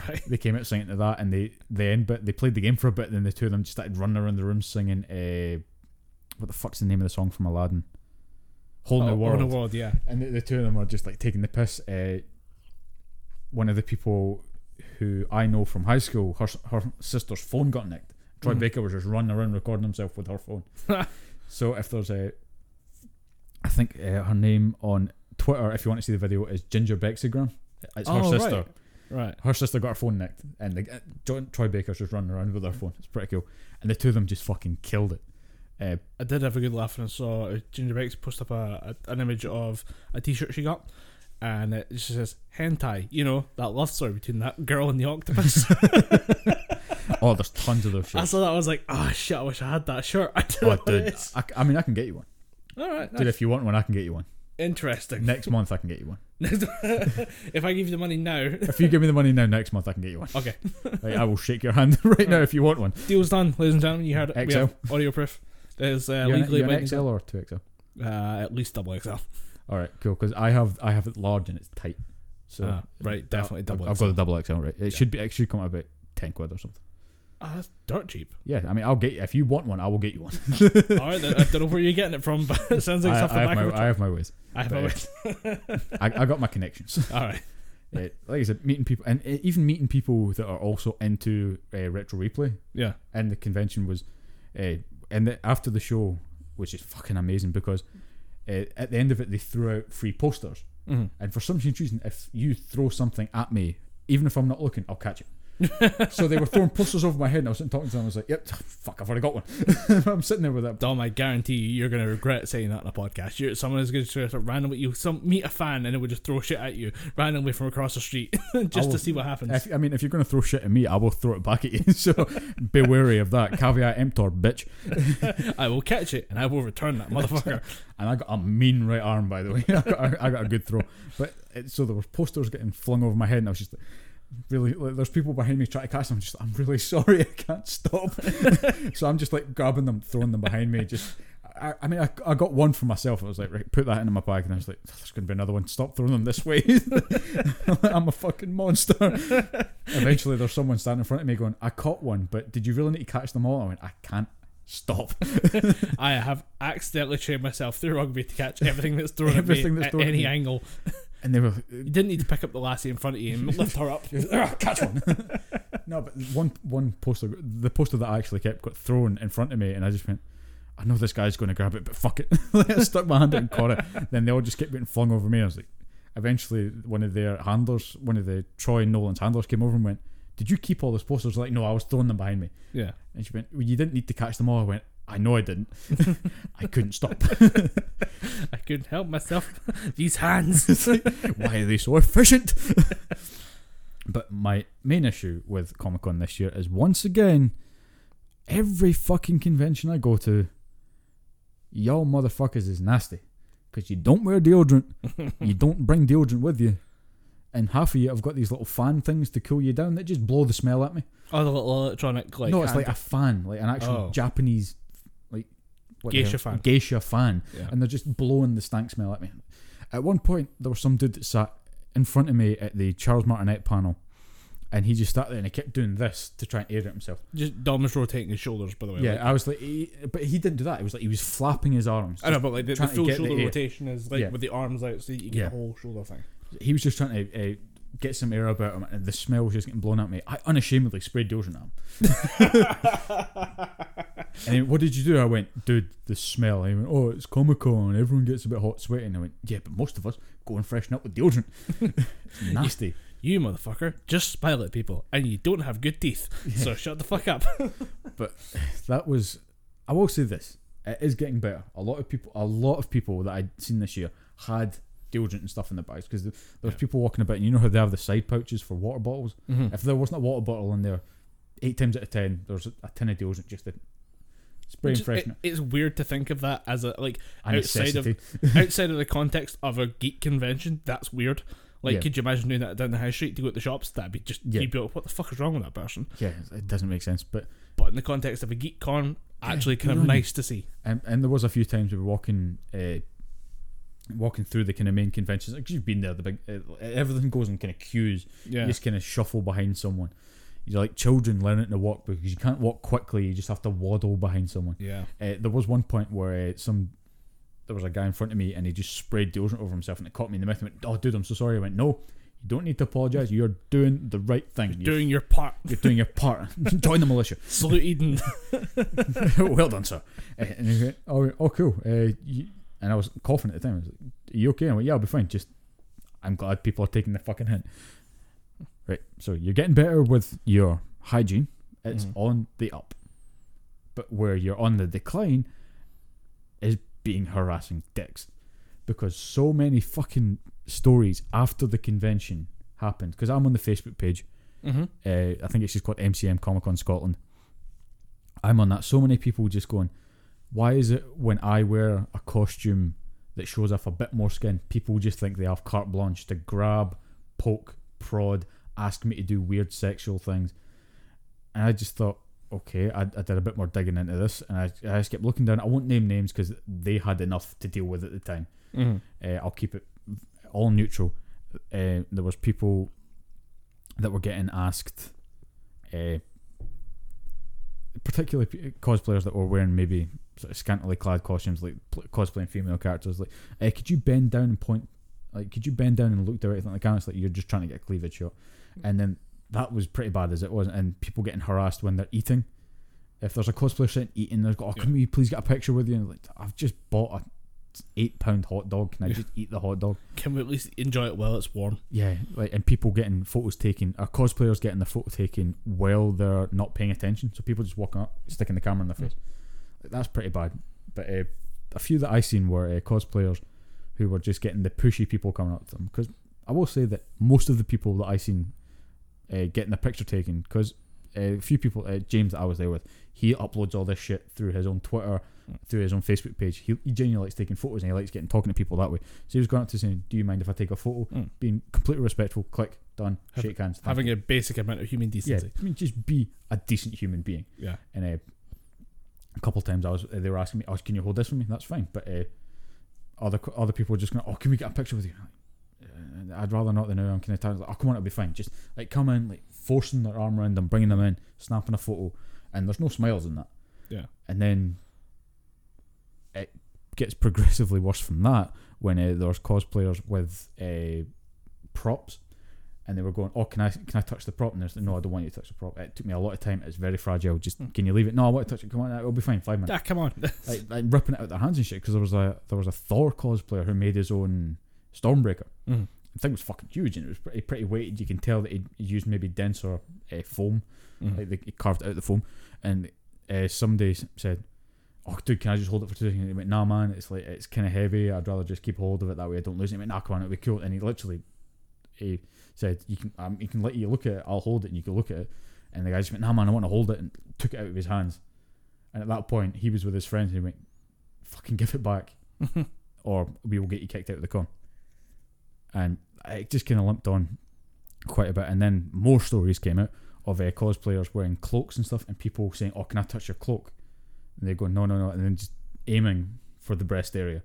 Right. They came out singing to that, and they the end bit they played the game for a bit, and then the two of them just started running around the room singing. Uh, what the fuck's the name of the song from Aladdin? Whole New Oh, World. Whole new world, yeah. And the, the two of them are just like taking the piss. Uh, one of the people who I know from high school, her her sister's phone got nicked. Troy Mhm. Baker was just running around recording himself with her phone. so if there's a, I think uh, her name on Twitter, if you want to see the video, is Ginger Bexygram. It's her Oh, sister. right. Right. Her sister got her phone nicked, and the, uh, John, Troy Baker's just running around with her phone. It's pretty cool, and the two of them just fucking killed it. Uh, I did have a good laugh when I saw uh, Ginger Bex post up a, a, an image of a t-shirt she got, and it just says hentai. You know that love story between that girl and the octopus. oh, there's tons of those I saw that. I was like, oh shit! I wish I had that shirt. I don't Oh, dude. I, I mean, I can get you one. All right. Dude, if you want one, I can get you one. Interesting. Next month, I can get you one. if I give you the money now, If you give me the money now, next month, I can get you one. okay. Like, I will shake your hand right now if you want one. Deal's done, ladies and gentlemen. You heard it. We have audio proof. There's uh, you're an, legally you're an XL or two XL? Uh, at least double XL. All right, cool. Because I have I have it large and it's tight. So Ah, right, definitely double I've XL. got the double XL. Right, it Yeah. should be it should come out about ten quid or something. Ah, that's dirt cheap. Yeah, I mean, I'll get you if you want one. I will get you one. All right, I don't know where you're getting it from, but it sounds like I, stuff I have my I have my ways. I have but- a I, I got my connections. All right. Uh, like I said, meeting people and uh, even meeting people that are also into uh, retro replay. Yeah. And the convention was, uh, and the, after the show, which is fucking amazing because uh, at the end of it they threw out free posters. hmm And for some strange reason, if you throw something at me, even if I'm not looking, I'll catch it. so they were throwing posters over my head, and I was sitting talking to them. I was like, "Yep, fuck, I've already got one." I'm sitting there with that. Dom, I guarantee you, you're going to regret saying that in a podcast. You're, someone is going to sort of randomly, you some meet a fan and it would just throw shit at you randomly from across the street just I to see what happens. If, I mean, if you're going to throw shit at me, I will throw it back at you. So be wary of that. Caveat emptor, bitch. I will catch it and I will return that motherfucker. And I got a mean right arm, by the way. I got a, I got a good throw. But it, so there were posters getting flung over my head, and I was just like, really. Like, there's people behind me trying to catch them. I'm just, I'm really sorry, I can't stop. so I'm just like grabbing them, throwing them behind me. Just, I, I mean, I, I got one for myself. I was like, right, put that into my bag, and I was like, oh, there's going to be another one. Stop throwing them this way. I'm a fucking monster. Eventually, there's someone standing in front of me going, I caught one, but did you really need to catch them all? I went, I can't. Stop. I have accidentally trained myself through rugby to catch everything that's thrown Everything at me that's at thrown at any you. angle. And they were, You didn't need to pick up the lassie in front of you and lift her up. "Ah, catch one. no, but one one poster, the poster that I actually kept got thrown in front of me, and I just went, I know this guy's going to grab it, but fuck it. I stuck my hand out and caught it. Then they all just kept getting flung over me. I was like, eventually, one of their handlers, one of the Troy Nolan's handlers, came over and went, did you keep all those posters? Like, no, I was throwing them behind me. Yeah. And she went, well, you didn't need to catch them all. I went, I know I didn't. I couldn't stop. I couldn't help myself. These hands. Why are they so efficient? but my main issue with Comic Con this year is once again, every fucking convention I go to, y'all motherfuckers is nasty. Because you don't wear deodorant, you don't bring deodorant with you, and half of you have got these little fan things to cool you down that just blow the smell at me. oh, the little electronic like. no, it's hand- like a fan, like an actual Oh. Japanese, what Geisha fan. Geisha fan, Yeah. and they're just blowing the stank smell at me. At one point, there was some dude that sat in front of me at the Charles Martinet panel, and he just sat there and he kept doing this to try and air it himself. Just Dom rotating his shoulders, by the way. Yeah, like- I was like, he, but he didn't do that. It was like he was flapping his arms. I know, but like the, the full get the shoulder rotation is like Yeah. with the arms out, so you get Yeah. a whole shoulder thing. He was just trying to uh, get some air about him, and the smell was just getting blown at me. I unashamedly sprayed deodorant at him. and he, what did you do? I went, dude, the smell. He went, oh, it's Comic Con. Everyone gets a bit hot, sweaty. And I went, yeah, but most of us go and freshen up with deodorant. it's nasty. You motherfucker, just smile at people, and you don't have good teeth, so shut the fuck up. But that was I will say this it is getting better a lot of people a lot of people that I'd seen this year had deodorant and stuff in the bags because there was Yeah. people walking about and you know how they have the side pouches for water bottles Mhm. if there wasn't a water bottle in there eight times out of ten there's a, a tin of deodorant just to spray and freshen it- it's weird to think of that as a like a outside of- outside of the context of a geek convention. That's weird. Like, Yeah. could you imagine doing that down the high street to go to the shops? That'd be just Yeah. you'd be like, what the fuck is wrong with that person? yeah it doesn't make sense but But in the context of a geek con, actually kind of nice to see. and, and there was a few times we were walking uh, walking through the kind of main conventions like you've been there the big uh, everything goes in kind of queues Yeah. You just kind of shuffle behind someone. You're like children learning to walk because you can't walk quickly. You just have to waddle behind someone. yeah. Uh, there was one point where uh, some there was a guy in front of me and he just sprayed deodorant over himself and it caught me in the mouth. I went, "Oh, dude, I'm so sorry." I went, "No, you don't need to apologize. You're doing the right thing. You're, Doing your part. you're doing your part. Join the militia." Salute Eden. well done, sir. Uh, and he went, "Oh, oh, cool." Uh, you, and I was coughing at the time. I was like, "Are you okay?" I went, "Yeah, I'll be fine. Just, I'm glad people are taking the fucking hint." Right. So you're getting better with your hygiene. It's Mhm. on the up. But where you're on the decline is being harassing dicks, because so many fucking stories after the convention happened. Because I'm on the Facebook page mm-hmm. uh, I think it's just called MCM Comic Con Scotland. I'm on that. So many people just going, why is it when I wear a costume that shows off a bit more skin, people just think they have carte blanche to grab, poke, prod, ask me to do weird sexual things? And I just thought, okay, I, I did a bit more digging into this, and I, I just kept looking down. I won't name names because they had enough to deal with at the time. Mm-hmm. Uh, I'll keep it all neutral. Uh, there was people that were getting asked, uh, particularly p- cosplayers that were wearing maybe sort of scantily clad costumes, like pl- cosplaying female characters. Like, uh, could you bend down and point? Like, could you bend down and look directly at the camera? It's like you're just trying to get a cleavage shot, mm. and then that was pretty bad as it was, and people getting harassed when they're eating. If there's a cosplayer sitting eating, they're got, "Oh, can we please get a picture with you?" And like, I've just bought a eight pound hot dog. Can I Yeah. just eat the hot dog? Can we at least enjoy it while it's warm? Yeah, like and people getting photos taken, or cosplayers getting the photo taken while they're not paying attention. So people just walking up, sticking the camera in their mm. face. Like, that's pretty bad. But uh, a few that I seen were uh, cosplayers who were just getting the pushy people coming up to them. Because I will say that most of the people that I seen uh, getting the picture taken, because a few people, uh, James that I was there with, he uploads all this shit through his own Twitter, through his own Facebook page. He, he genuinely likes taking photos and he likes getting talking to people that way. So he was going up to saying, "Do you mind if I take a photo?" Mm. Being completely respectful. Click done. Have- shake hands. Having you. a basic amount of human yeah, decency. I mean, just be a decent human being. Yeah. And uh, a couple of times I was, they were asking me, "Oh, can you hold this for me?" That's fine. But uh, other other people were just going, "Oh, can we get a picture with you?" Uh, I'd rather not than now. I'm kind of tired. Like, oh, come on, it'll be fine. Just like come in, like forcing their arm around them, bringing them in, snapping a photo, and there's no smiles in that. Yeah. And then it gets progressively worse from that when uh, there's cosplayers with uh, props. And they were going, oh, can I can I touch the prop? And there's no, I don't want you to touch the prop. It took me a lot of time. It's very fragile. Just Hmm. can you leave it? No, I want to touch it. Come on, it'll be fine. Five minutes Ah, come on. like, like ripping it out of their hands and shit because there was a there was a Thor cosplayer who made his own Stormbreaker. The thing was fucking huge and it was pretty pretty weighted. You can tell that he used maybe denser uh, foam, Mhm. like they he carved out the foam. And uh, somebody said, "Oh, dude, can I just hold it for two seconds?" And he went, "Nah, man, it's like it's kind of heavy. I'd rather just keep hold of it that way. I don't lose it." He went, "Nah, come on, it'll be cool." And he literally, he said, "You can, um, you can let you look at it. I'll hold it, and you can look at it." And the guy just went, "Nah, man, I want to hold it," and took it out of his hands. And at that point, he was with his friends, and he went, "Fucking give it back." or we will get you kicked out of the con. And it just kind of limped on quite a bit. And then more stories came out of uh, cosplayers wearing cloaks and stuff, and people saying, "Oh, can I touch your cloak?" And they go, "No, no, no," and then just aiming for the breast area.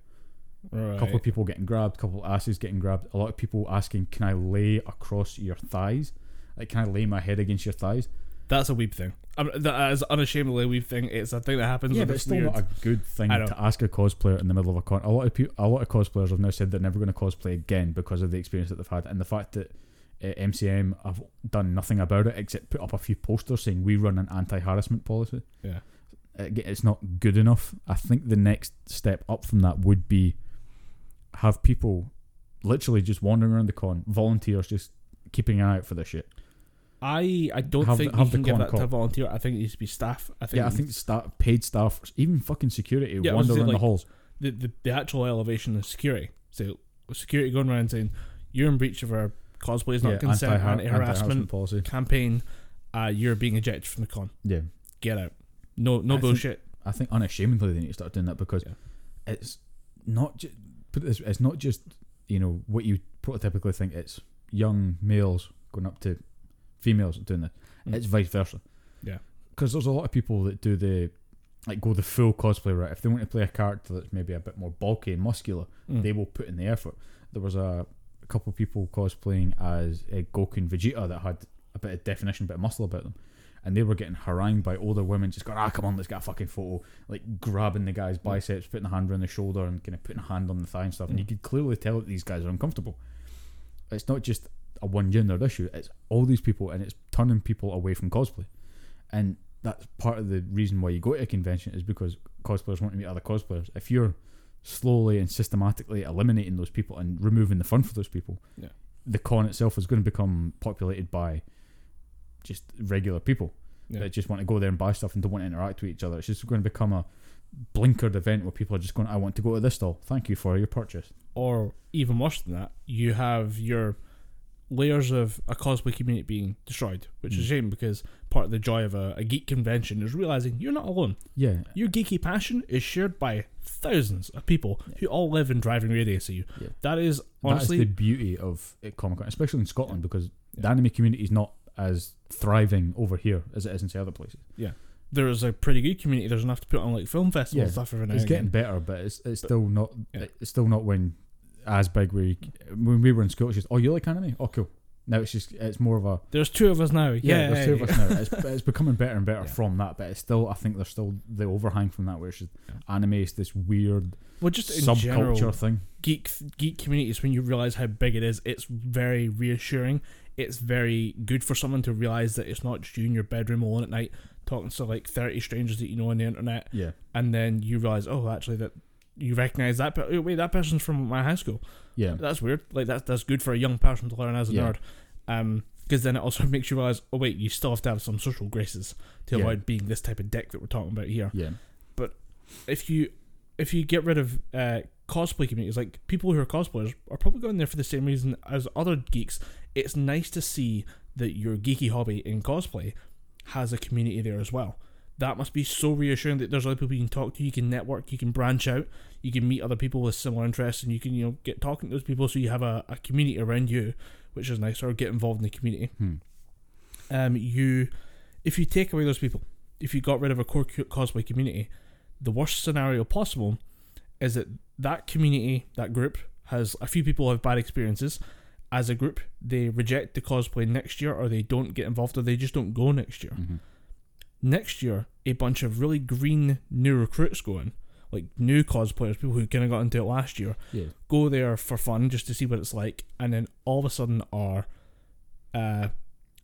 Right. A couple of people getting grabbed, a couple of asses getting grabbed. A lot of people asking, "Can I lay across your thighs? Like, can I lay my head against your thighs?" That's a weeb thing. Um, that is unashamedly a weeb thing. It's a thing that happens. Yeah, but it's still weird. not a good thing to ask a cosplayer in the middle of a con. A lot of people, a lot of cosplayers have now said they're never going to cosplay again because of the experience that they've had, and the fact that uh, MCM have done nothing about it except put up a few posters saying we run an anti-harassment policy. Yeah. It- it's not good enough. I think the next step up from that would be have people literally just wandering around the con, volunteers just keeping an eye out for this shit. I I don't Have think the- have you can give that to a volunteer. I think it needs to be staff. I think, yeah, I think staff, paid staff, even fucking security, Yeah, wander around the halls. the, the the actual elevation of security. So security going around saying you're in breach of our cosplay is not Yeah, consent anti harassment policy. campaign. Uh, you're being ejected from the con. Yeah. Get out. No no I think- bullshit. I think unashamedly they need to start doing that because Yeah. it's not just put it this it's not just you know what you prototypically think it's young males going up to females doing this. Mm. It's vice versa. Yeah. because there's a lot of people that do the like go the full cosplay route. If they want to play a character that's maybe a bit more bulky and muscular, Mm. they will put in the effort. There was a, a couple of people cosplaying as uh, Goku and Vegeta that had a bit of definition, a bit of muscle about them. And they were getting harangued by older women, just going, ah, come on, let's get a fucking photo. Like grabbing the guy's biceps, putting a hand around the shoulder, and kind of putting a hand on the thigh and stuff. And you Mm. could clearly tell that these guys are uncomfortable. It's not just a one gendered issue, it's all these people, and it's turning people away from cosplay. And that's part of the reason why you go to a convention is because cosplayers want to meet other cosplayers. If you're slowly and systematically eliminating those people and removing the fun for those people, Yeah. the con itself is going to become populated by just regular people Yeah. that just want to go there and buy stuff and don't want to interact with each other. It's just going to become a blinkered event where people are just going, I want to go to this stall. Thank you for your purchase. Or even worse than that, you have your layers of a cosplay community being destroyed, which is a Mm. shame because part of the joy of a, a geek convention is realizing you're not alone. Yeah. Your geeky passion is shared by thousands of people who all live in driving radius of you. Yeah. That is honestly That's the beauty of Comic Con, especially in Scotland, because the anime community is not as thriving over here as it is in say other places. Yeah. There is a pretty good community. There's enough to put on like film festivals Yeah, and stuff every now it's and getting again. better, but it's it's But- still not yeah. it's still not when as big. we when we were in school, it's just oh you like anime? Oh cool. Now it's just it's more of a There's two of us now. yeah. Yeah, there's two of us now. It's, it's becoming better and better Yeah. from that, but it's still I think there's still the overhang from that where it's just Yeah. anime is this weird Well, just in subculture general, thing. geek geek communities. When you realize how big it is, it's very reassuring. It's very good for someone to realize that it's not just you in your bedroom alone at night talking to like thirty strangers that you know on the internet, Yeah, and then you realize, oh, actually that you recognize that. But wait, that person's from my high school. yeah, That's weird. Like that's that's good for a young person to learn as a Yeah. nerd. Um, because then it also makes you realize, oh wait, you still have to have some social graces to Yeah. avoid being this type of dick that we're talking about here. yeah, But If you if you get rid of uh, cosplay communities, like people who are cosplayers are probably going there for the same reason as other geeks. It's nice to see that your geeky hobby in cosplay has a community there as well. That must be so reassuring that there's other people you can talk to, you can network, you can branch out, you can meet other people with similar interests, and you can you know get talking to those people, so you have a, a community around you, which is nice, or get involved in the community. Hmm. Um, you, if you take away those people, if you got rid of a core co- cosplay community, the worst scenario possible is that that community, that group, has a few people have bad experiences. As a group, they reject the cosplay next year, or they don't get involved, or they just don't go next year. Mhm. Next year, a bunch of really green new recruits go in, like new cosplayers, people who kind of got into it last year, yeah, go there for fun just to see what it's like, and then all of a sudden are uh,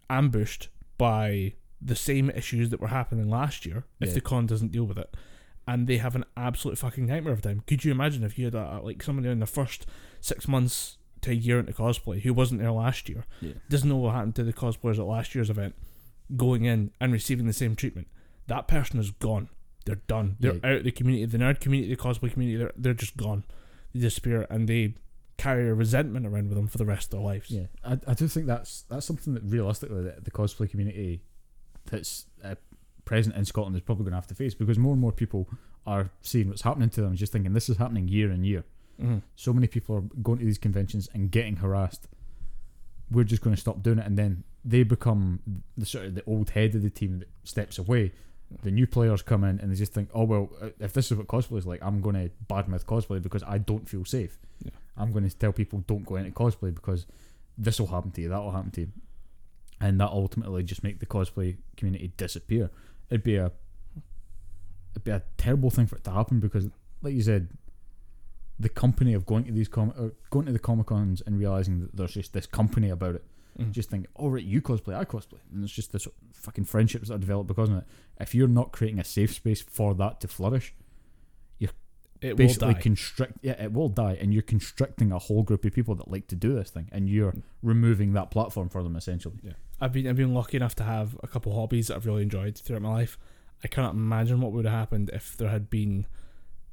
ambushed by the same issues that were happening last year if Yeah. the con doesn't deal with it. And they have an absolute fucking nightmare of time. Could you imagine if you had a, like somebody in the first six months to a year into cosplay who wasn't there last year Yeah. doesn't know what happened to the cosplayers at last year's event, going in and receiving the same treatment. That person is gone. They're done. They're Yeah. out of the community, the nerd community, the cosplay community. They're they're just gone. They disappear, and they carry a resentment around with them for the rest of their lives. Yeah, I, I do think that's that's something that realistically the, the cosplay community that's uh, present in Scotland is probably going to have to face because more and more people are seeing what's happening to them, just thinking this is happening year and year. Mhm. So many people are going to these conventions and getting harassed. We're just going to stop doing it, and then they become the sort of the old head of the team that steps away. The new players come in and they just think, oh well, uh, if this is what cosplay is like, I'm going to badmouth cosplay because I don't feel safe. Yeah. I'm going to tell people don't go into cosplay because this will happen to you, that will happen to you, and that ultimately just make the cosplay community disappear. It'd be a it'd be a terrible thing for it to happen because, like you said, the company of going to these com- or going to the comic cons and realizing that there's just this company about it. Mhm. Just think, oh right, you cosplay, I cosplay, and it's just this fucking friendships that are developed because of it. If you're not creating a safe space for that to flourish, you it will basically die. constrict yeah it will die and you're constricting a whole group of people that like to do this thing and you're removing that platform for them essentially Yeah. I've been I've been lucky enough to have a couple hobbies that I've really enjoyed throughout my life. I cannot imagine what would have happened if there had been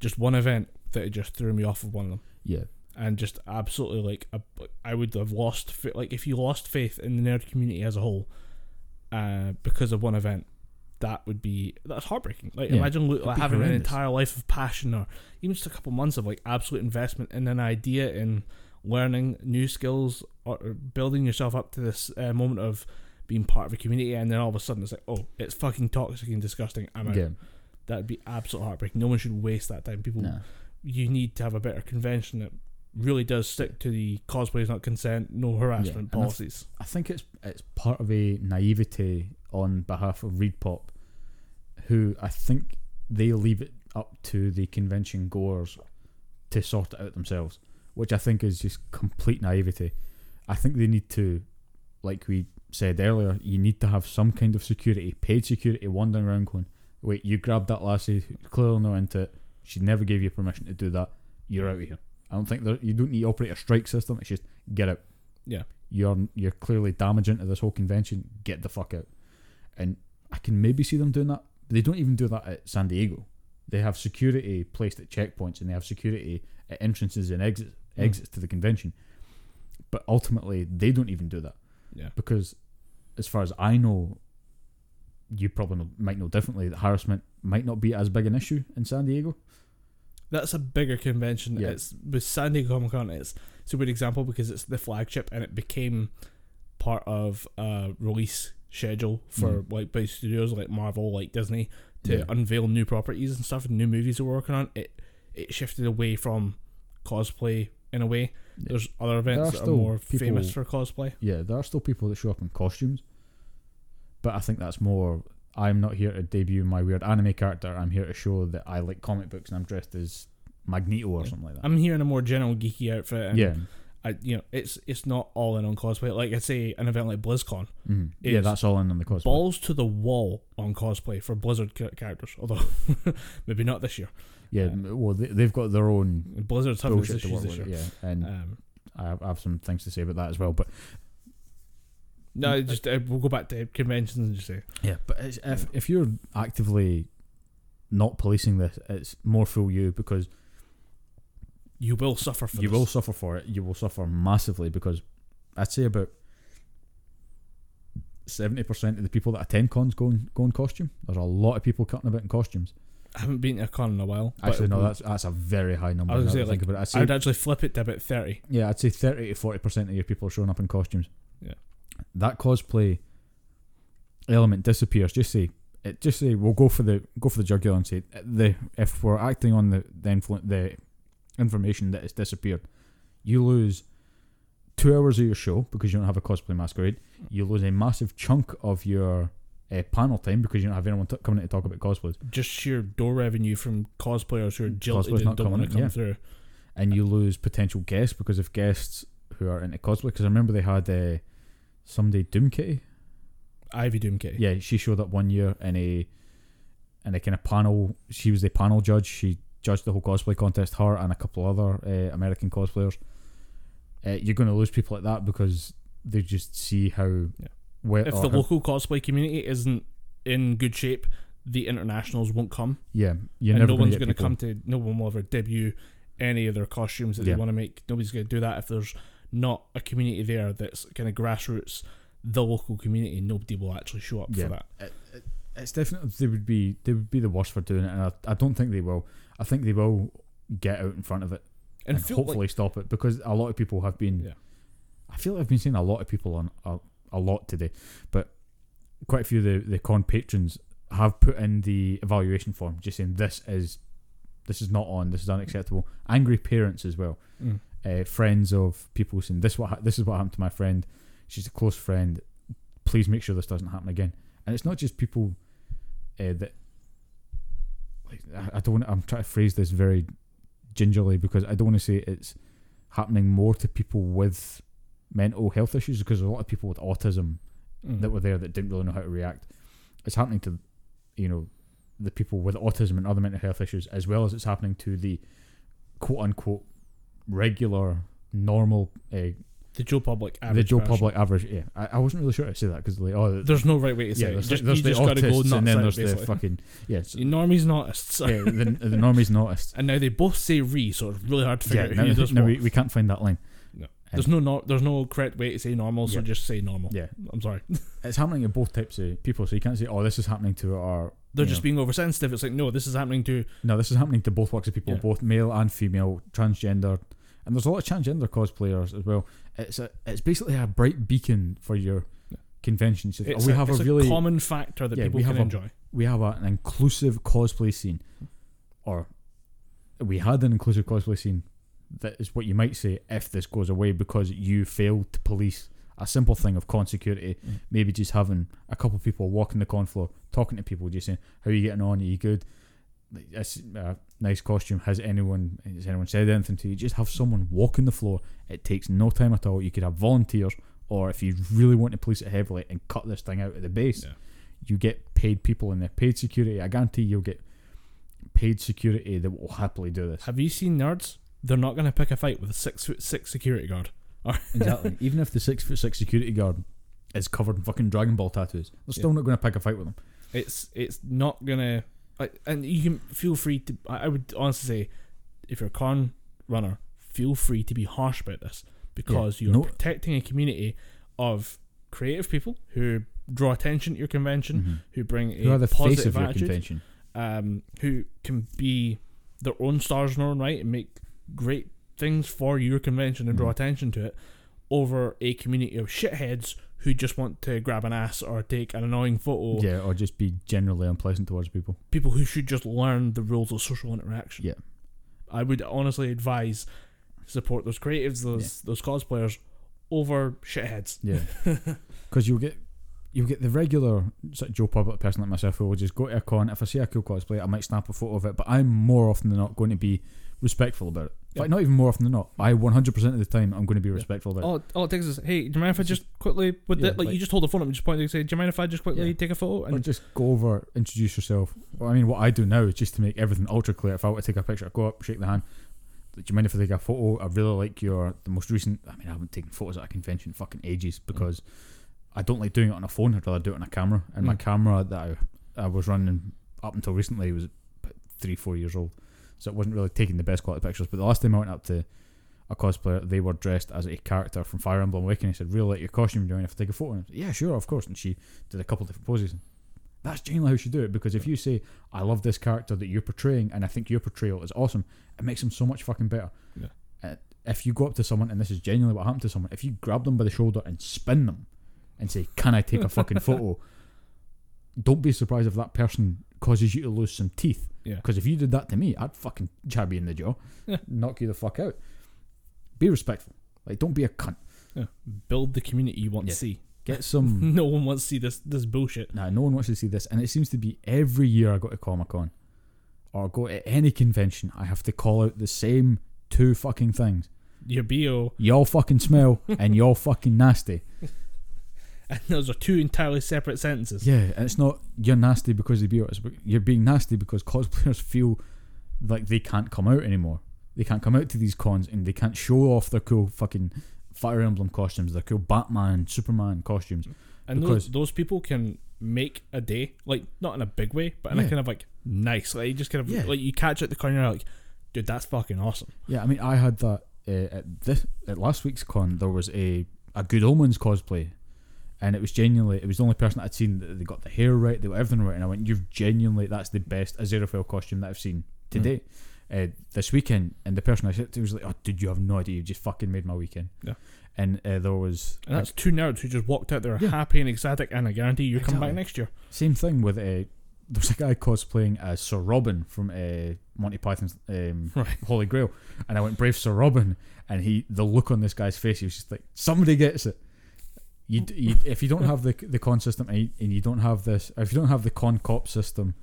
just one event that it just threw me off of one of them. Yeah. And just absolutely like a, I would have lost like if you lost faith in the nerd community as a whole uh, because of one event that would be that's heartbreaking. Like Yeah. imagine like, having an entire life of passion or even just a couple months of like absolute investment in an idea in learning new skills or, building yourself up to this uh, moment of being part of a community and then all of a sudden it's like oh it's fucking toxic and disgusting. I'm out. Yeah. That'd be absolute heartbreaking no one should waste that time. People. You need to have a better convention that really does stick to the cosplay is not consent, no harassment if- policies. I think it's it's part of a naivety on behalf of ReedPop who I think they leave it up to the convention goers to sort it out themselves which I think is just complete naivety I think they need to like we said earlier you need to have some kind of security paid security wandering around going wait you grabbed that lassie clearly not into it she never gave you permission to do that you're out of here I don't think there, you don't need to operate a strike system it's just get out Yeah. you're you're clearly damaging to this whole convention. Get the fuck out. And I can maybe see them doing that. But they don't even do that at San Diego. They have security placed at checkpoints and they have security at entrances and exits Mm. exits to the convention. But ultimately, they don't even do that Yeah. because, as far as I know, you probably might know differently that harassment might not be as big an issue in San Diego. That's a bigger convention. Yeah. It's with San Diego Comic Con. It's it's a good example because it's the flagship and it became part of a release schedule for like big studios like Marvel, like Disney, to Mm. Yeah. unveil new properties and stuff and new movies they're working on. It it shifted away from cosplay in a way. Yeah. There's other events are that are more people- famous for cosplay. Yeah, there are still people that show up in costumes, but I think that's more. I'm not here to debut my weird anime character. I'm here to show that I like comic books and I'm dressed as Magneto or something like that. I'm here in a more general geeky outfit. And yeah, I, you know, it's it's not all in on cosplay. Like I say, an event like BlizzCon, mhm. yeah, that's all in on the cosplay. balls to the wall on cosplay for Blizzard characters. Although maybe not this year. yeah, uh, m- well, they, they've got their own Blizzard's having issues this year. Yeah, and Um, I have some things to say about that as well. But no, just uh, we'll go back to conventions and just say yeah, but it's, if if you're actively not policing this, it's more fool you because you will suffer for you this. will suffer for it. You will suffer massively because I'd say about seventy percent of the people that attend cons go in, go in costume. There's a lot of people cutting about in costumes. I haven't been to a con in a while. but Actually, no, that's that's a very high number. I was now gonna that say, think about it. I'd say, I would actually flip it to about thirty. yeah, I'd say thirty to forty percent of your people are showing up in costumes. Yeah. That cosplay element disappears. Just say it. Just say we'll go for the go for the jugular and say the if we're acting on the the, influ- the information that has disappeared, you lose two hours of your show because you don't have a cosplay masquerade. You lose a massive chunk of your uh, panel time because you don't have anyone t- coming in to talk about cosplays, Just sheer door revenue from cosplayers who are jilted Cosplay's and not don't want to coming come yeah. through. and you lose potential guests because of guests who are into cosplay. Because I remember they had uh, somebody Doomkitty. Ivy Doomkitty. Yeah, she showed up one year in a in a kind of panel. She was the panel judge. She judged the whole cosplay contest. Her and a couple other uh, American cosplayers. uh, you're going to lose people like that because they just see how Yeah. well If the how- local cosplay community isn't in good shape, the internationals won't come, yeah you're and never no one's going to come to. No one will ever debut any of their costumes that Yeah. they want to make. Nobody's going to do that if there's not a community there that's kind of grassroots. The local community, nobody will actually show up Yeah. for that. it, it, it's definitely they would be they would be the worst for doing it, and I, I don't think they will. I think they will get out in front of it And, and, hopefully like, stop it because a lot of people have been. Yeah. I feel like I've been seeing a lot of people on a, a lot today, but quite a few of the the con patrons have put in the evaluation form, just saying this is this is not on, this is unacceptable. Angry parents as well, Mm. Uh, friends of people saying this what ha- this is what happened to my friend. She's a close friend. Please make sure this doesn't happen again. And it's not just people uh, that like I, I don't. I'm trying to phrase this very gingerly because I don't want to say it's happening more to people with mental health issues because there's a lot of people with autism Mm. that were there that didn't really know how to react. It's happening to, you know, the people with autism and other mental health issues as well as it's happening to the quote unquote regular normal uh, the Joe Public, the average Joe person. public average. Yeah, I, I wasn't really sure how to say that because like oh There's no right way to say yeah, it. there's, Just, there's the just got to go autists nuts and then there's the fucking yes The normies not us. yeah, the, the normies not us. And now they both say re, so it's really hard to figure Yeah, out no, who does we, we can't find that line. No. And- There's no, no there's no correct way to say normal, so Yeah. just say normal. Yeah, I'm sorry. it's happening to both types of people, so you can't say, "Oh, this is happening to our." They're just know, being oversensitive. It's like no, this is happening to No, this is happening to both walks of people, Yeah. both male and female, transgender, and there's a lot of transgender cosplayers as well. It's a, it's basically a bright beacon for your Yeah. convention. So, we a, have a really common factor that Yeah, people we can have a- enjoy. we have an inclusive cosplay scene, or we had an inclusive cosplay scene. That is what you might say if this goes away because you failed to police a simple thing of con security. Mm. Maybe just having a couple of people walking the con floor, talking to people, just saying, "How are you getting on? Are you good? That's a uh, nice costume. Has anyone has anyone said anything to you? Just have someone walking the floor. It takes no time at all. You could have volunteers, or if you really want to police it heavily and cut this thing out at the base, Yeah. you get paid people in there, paid security. I guarantee you'll get paid security that will happily do this. Have you seen nerds? They're not going to pick a fight with a six foot six security guard. exactly. Even if the six foot six security guard is covered in fucking Dragon Ball tattoos, they're still not going to pick a fight with them. It's it's not gonna. Like, and you can feel free to. I would honestly say, if you're a con runner, feel free to be harsh about this because you're no- protecting a community of creative people who draw attention to your convention, who bring a Who are the face of your convention? um, who can be their own stars in their own right and make great things for your convention and draw Mhm. attention to it, over a community of shitheads who just want to grab an ass or take an annoying photo. Yeah, or just be generally unpleasant towards people. People who should just learn the rules of social interaction. Yeah. I would honestly advise support those creatives, those those cosplayers over shitheads. Yeah, because you'll get you'll get the regular sort of Joe public person like myself who will just go to a con. If I see a cool cosplay, I might snap a photo of it. But I'm more often than not going to be respectful about it. Yeah. Like not even more often than not. I 100 percent of the time I'm going to be Yeah. respectful about it. All, all it takes is, hey, do you mind if I It's just quickly with yeah, it? Like, like- you just hold the phone up and just point it point and say, do you mind if I just quickly Yeah. take a photo? Or And just go over, introduce yourself. Well, I mean, what I do now is just to make everything ultra clear. If I want to take a picture, I go up, shake the hand. Do you mind if I take a photo? I really like your the most recent. I mean, I haven't taken photos at a convention in fucking ages because I don't like doing it on a phone. I'd rather do it on a camera. And my Mm. camera that I, I was running up until recently was about three, four years old, so it wasn't really taking the best quality pictures. But the last time I went up to a cosplayer, they were dressed as a character from Fire Emblem Awakening. I said, "Really like your costume? Do you if I take a photo?" And I said, yeah, sure, of course. And she did a couple different poses. That's genuinely how you should do it because if you say, I love this character that you're portraying and I think your portrayal is awesome, it makes them so much fucking better. Yeah. Uh, if you go up to someone, and this is genuinely what happened to someone, if you grab them by the shoulder and spin them and say, Can I take a fucking photo? Don't be surprised if that person causes you to lose some teeth. Yeah. Because if you did that to me, I'd fucking jab you in the jaw, Yeah. knock you the fuck out. Be respectful. Like, don't be a cunt. build the community you want Yeah. to see. Get some. No one wants to see this this bullshit. Nah, no one wants to see this, and it seems to be every year I go to Comic Con or go to any convention, I have to call out the same two fucking things. Your bo Y'all fucking smell, and y'all fucking nasty. And those are two entirely separate sentences. Yeah, and it's not you're nasty because of BO. It's you're being nasty because cosplayers feel like they can't come out anymore. They can't come out to these cons and they can't show off their cool fucking Fire Emblem costumes, their cool Batman, Superman costumes. And Because- those those people can make a day, like not in a big way, but in a kind of like nice, like you just kind of Yeah. like you catch at the corner, like, dude, that's fucking awesome. Yeah, I mean, I had that uh, at this at last week's con. There was a a Good Omens cosplay, and it was genuinely it was the only person I'd seen that they got the hair right, they got everything right, and I went, "You've genuinely that's the best Aziraphale costume that I've seen today." Mm. Uh, this weekend, and the person I said to was like, "Oh, dude, you have no idea. You just fucking made my weekend." Yeah. And uh, there was And that's two nerds who just walked out there Yeah. happy and ecstatic, and I guarantee you come back next year. Same thing with uh, there's a guy cosplaying as Sir Robin from uh, Monty Python's um, Right. Holy Grail, and I went brave Sir Robin, and he the look on this guy's face, he was just like somebody gets it. You, you if you don't have the the con system and you, and you don't have this, if you don't have the con cop system,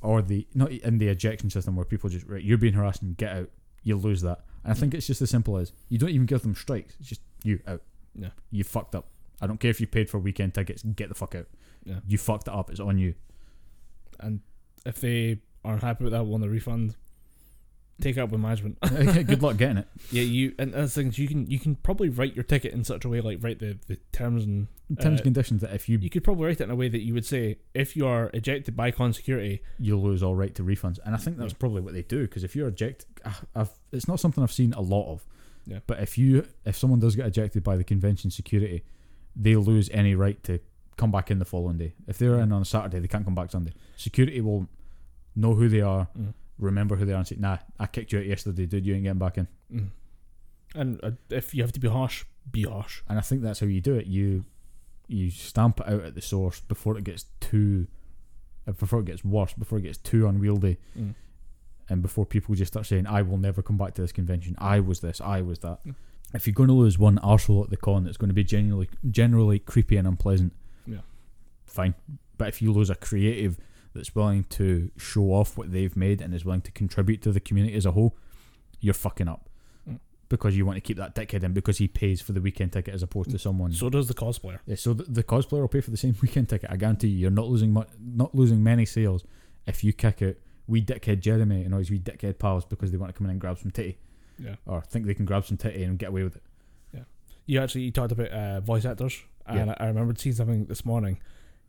or the not in the ejection system where people just right, you're being harassed and get out, you'll lose that. And I think it's just as simple as you don't even give them strikes. It's just you out. Yeah. You fucked up. I don't care if you paid for weekend tickets. Get the fuck out. Yeah. You fucked it up. It's on you. And if they aren't happy with that, want a refund, take it up with management. Good luck getting it. yeah, you and as things you can you can probably write your ticket in such a way, like write the, the terms and Terms Uh, and conditions that if you you could probably write it in a way that you would say if you are ejected by con security, you'll lose all right to refunds, and I think that's Yeah. probably what they do because if you're ejected, ah, I've, it's not something I've seen a lot of. Yeah. But if you if someone does get ejected by the convention security, they lose any right to come back in the following day. If they're in on a Saturday, they can't come back Sunday. Security will know who they are, Mm. Remember who they are, and say, "Nah, I kicked you out yesterday, dude. You ain't getting back in." mm. and uh, if you have to be harsh, be harsh. And I think that's how you do it. You you stamp it out at the source before it gets too, uh, before it gets worse, before it gets too unwieldy, Mm. and before people just start saying, "I will never come back to this convention. I was this. I was that." Mm. If you're going to lose one arsehole at the con, that's going to be generally generally creepy and unpleasant. Yeah. Fine, but if you lose a creative that's willing to show off what they've made and is willing to contribute to the community as a whole, you're fucking up. Mm. Because you want to keep that dickhead in because he pays for the weekend ticket as opposed to someone. So does the cosplayer. Yeah, so the, the cosplayer will pay for the same weekend ticket. I guarantee you, you're not losing mu- not losing many sales if you kick out we dickhead Jeremy and all his wee dickhead pals because they want to come in and grab some titty Yeah. or think they can grab some titty and get away with it. Yeah. You actually you talked about uh, voice actors, and I, I remembered seeing something this morning.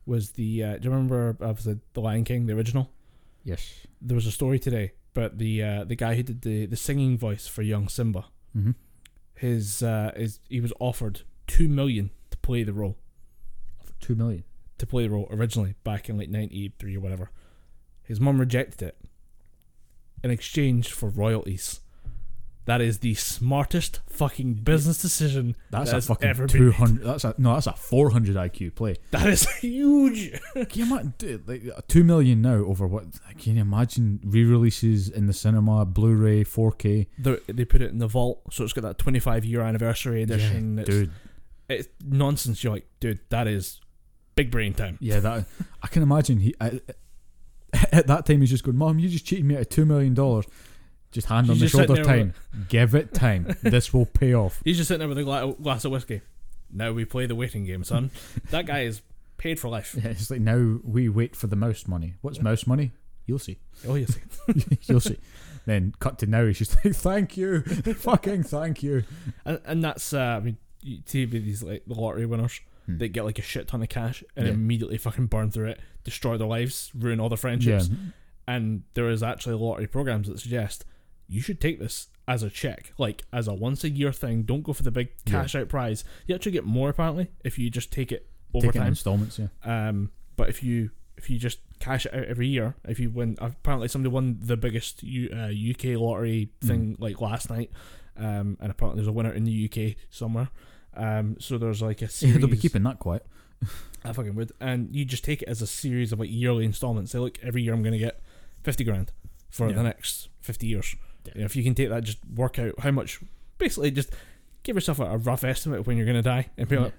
Was the uh, do you remember of the the Lion King the original? Yes. There was a story today, but the uh, the guy who did the, the singing voice for young Simba, Mm-hmm. his uh, his he was offered two million to play the role Two million. to play the role originally back in like ninety three or whatever. His mum rejected it in exchange for royalties. That is the smartest fucking business decision That's that a fucking ever been made. That's a no. That's a four hundred IQ play. That is huge. Can you imagine dude, like uh, two million now over what? Can you imagine re-releases in the cinema, Blu-ray, four K? They're- put it in the vault, so it's got that 25 year anniversary edition. it's, dude. it's nonsense. You're like, dude, that is big brain time. Yeah, that I can imagine. He I, at that time he's just going, "Mom, you just cheated me out of two million dollars." Just hand He's on the just sitting shoulder, there time. Give it time. this will pay off. He's just sitting there with a gla- glass of whiskey. Now we play the waiting game, son. that guy is paid for life. Yeah, it's like now we wait for the mouse money. What's mouse money? You'll see. Oh, see. You'll see. Then cut to now. He's just like, "Thank you, fucking thank you." And, and that's, uh, I mean, you see these like the lottery winners. Hmm. They get like a shit ton of cash and Yeah. immediately fucking burn through it, destroy their lives, ruin all their friendships. And there is actually lottery programs that suggest you should take this as a check, like as a once a year thing. Don't go for the big Yeah. cash out prize. You actually get more apparently if you just take it over take it in time. installments. Yeah. Um, but if you if you just cash it out every year, if you win, apparently somebody won the biggest U, uh, UK lottery thing like last night, um, and apparently there's a winner in the UK somewhere. Um, so there's like a Yeah, they'll be keeping that quiet. I fucking would, and you just take it as a series of like yearly installments. Say, look, every year I'm gonna get fifty grand for Yeah. the next fifty years. You know, if you can take that, just work out how much. Basically, just give yourself a, a rough estimate of when you're gonna die, and be like,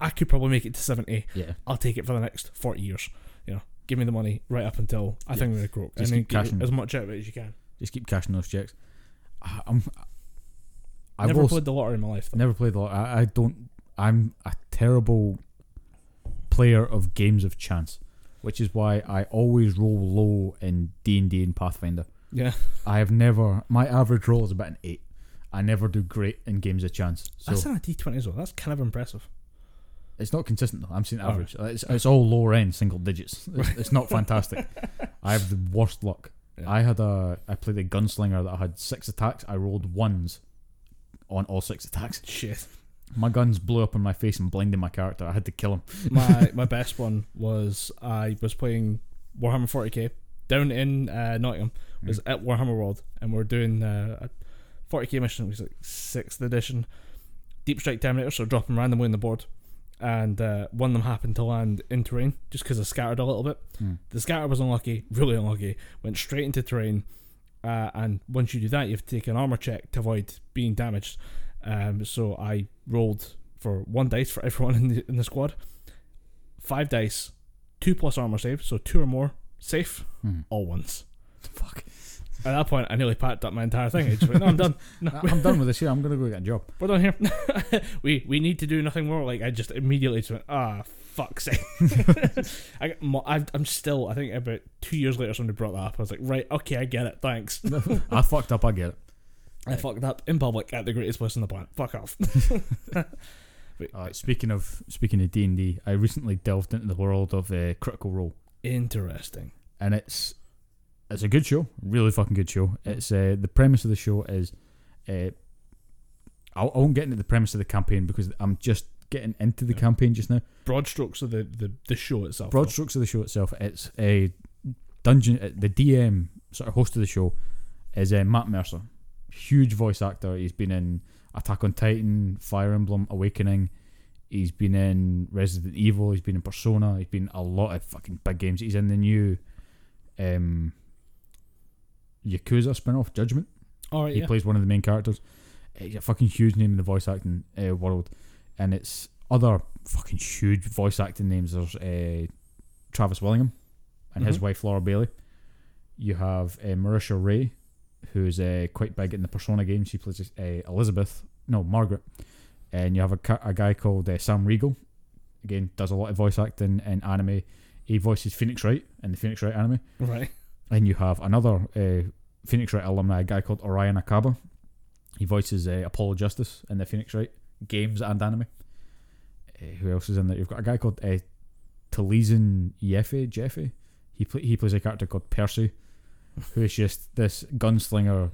I could probably make it to seventy. Yeah. I'll take it for the next 40 years. You know, give me the money right up until I think I'm going to croak. Just and then keep get cashing. as much out of it as you can. Just keep cashing those checks. I, I'm. I've Never also- played the lottery in my life, though. Never played the lot. I, I don't. I'm a terrible player of games of chance, which is why I always roll low in D and D and Pathfinder. Yeah. I have never. My average roll is about an eight. I never do great in games of chance. So That's not a D twenty as well. That's kind of impressive. it's not consistent though. I'm seeing average. It's, it's all lower end single digits. It's, it's not fantastic. I have the worst luck. Yeah. I had a. I played a gunslinger that I had six attacks. I rolled ones on all six attacks. Shit. My guns blew up in my face and blinded my character. I had to kill him. my my best one was I was playing Warhammer 40k down in uh, Nottingham. It was at Warhammer World, and we are doing uh, a 40k mission. It was like sixth edition, Deep Strike Terminator. So dropping randomly on the board, and uh, one of them happened to land in terrain just because I scattered a little bit. Hmm. The scatter was unlucky, really unlucky. Went straight into terrain, uh, and once you do that, you have to take an armor check to avoid being damaged. Um, so I rolled for one dice for everyone in the in the squad. Five dice, two plus armor save, so two or more safe, Hmm. all ones. Fuck. At that point, I nearly packed up my entire thing. I just went, no, I'm done. No, I'm done with this here. I'm gonna go get a job. we're done here. we we need to do nothing more. Like I just immediately just went, ah, fuck's sake. I, got mo- I've- I'm still. I think about two years later, somebody brought that up. I was like, right, okay, I get it. Thanks. I fucked up. I get it. I fucked up in public at the greatest place on the planet. Fuck off. Uh, speaking of speaking of D and D, I recently delved into the world of uh, Critical Role, Interesting. and it's it's a good show, really fucking good show. It's uh, the premise of the show is, uh, I, I won't get into the premise of the campaign because I'm just getting into the Yeah. campaign just now. Broad strokes of the the, the show itself. Broad strokes of the show itself, it's a dungeon. uh, The DM sort of host of the show is uh, Matt Mercer, huge voice actor. He's been in Attack on Titan, Fire Emblem Awakening. He's been in Resident Evil. He's been in Persona. He's been in a lot of fucking big games. He's in the new um, Yakuza spin-off Judgment. All right. He Yeah. plays one of the main characters. He's a fucking huge name in the voice acting uh, world, and it's other fucking huge voice acting names. There's uh, Travis Willingham and his Mhm. wife Laura Bailey. You have uh, Marisha Ray, who's uh, quite big in the Persona games. She plays uh, Elizabeth, no Margaret, and you have a, ca- a guy called uh, Sam Riegel. Again, does a lot of voice acting in anime. He voices Phoenix Wright in the Phoenix Wright anime. Right. And you have another uh, Phoenix Wright alumni, a guy called Orion Acaba. He voices uh, Apollo Justice in the Phoenix Wright games and anime. Uh, who else is in there? You've got a guy called uh, Taliesin Yefe, Jaffe. He play, he plays a character called Percy, who is just this gunslinger,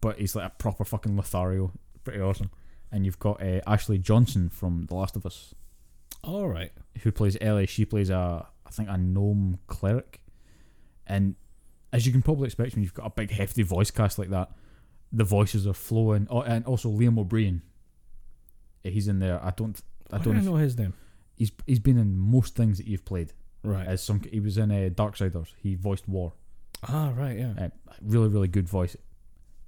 but he's like a proper fucking Lothario. Pretty awesome. And you've got uh, Ashley Johnson from The Last of Us, All right. who plays Ellie. She plays a, I think, a gnome cleric. And as you can probably expect when you've got a big, hefty voice cast like that, the voices are flowing. Oh, and also Liam O'Brien. Uh, He's in there. I don't. I don't. do I know. know his name. He's he's been in most things that you've played. Right. As some, he was in uh, Darksiders. He voiced War. ah, right. Yeah. Uh, really, really good voice.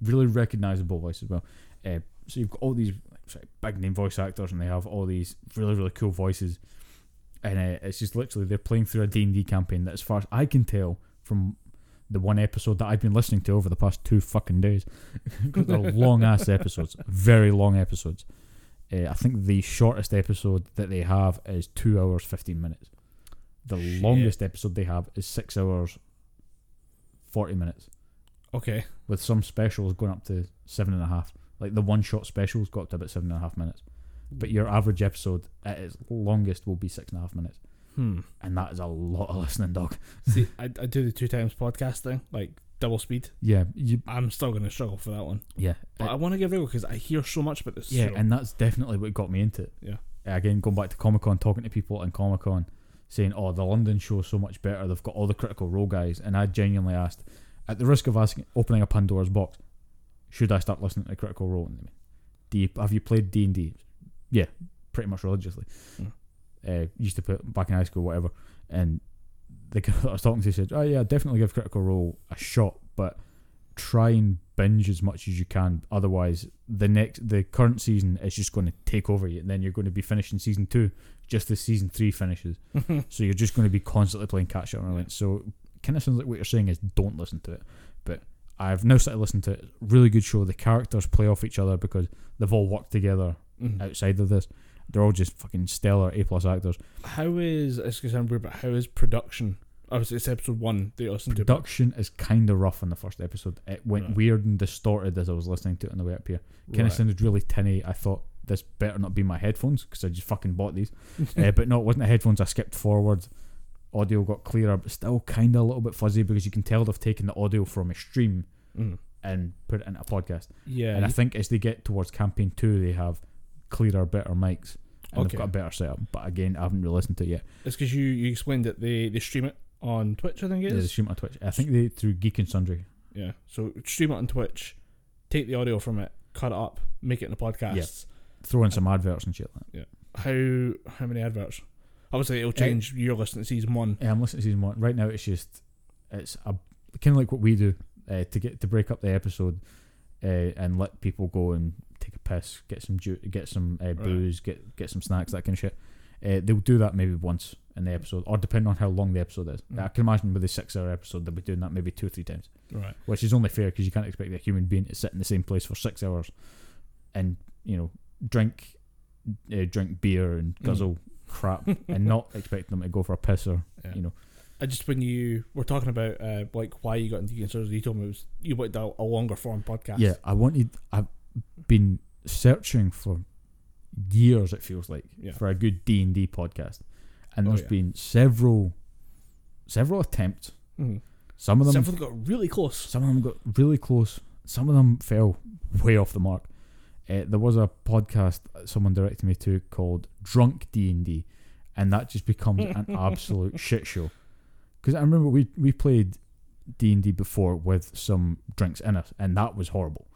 Really recognizable voice as well. Uh, so you've got all these sorry, big name voice actors, and they have all these really, really cool voices. And uh, it's just literally they're playing through a D and D campaign that, as far as I can tell, from the one episode that I've been listening to over the past two fucking days, 'cause they're long ass episodes, very long episodes. Uh, I think the shortest episode that they have is two hours fifteen minutes. The Shit. longest episode they have is six hours forty minutes Okay. with some specials going up to seven and a half. Like the one shot specials got up to about seven and a half minutes. But your average episode at its longest will be six and a half minutes. Hmm. And that is a lot of listening, dog. See, I, I do the two times podcast thing, like double speed. Yeah, you, I'm still going to struggle for that one. yeah. But I want to give it a go because I hear so much about this. yeah, show. and that's definitely what got me into it. Yeah. Again, going back to Comic Con, talking to people in Comic Con, saying, "Oh, the London show's so much better. They've got all the Critical Role guys." And I genuinely asked, at the risk of asking, opening a Pandora's box, should I start listening to Critical Role? And they went, Do you have you played D and D? Yeah, pretty much religiously. Mm. Uh, used to put back in high school, whatever. And the guy that I was talking to said, "Oh yeah, definitely give Critical Role a shot, but try and binge as much as you can. Otherwise, the next the current season is just going to take over you, and then you're going to be finishing season two just as season three finishes. so you're just going to be constantly playing catch up. And so kind of sounds like what you're saying is don't listen to it. But I've now started listening to it. Really good show. The characters play off each other because they've all worked together Mhm. outside of this. They're all just fucking stellar A plus actors. How is it's gonna sound weird, but how is production Obviously, it's episode one you to. Production is kind of rough on the first episode. It went Right. weird and distorted as I was listening to it on the way up here. Kind Right. of sounded really tinny. I thought this better not be my headphones because I just fucking bought these. uh, but no, it wasn't the headphones. I skipped forward. Audio got clearer, but still kind of a little bit fuzzy because you can tell they've taken the audio from a stream Mm. and put it into a podcast. Yeah, and I think as they get towards campaign two, they have clearer, better mics. And Okay. they've got a better setup. But again, I haven't really listened to it yet. it's because you, you explained that they, they stream it on Twitch, I think it Yeah, they is. stream it on Twitch. I think they through Geek and Sundry. Yeah. So stream it on Twitch, take the audio from it, cut it up, make it in a podcast. Throw in some adverts and shit like that. How how many adverts? Obviously, it'll change. You're listening to season one. Yeah, I'm listening to season one right now. It's just it's a kind of like what we do uh, to get to break up the episode uh, and let people go and take a piss, get some ju- get some uh, booze, get get some snacks, that kind of shit. Uh, they'll do that maybe once in the episode, or depending on how long the episode is. Mm. I can imagine with a six-hour episode, they'll be doing that maybe two or three times, Right. which is only fair because you can't expect a human being to sit in the same place for six hours and you know drink uh, drink beer and Mm. guzzle crap and not expect them to go for a piss or Yeah. you know I just when you were talking about uh, like why you got into Geek and you told me it was you wanted a, a longer form podcast. Yeah, I wanted. I've been searching for years. It feels like Yeah. for a good D and D podcast, and Oh, there's yeah. been several, several attempts. Mhm. Some of them, Some of them got really close. some of them got really close. Some of them fell way off the mark. Uh, there was a podcast someone directed me to called Drunk D and D, and that just becomes an absolute shit show. Because I remember we we played D and D before with some drinks in it, and that was horrible.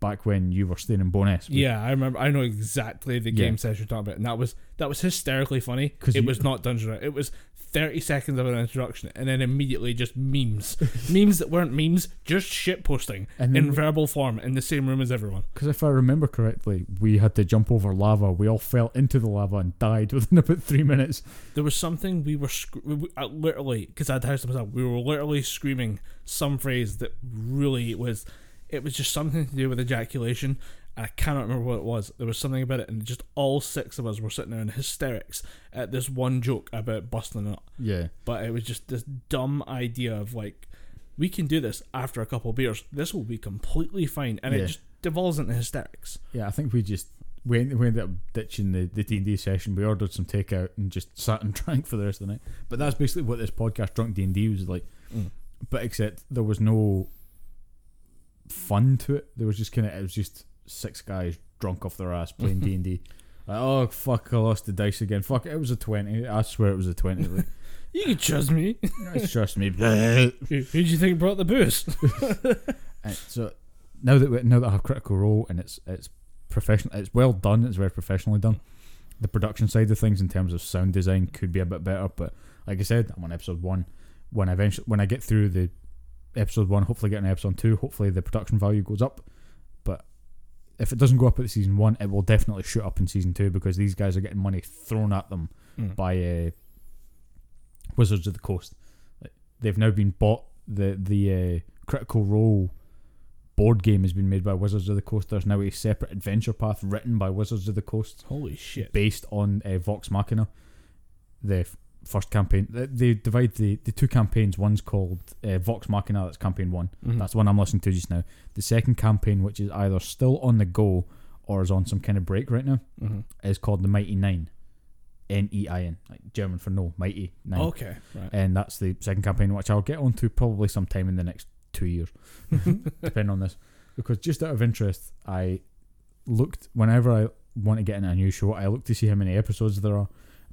Back when you were staying in Bo'ness, we- Yeah, I remember. I know exactly the Yeah. game session you're talking about, and that was that was hysterically funny. it you- was not Dungeon. It was thirty seconds of an introduction, and then immediately just memes, memes that weren't memes, just shit posting in then verbal form in the same room as everyone. because if I remember correctly, we had to jump over lava. We all fell into the lava and died within about three minutes. There was something we were sc- we, we- uh, literally because I had the house to myself. We were literally screaming some phrase that really was. It was just something to do with ejaculation. I cannot remember what it was. There was something about it, and just all six of us were sitting there in hysterics at this one joke about busting it. Yeah, But it was just this dumb idea of like, we can do this after a couple of beers. This will be completely fine, and Yeah. it just devolves into hysterics. yeah. I think we just we ended, we ended up ditching the the D and D session. We ordered some takeout and just sat and drank for the rest of the night. But that's basically what this podcast, Drunk D and D, was like. Mm. But except there was no fun to it. There was just kind of it was just six guys drunk off their ass playing D and D. Oh fuck! I lost the dice again. Fuck! It was a twenty. I swear it was a twenty. Like, You can trust me. Trust me. Who who do you think brought the booze? And so now that we, now that I have Critical Role and it's it's professional, it's well done. It's very professionally done. The production side of things in terms of sound design could be a bit better, but like I said, I'm on episode one. When I eventually when I get through the episode one, hopefully get an episode two, hopefully the production value goes up. But if it doesn't go up at season one, it will definitely shoot up in season two because these guys are getting money thrown at them Mm. by uh, Wizards of the Coast. They've now been bought. The the uh, Critical Role board game has been made by Wizards of the Coast. There's now a separate adventure path written by Wizards of the Coast Holy shit! based on uh, Vox Machina. The first campaign, they, they divide the, the two campaigns. One's called uh, Vox Machina. That's campaign one. Mhm. That's the one I'm listening to just now. The second campaign, which is either still on the go or is on some kind of break right now, Mhm. is called the Mighty Nein. N E I N, like German for no, Mighty Nein. Okay, right. And that's the second campaign, which I'll get onto probably sometime in the next two years, depending on this. Because just out of interest, I looked whenever I want to get in a new show, I look to see how many episodes there are.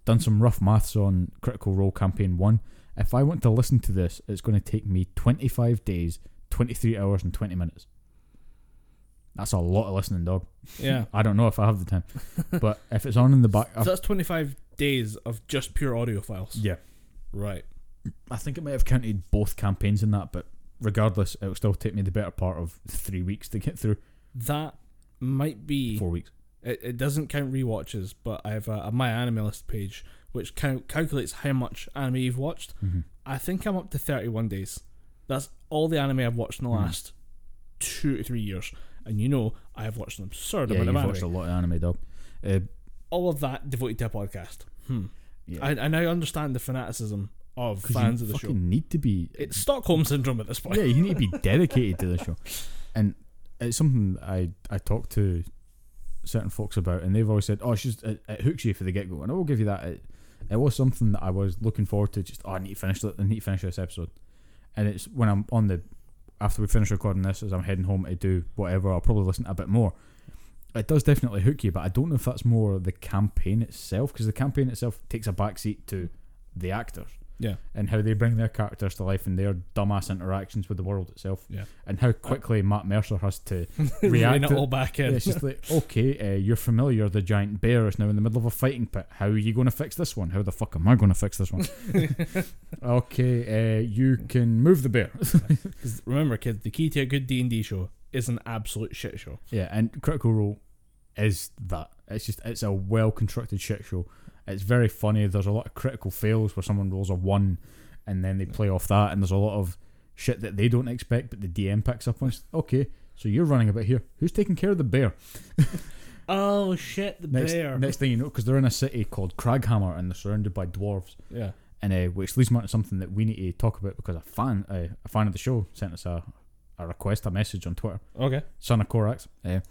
Done some rough maths on Critical Role Campaign One. If I want to listen to this, it's going to take me 25 days, 23 hours, and 20 minutes. That's a lot of listening, dog. Yeah. I don't know if I have the time, but if it's on in the back, So that's 25 days of just pure audio files. yeah, Right. I think it might have counted both campaigns in that, but regardless, it will still take me the better part of three weeks to get through. That might be. Four weeks. It, it doesn't count rewatches, but I have a, a My Anime List page which cal- calculates how much anime you've watched. Mm-hmm. I think I'm up to 31 days. That's all the anime I've watched in the Mhm. last two to three years. And you know, I have watched an absurd Yeah, amount you've of watched a lot of anime, dog. Uh, All of that devoted to a podcast. Hmm. yeah. I, I now understand the fanaticism of fans of the show. fucking need to be. It's Stockholm syndrome at this point. yeah, you need to be dedicated to the show, and it's something I I talk to certain folks about, and they've always said, "Oh, just it, it hooks you for the get go," and I will give you that. It, it was something that I was looking forward to. Just oh, I need to finish. I need to finish this episode, and it's when I'm on the after we finish recording this, as I'm heading home to do whatever, I'll probably listen a bit more. It does definitely hook you, but I don't know if that's more the campaign itself, because the campaign itself takes a backseat to the actors Yeah. and how they bring their characters to life and their dumbass interactions with the world itself, Yeah. and how quickly Matt Mercer has to react. it all back in. it's just like, okay, uh, you're familiar. The giant bear is now in the middle of a fighting pit. How are you going to fix this one? How the fuck am I going to fix this one? okay, uh, you can move the bear. remember, kids, the key to a good D and D show is an absolute shit show. Yeah, and Critical Role is that. It's just it's a well constructed shit show. It's very funny. There's a lot of critical fails where someone rolls a one, and then they play off that, and there's a lot of shit that they don't expect, but the DM picks up on. Okay, so you're running about here. Who's taking care of the bear? Oh shit, the Next, next thing you know, because they're in a city called Kraghammer, and they're surrounded by dwarves. Yeah. and uh, which leads me on to something that we need to talk about because a fan, uh, a fan of the show, sent us a, a request, a message on Twitter. Okay. Son of Korax, uh,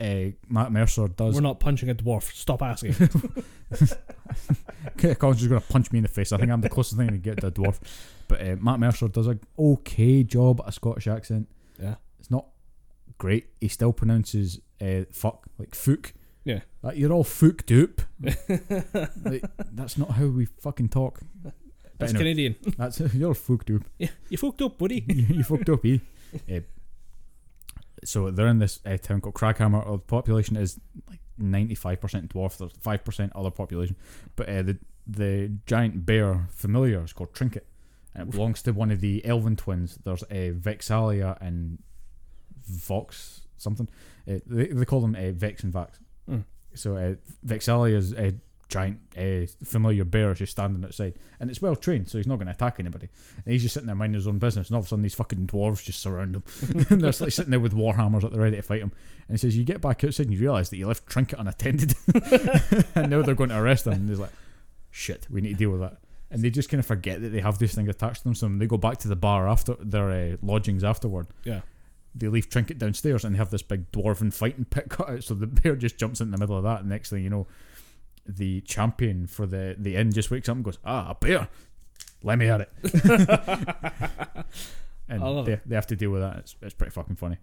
uh, Matt Mercer does. We're not punching a dwarf. Stop asking. Colin's just gonna punch me in the face. I think I'm the closest thing to get to a dwarf. But uh, Matt Mercer does a okay job at a Scottish accent. yeah. It's not great. He still pronounces uh, fuck like fook. Yeah. Like, you're all fook dupe. like, that's not how we fucking talk. That's anyway, Canadian. That's you're a fook dupe. Yeah, you fucked up, buddy. you, you fucked up, eh? Uh, so they're in this uh, town called Kraghammer. Uh, The population is like ninety five percent dwarf. There's five percent other population, but uh, the the giant bear familiar is called Trinket, and it belongs to one of the Elven twins. There's a uh, Vex'ahlia and Vox something. Uh, they, they call them uh, Vex and Vax. Mm. So uh, Vex'ahlia is a giant uh, familiar bear just standing outside, and it's well trained, so he's not going to attack anybody. And he's just sitting there minding his own business, and all of a sudden these fucking dwarves just surround him. and they're like sitting there with warhammers at the ready to fight him. And he says, "You get back outside and you realise that you left Trinket unattended, and now they're going to arrest him." And he's like, "Shit, we need to deal with that." And they just kind of forget that they have these things attached to them. So they go back to the bar after their uh, lodgings afterward, Yeah. they leave Trinket downstairs and they have this big dwarven fighting pit cut out. So the bear just jumps in the middle of that. And next thing you know, the champion for the, the inn just wakes up and goes, Ah, a bear. Let me at it. and I love they, they have to deal with that. It's, it's pretty fucking funny.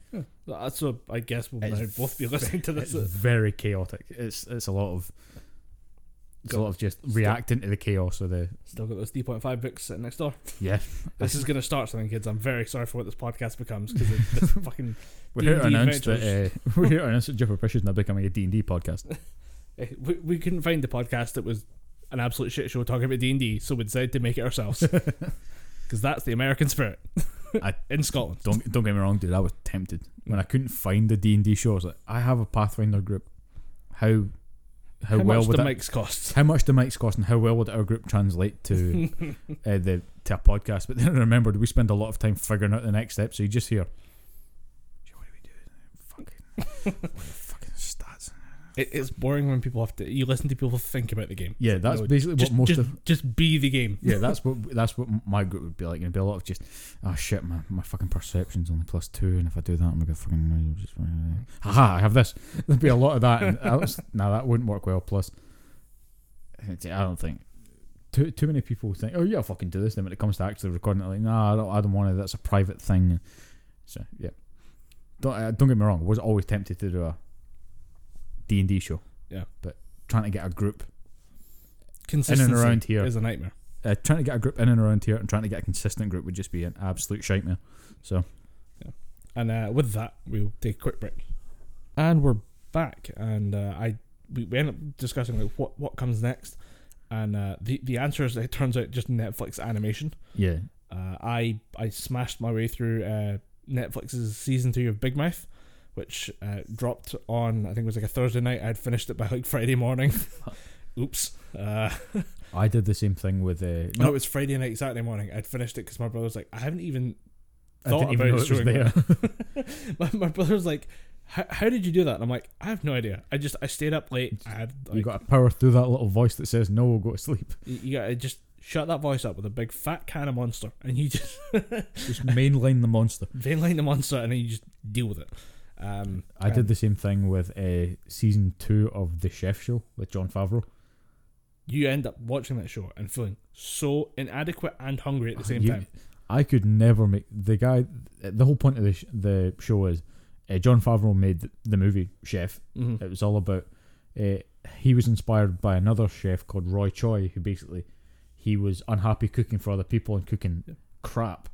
That's what I guess we'll It's now both be listening to It's this. very chaotic. It's it's a lot of it's a lot of just reacting to the chaos of the Still got those D.5 books sitting next door. yeah. This is going to start something, kids. I'm very sorry for what this podcast becomes because this fucking. We're here to D&D announce that uh, we're here to announce that Fish is now becoming a D and D podcast. Eh, We, we couldn't find the podcast that was an absolute shit show talking about D&D, so we decided to make it ourselves. Because that's the American spirit I- in Scotland. Don't don't get me wrong, dude. I was tempted when I couldn't find the D and D show. I was like, I have a Pathfinder group. How how, How well much would the that, mics cost? how much the mics cost and how well would our group translate to uh, the to a podcast? But then I remembered we spend a lot of time figuring out the next step. So you just hear, what do we do? Fucking what are the fucking stats? It, it's boring when people have to. You listen to people think about the game. Yeah, that's No, basically Just, what most just, of just be the game. yeah, that's what that's what my group would be like. It'd be a lot of just, oh shit, my, my fucking perception's only plus two, and if I do that, I'm gonna fucking just, haha, I have this. There'd be a lot of that, and was, now that wouldn't work well. Plus, I don't think too too many people think, oh yeah, I'll fucking do this. Then when it comes to actually recording it, like, nah, I don't, I don't want to. That's a private thing. So yeah, don't uh, don't get me wrong. I was always tempted to do a D and D show. Yeah. but trying to get a group in and around here. is a nightmare. uh, trying to get a group in and around here and trying to get a consistent group would just be an absolute shitmare. So yeah. And uh, with that, we'll take a quick break. And we're back, and uh, I we, we end up discussing like what what comes next, and uh, the the answer is it turns out just Netflix animation. yeah, Uh, I I smashed my way through uh, Netflix's season two of Big Mouth, which uh, dropped on I think it was like a Thursday night. I'd finished it by like Friday morning. Oops. Uh, I did the same thing with. Uh, no, it was Friday night, Saturday morning. I'd finished it because my brother was like, I haven't even I thought even about it was showing there. my, my brother was like, how, how did you do that? And I'm like, I have no idea. I just I stayed up late. I had like, you got to power through that little voice that says no, we'll go to sleep. you, you got to just shut that voice up with a big fat can of monster, and you just Just mainline the monster. mainline the monster, and then you just deal with it. Um, I did the same thing with uh, season two of the Chef Show with Jon Favreau. You end up watching that show and feeling so inadequate and hungry at the same You- time. I could never make the guy. The whole point of the sh- the show is uh, Jon Favreau made the, movie Chef. Mhm. It was all about. Uh, he was inspired by another chef called Roy Choi, who basically he was unhappy cooking for other people and cooking crap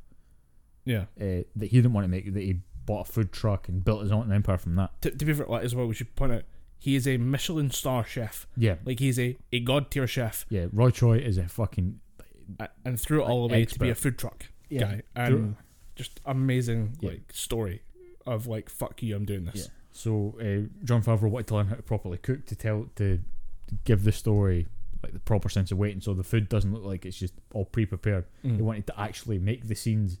Yeah. uh, that he didn't want to make. That he bought a food truck and built his own empire from that. To, to be fair, like, as well, we should point out he is a Michelin star chef. Yeah, Like he's a, a god tier chef, yeah. Roy Choi is a fucking and threw it all the way to be a food truck Yeah. guy. And just amazing Yeah. like story of like fuck you, I'm doing this. Yeah. So uh, Jon Favreau wanted to learn how to properly cook to tell to, to give the story like the proper sense of weight, and so the food doesn't look like it's just all pre-prepared. Mm. He wanted to actually make the scenes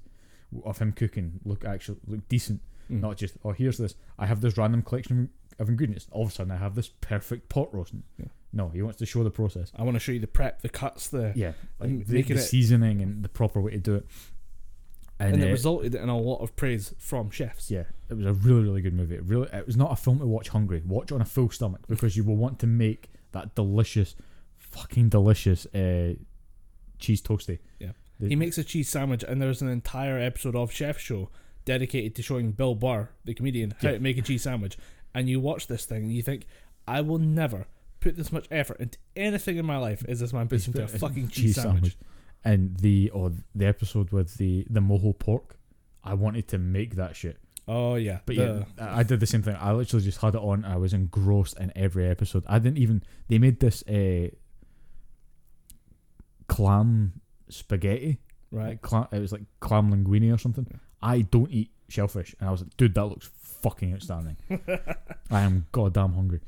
of him cooking look actually look decent, Mm. not just oh here's this I have this random collection of ingredients. All of a sudden I have this perfect pot roasting. Yeah. No, he wants to show the process. I want to show you the prep, the cuts, the Yeah, like the, the seasoning and the proper way to do it. And, and it uh, resulted in a lot of praise from chefs. Yeah, it was a really, really good movie. It really, it was not a film to watch hungry. Watch on a full stomach because you will want to make that delicious, fucking delicious uh, cheese toasty. Yeah. He makes a cheese sandwich, and there's an entire episode of Chef Show dedicated to showing Bill Burr, the comedian, how Yeah. to make a cheese sandwich. And you watch this thing, and you think, I will never put this much effort into anything in my life as this man puts into a fucking cheese, sandwich. And the or the episode with the the mojo pork, I wanted to make that shit. Oh yeah, But the- yeah, I I did the same thing. I literally just had it on. I was engrossed in every episode. I didn't even. They made this uh, clam spaghetti. right. It was like clam linguine or something. I don't eat shellfish, and I was like, dude, that looks fucking outstanding. I am goddamn hungry.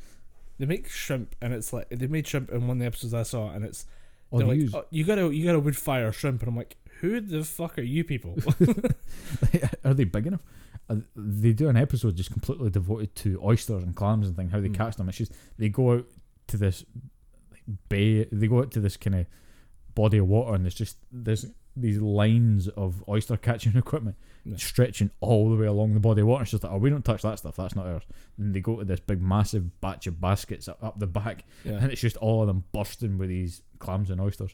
They make shrimp, and it's like they made shrimp in one of the episodes I saw, and it's Oh, they're they like, use- oh, you gotta you gotta wood fire shrimp, and I'm like, who the fuck are you people? are they big enough? Uh, they do an episode just completely devoted to oysters and clams and thing. how they Mm. catch them. It's just they go out to this bay, they go out to this kind of body of water, and there's just there's these lines of oyster catching equipment Yeah. stretching all the way along the body of water. It's just like, oh, we don't touch that stuff. That's not ours. And they go to this big, massive batch of baskets up, the back, yeah. and it's just all of them bursting with these clams and oysters.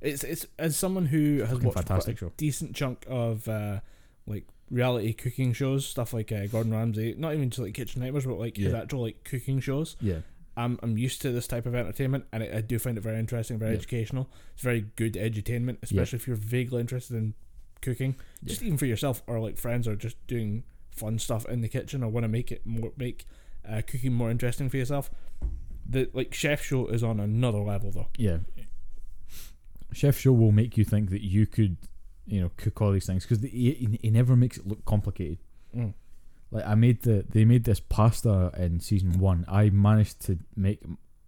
It's it's as someone who has watched fantastic a decent chunk of uh, like reality cooking shows, stuff like uh, Gordon Ramsay, not even just like Kitchen Nightmares, but like his actual like cooking shows. Yeah, I'm I'm used to this type of entertainment, and I, I do find it very interesting, very educational. It's very good edutainment, especially if you're vaguely interested in cooking, just even for yourself or like friends or just doing fun stuff in the kitchen or want to make it more make uh, cooking more interesting for yourself. The like chef show is on another level though. yeah. Chef Show will make you think that you could, you know, cook all these things because he, he never makes it look complicated. Mm. Like I made the they made this pasta in season one. I managed to make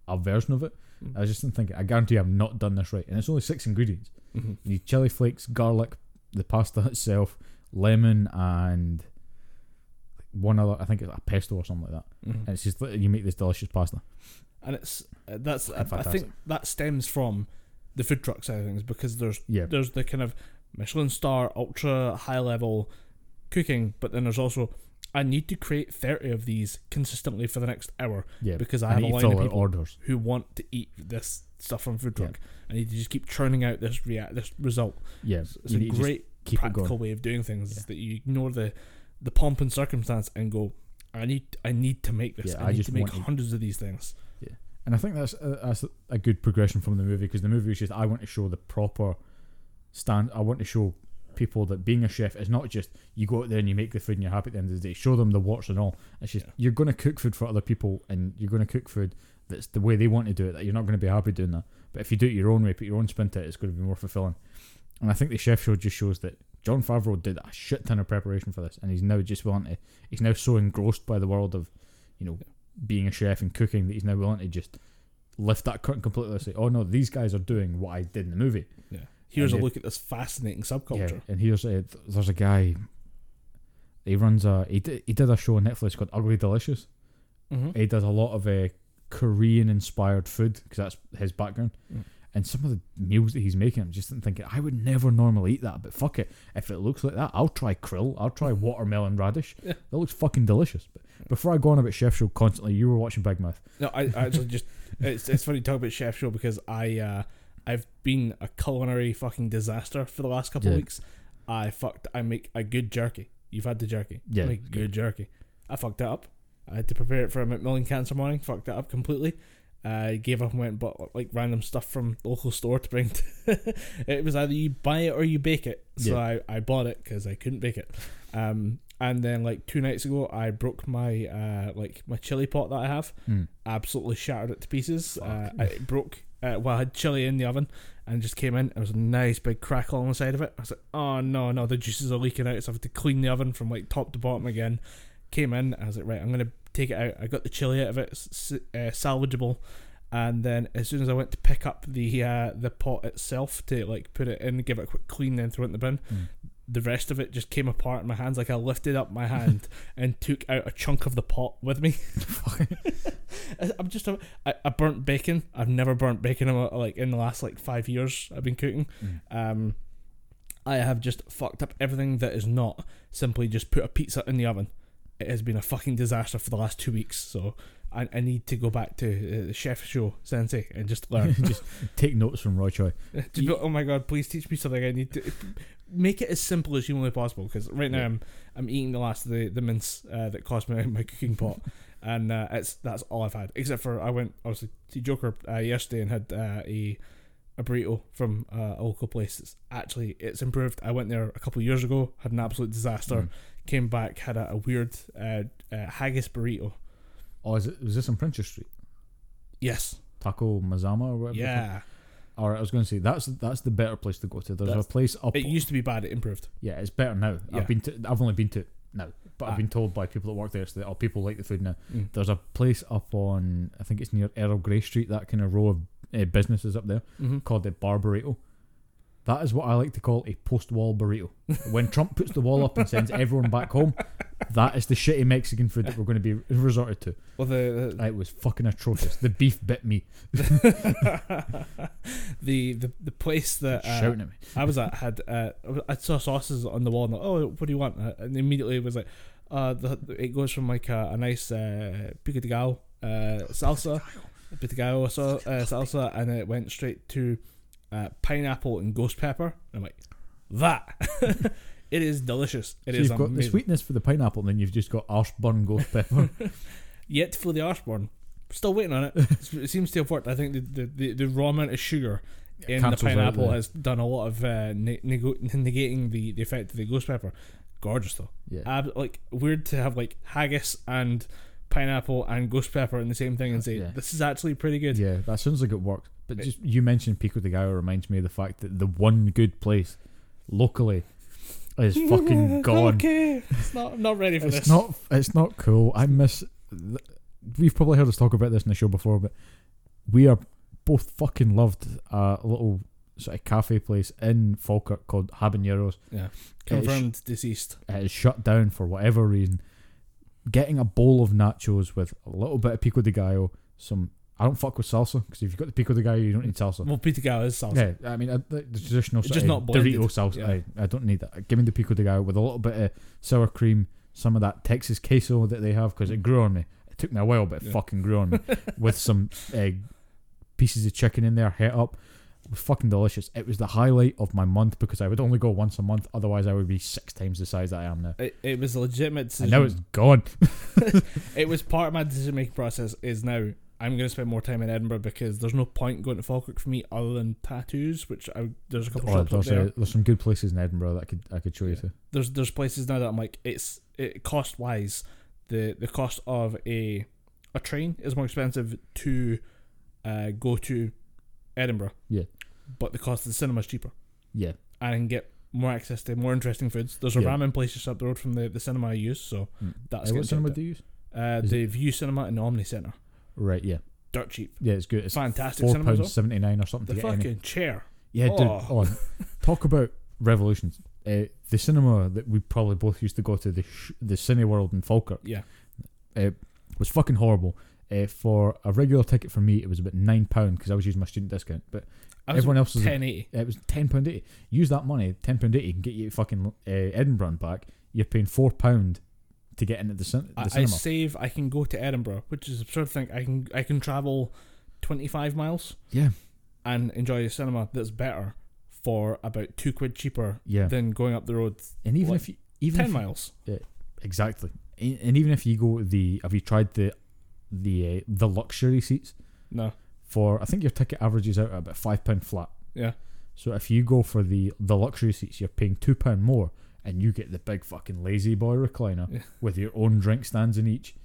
a version of it. Mm. I was just thinking, I guarantee I've not done this right, and it's only six ingredients. Mm-hmm. You need chili flakes, garlic, the pasta itself, lemon, and one other. I think it's a pesto or something like that. Mhm. And it's just you make this delicious pasta. and it's uh, that's I, I think that stems from the food truck side of things because there's Yeah, there's the kind of Michelin star ultra high level cooking, but then there's also I need to create thirty of these consistently for the next hour yeah. because I have a line of people orders. who want to eat this stuff from food Yeah. truck. I need to just keep churning out this rea- this result. Yeah, It's, it's a need to just great keep practical way of doing things is that you ignore the the pomp and circumstance and go. I need I need to make this. Yeah, I I need to make want to- hundreds of these things. Yeah. And I think that's a, that's a good progression from the movie because the movie is just I want to show the proper stand. I want to show people that being a chef is not just you go out there and you make the food and you're happy at the end of the day. Show them the warts and all. It's just Yeah. you're going to cook food for other people and you're going to cook food that's the way they want to do it. That you're not going to be happy doing that. But if you do it your own way, put your own spin to it, it's going to be more fulfilling. And I think the chef show just shows that Jon Favreau did a shit ton of preparation for this, and he's now just willing to. He's now so engrossed by the world of, you know, being a chef and cooking that he's now willing to just lift that curtain completely and say, "Oh no, these guys are doing what I did in the movie." Yeah. Here's And a it- look at this fascinating subculture. Yeah, and here's a, there's a guy. He runs a he did, he did a show on Netflix called Ugly Delicious. Mm-hmm. He does a lot of uh, Korean inspired food because that's his background. Mm. And some of the meals that he's making, I'm just thinking, I would never normally eat that, but fuck it. If it looks like that, I'll try krill. I'll try watermelon radish. Yeah. That looks fucking delicious. But before I go on about Chef Show constantly, you were watching Big Mouth. No, I, I actually just it's it's funny to talk about Chef Show because I uh I've been a culinary fucking disaster for the last couple Yeah. of weeks. I fucked. I make a good jerky. You've had the jerky. Yeah, I make good jerky. I fucked it up. I had to prepare it for a Macmillan Cancer morning. Fucked it up completely. I gave up and went and bought like random stuff from the local store to bring. To it was either you buy it or you bake it. So I, I bought it because I couldn't bake it. Um, and then like two nights ago, I broke my uh like my chili pot that I have. Mm. Absolutely shattered it to pieces. Uh, Fuck. it broke. Uh, well, I had chili in the oven and just came in. There was a nice big crackle on the side of it. I was like, oh no, no, the juices are leaking out. So I have to clean the oven from like top to bottom again. Came in. I was like, right, I'm gonna take it out. I got the chili out of it, uh, salvageable. And then as soon as I went to pick up the uh, the pot itself to like put it in, give it a quick clean, then throw it in the bin, Mm. The rest of it just came apart in my hands. Like I lifted up my hand and took out a chunk of the pot with me. I'm just a, I, I burnt bacon. I've never burnt bacon in, my- like in the last like five years I've been cooking. Mm. Um, I have just fucked up everything that is not simply just put a pizza in the oven. It has been a fucking disaster for the last two weeks. So I, I need to go back to uh, the chef show sensei and just learn. just take notes from Roy Choi. Just oh my god, please teach me something. I need to make it as simple as humanly possible. Because right now Yeah. I'm I'm eating the last of the the mince uh, that cost me my cooking pot, and uh, it's that's all I've had. Except for I went obviously to Joker uh, yesterday and had uh, a a burrito from uh, a local place. It's actually it's improved. I went there a couple of years ago, had an absolute disaster. Mm. Came back, had a, a weird uh, uh, haggis burrito. Oh, is it, was this on Princes Street? Yes, Taco Mazama or whatever? yeah. All right, I was going to say that's that's the better place to go to. There's That's- a place up. It used to be bad. It improved. yeah, it's better now. Yeah. I've been to. I've only been to it now, but Ah. I've been told by people that work there so that oh, people like the food now. Mm. There's a place up on I think it's near Earl Grey Street. That kind of row of uh, businesses up there Mm-hmm. called the Bar Burrito. That is what I like to call a post-wall burrito. when Trump puts the wall up and sends everyone back home, that is the shitty Mexican food that we're going to be resorted to. Well, the, It was fucking atrocious. The beef bit me, the the the place that uh, shouting at me. I was at had uh, I saw sauces on the wall. And like, oh, what do you want? Uh, And immediately it was like, uh, the, it goes from like a, a nice uh, pico de gallo uh, salsa, pico de gallo so, uh, salsa, and it went straight to uh, pineapple and ghost pepper. I'm like, that. it is delicious. It so is you've got the sweetness for the pineapple, and then you've just got Ashburn ghost pepper. Yet to feel the Ashburn. Still waiting on it. It seems to have worked. I think the the, the, the raw amount of sugar in the pineapple has done a lot of uh, ne- nego- negating the, the effect of the ghost pepper. Gorgeous though. Yeah. Ab- like weird to have like haggis and pineapple and ghost pepper in the same thing and say Yeah. this is actually pretty good. Yeah, that sounds like it worked. But just you mentioned Pico de Gallo reminds me of the fact that the one good place locally is fucking gone. okay, it's not. I'm not ready for It's this. not. It's not cool. I miss. We've probably heard us talk about this in the show before, but we are both fucking loved a little sort of cafe place in Falkirk called Habaneros. Yeah, confirmed deceased. It is shut down for whatever reason. Getting a bowl of nachos with a little bit of pico de gallo, some. I don't fuck with salsa because if you've got the pico de gallo, you don't need salsa. Well, pico de Gallo is salsa. Yeah, I mean uh, the, the traditional It's just not blended. Dorito salsa. Yeah. I, I don't need that. Give me the pico de gallo with a little bit of sour cream, some of that Texas queso that they have because it grew on me. It took me a while, but it Yeah. fucking grew on me. with some uh, pieces of chicken in there, het up. It was fucking delicious. It was the highlight of my month because I would only go once a month. Otherwise, I would be six times the size that I am now. It, it was a legitimate And now it's gone. it was part of my decision making process. Is now I'm going to spend more time in Edinburgh because there's no point going to Falkirk for me other than tattoos, which I, there's a couple Oh, shops there. uh, there's some good places in Edinburgh that I could I could show you to. There's there's places now that I'm like it's it cost wise the the cost of a a train is more expensive to uh, go to Edinburgh. Yeah. but the cost of the cinema is cheaper. Yeah, and I can get more access to more interesting foods. There's a Yeah. ramen place just up the road from the, the cinema I use, so Mm. that's Uh, getting what cinema do you use? uh, the Vue Cinema and the Omni Centre. Right, yeah, Dirt cheap. yeah, it's good. It's Fantastic four pounds seventy nine or something The to get fucking any. chair. Yeah, dude. Oh. Oh, talk about revolutions. Uh, the cinema that we probably both used to go to, the sh- the Cineworld in Falkirk, Yeah. uh, was fucking horrible. Uh, for a regular ticket for me, it was about nine pound because I was using my student discount. But I was everyone else was ten eighty. it was ten pound eighty. Use that money, ten pound eighty, can get you fucking uh, Edinburgh and back. You're paying four pound to get into the, cin- the I, I save. I can go to Edinburgh, which is absurd. Think I can. I can travel twenty five miles yeah, and enjoy a cinema that's better for about two quid cheaper yeah. than going up the road and even like if you, even ten if miles. exactly, and and even if you go the, have you tried the the uh, the luxury seats No. for? I think your ticket averages out at about five pound flat. Yeah. So if you go for the the luxury seats, you're paying two pound more, and you get the big fucking lazy boy recliner Yeah. with your own drink stands in each,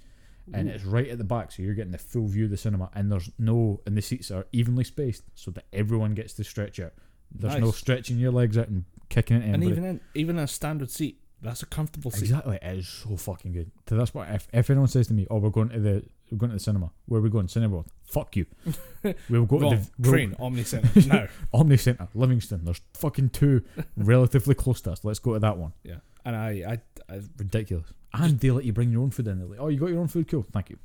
and Ooh. it's right at the back, so you're getting the full view of the cinema. And there's no, and the seats are evenly spaced, so that everyone gets to stretch out. There's no stretching your legs out and kicking it in. and even in, even a standard seat, that's a comfortable seat. Exactly, it is so fucking good. So that's what if, if anyone says to me, "Oh, we're going to the we're going to the cinema. Where are we going? Cineworld. Fuck you. We'll go to the we'll- Train Omni Centre now. Omni Centre, Livingston. There's fucking two relatively close to us. Let's go to that one. Yeah, and I, I, I, Ridiculous. And they let you bring your own food in. They're like, "Oh, you got your own food? Cool, thank you."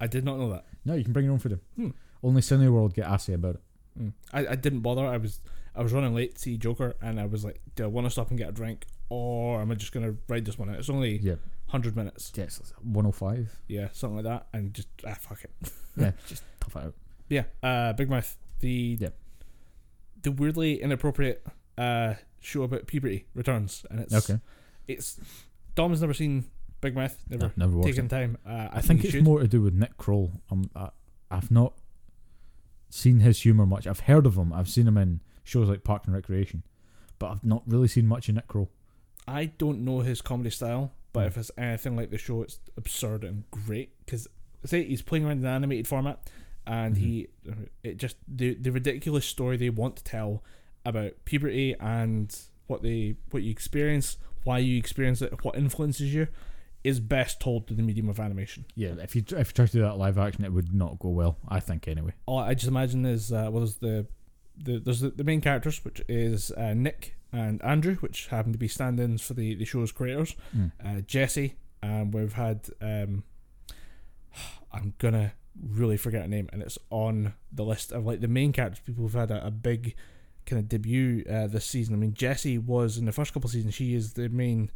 I did not know that. No, you can bring your own food in. Hmm. Only Cineworld get assy about it. Mm. I, I didn't bother. I was I was running late to see Joker, and I was like, do I want to stop and get a drink, or am I just gonna ride this one out? It's only Yeah, hundred minutes. yes, 105. Yeah, something like that, and just ah fuck it. Yeah, just tough it out. Yeah, uh, Big Mouth. The Yeah. the weirdly inappropriate uh, show about puberty returns, and it's Okay, it's Dom's never seen Big Mouth, never never taken it. time. Uh, I, I think he it's should. more to do with Nick Kroll. Um, I, I've not seen his humor much. I've heard of him. I've seen him in shows like Park and Recreation, but I've not really seen much of Nick Kroll. I don't know his comedy style, but Mm. if it's anything like the show, it's absurd and great because say he's playing around in an animated format, and he it just the the ridiculous story they want to tell about puberty and what they what you experience, why you experience it, what influences you, is best told through the medium of animation. Yeah, if you if you try to do that live action, it would not go well. I think anyway. All I just imagine is uh, well, there's the the there's the, the main characters, which is uh, Nick and Andrew, which happen to be stand-ins for the the show's creators. Mm. uh, Jesse, and we've had um, I'm gonna really forget a name, and it's on the list of like the main characters. People who've had a, a big kind of debut uh, this season. I mean, Jessie was in the first couple of seasons. She is the main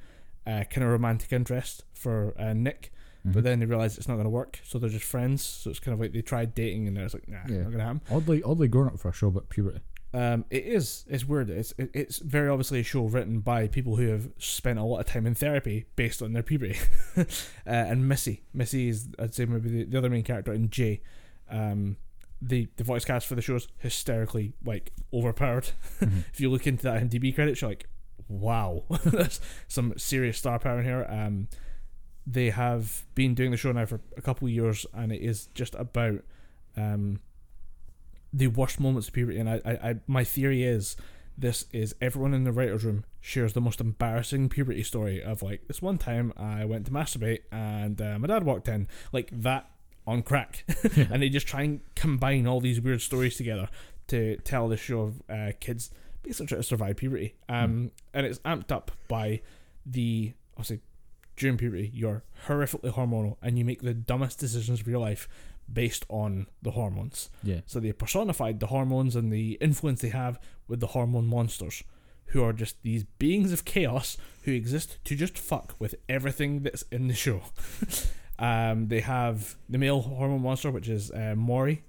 uh, kind of romantic interest for uh, Nick, Mhm. but then they realize it's not gonna work, so they're just friends. So it's kind of like they tried dating, and it's like, nah, Yeah. not gonna happen. oddly oddly grown up for a show about puberty. Um, it is. It's weird. It's it, it's very obviously a show written by people who have spent a lot of time in therapy based on their puberty. uh, and Missy, Missy is I'd say maybe the, the other main character in Jay. Um, the the voice cast for the show is hysterically like overpowered. Mhm. if you look into that IMDb credits, you're like, wow, there's some serious star power in here. Um, they have been doing the show now for a couple of years, and it is just about um the worst moments of puberty. And I, I, I my theory is this is everyone in the writers' room shares the most embarrassing puberty story of like this one time I went to masturbate and uh, my dad walked in like that on crack, and they just try and combine all these weird stories together to tell the show of uh, kids basically trying to survive puberty. Um, and it's amped up by the obviously during puberty you're horrifically hormonal and you make the dumbest decisions of your life based on the hormones. Yeah, So they personified the hormones and the influence they have with the hormone monsters, who are just these beings of chaos who exist to just fuck with everything that's in the show. um, they have the male hormone monster, which is uh, Maury.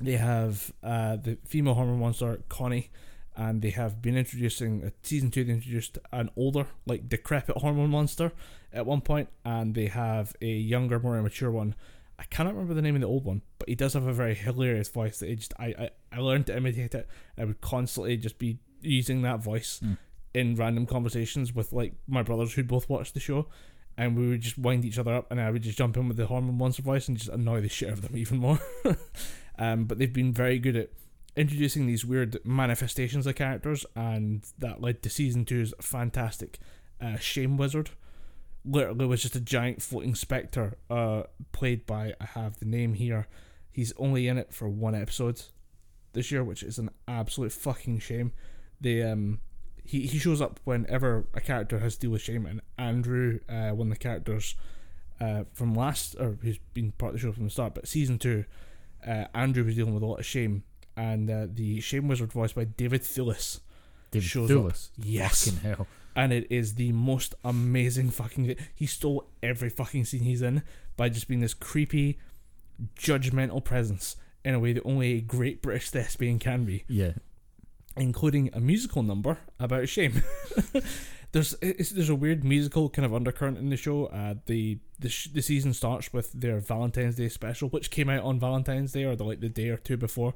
They have uh, the female hormone monster, Connie. And they have been introducing, uh, season two, they introduced an older, like decrepit hormone monster at one point, and they have a younger, more immature one. I cannot remember the name of the old one, but he does have a very hilarious voice that it just I, I, I learned to imitate it. I would constantly just be using that voice Mm. in random conversations with like my brothers who'd both watched the show, and we would just wind each other up, and I would just jump in with the hormone monster voice and just annoy the shit out of them even more. um, but they've been very good at introducing these weird manifestations of characters, and that led to season two's fantastic uh, Shame Wizard literally was just a giant floating specter uh played by I have the name here. He's only in it for one episode this year, which is an absolute fucking shame. They um he, he shows up whenever a character has to deal with shame and Andrew, uh one of the characters uh, from last, or who's been part of the show from the start, but season two, uh, Andrew was dealing with a lot of shame, and uh, the shame wizard voiced by David Thewlis David shows Thewlis. up. Yes, Fucking hell. and it is the most amazing fucking. He stole every fucking scene he's in by just being this creepy, judgmental presence in a way that only a great British thespian can be Yeah. including a musical number about shame. there's it's, there's a weird musical kind of undercurrent in the show. Uh, the the, sh- the season starts with their Valentine's Day special, which came out on Valentine's Day or the like the day or two before,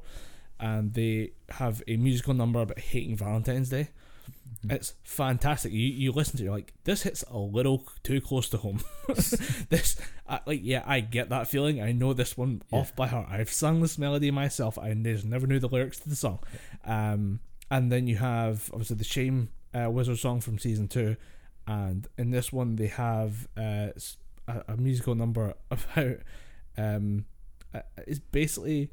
and they have a musical number about hating Valentine's Day. It's fantastic. You you listen to it, you're like this hits a little too close to home. this uh, like yeah, I get that feeling. I know this one Yeah. off by heart. I've sung this melody myself. I just never knew the lyrics to the song. Um, and then you have obviously the Shame uh, Wizard song from season two, and in this one they have uh, a, a musical number about um, uh, it's basically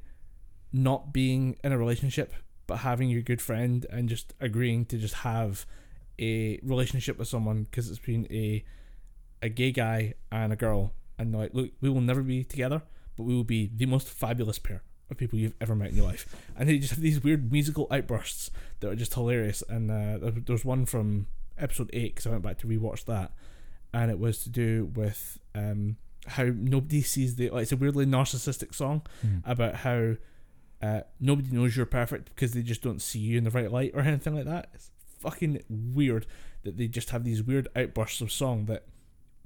not being in a relationship but having your good friend and just agreeing to just have a relationship with someone because it's been a a gay guy and a girl. And like look we will never be together but we will be the most fabulous pair of people you've ever met in your life. And they just have these weird musical outbursts that are just hilarious. And uh, there, there was one from episode 8 because i went back to rewatch that. And it was to do with um, how nobody sees the like it's a weirdly narcissistic song Mm. about how uh, nobody knows you're perfect because they just don't see you in the right light or anything like that. It's fucking weird that they just have these weird outbursts of song that,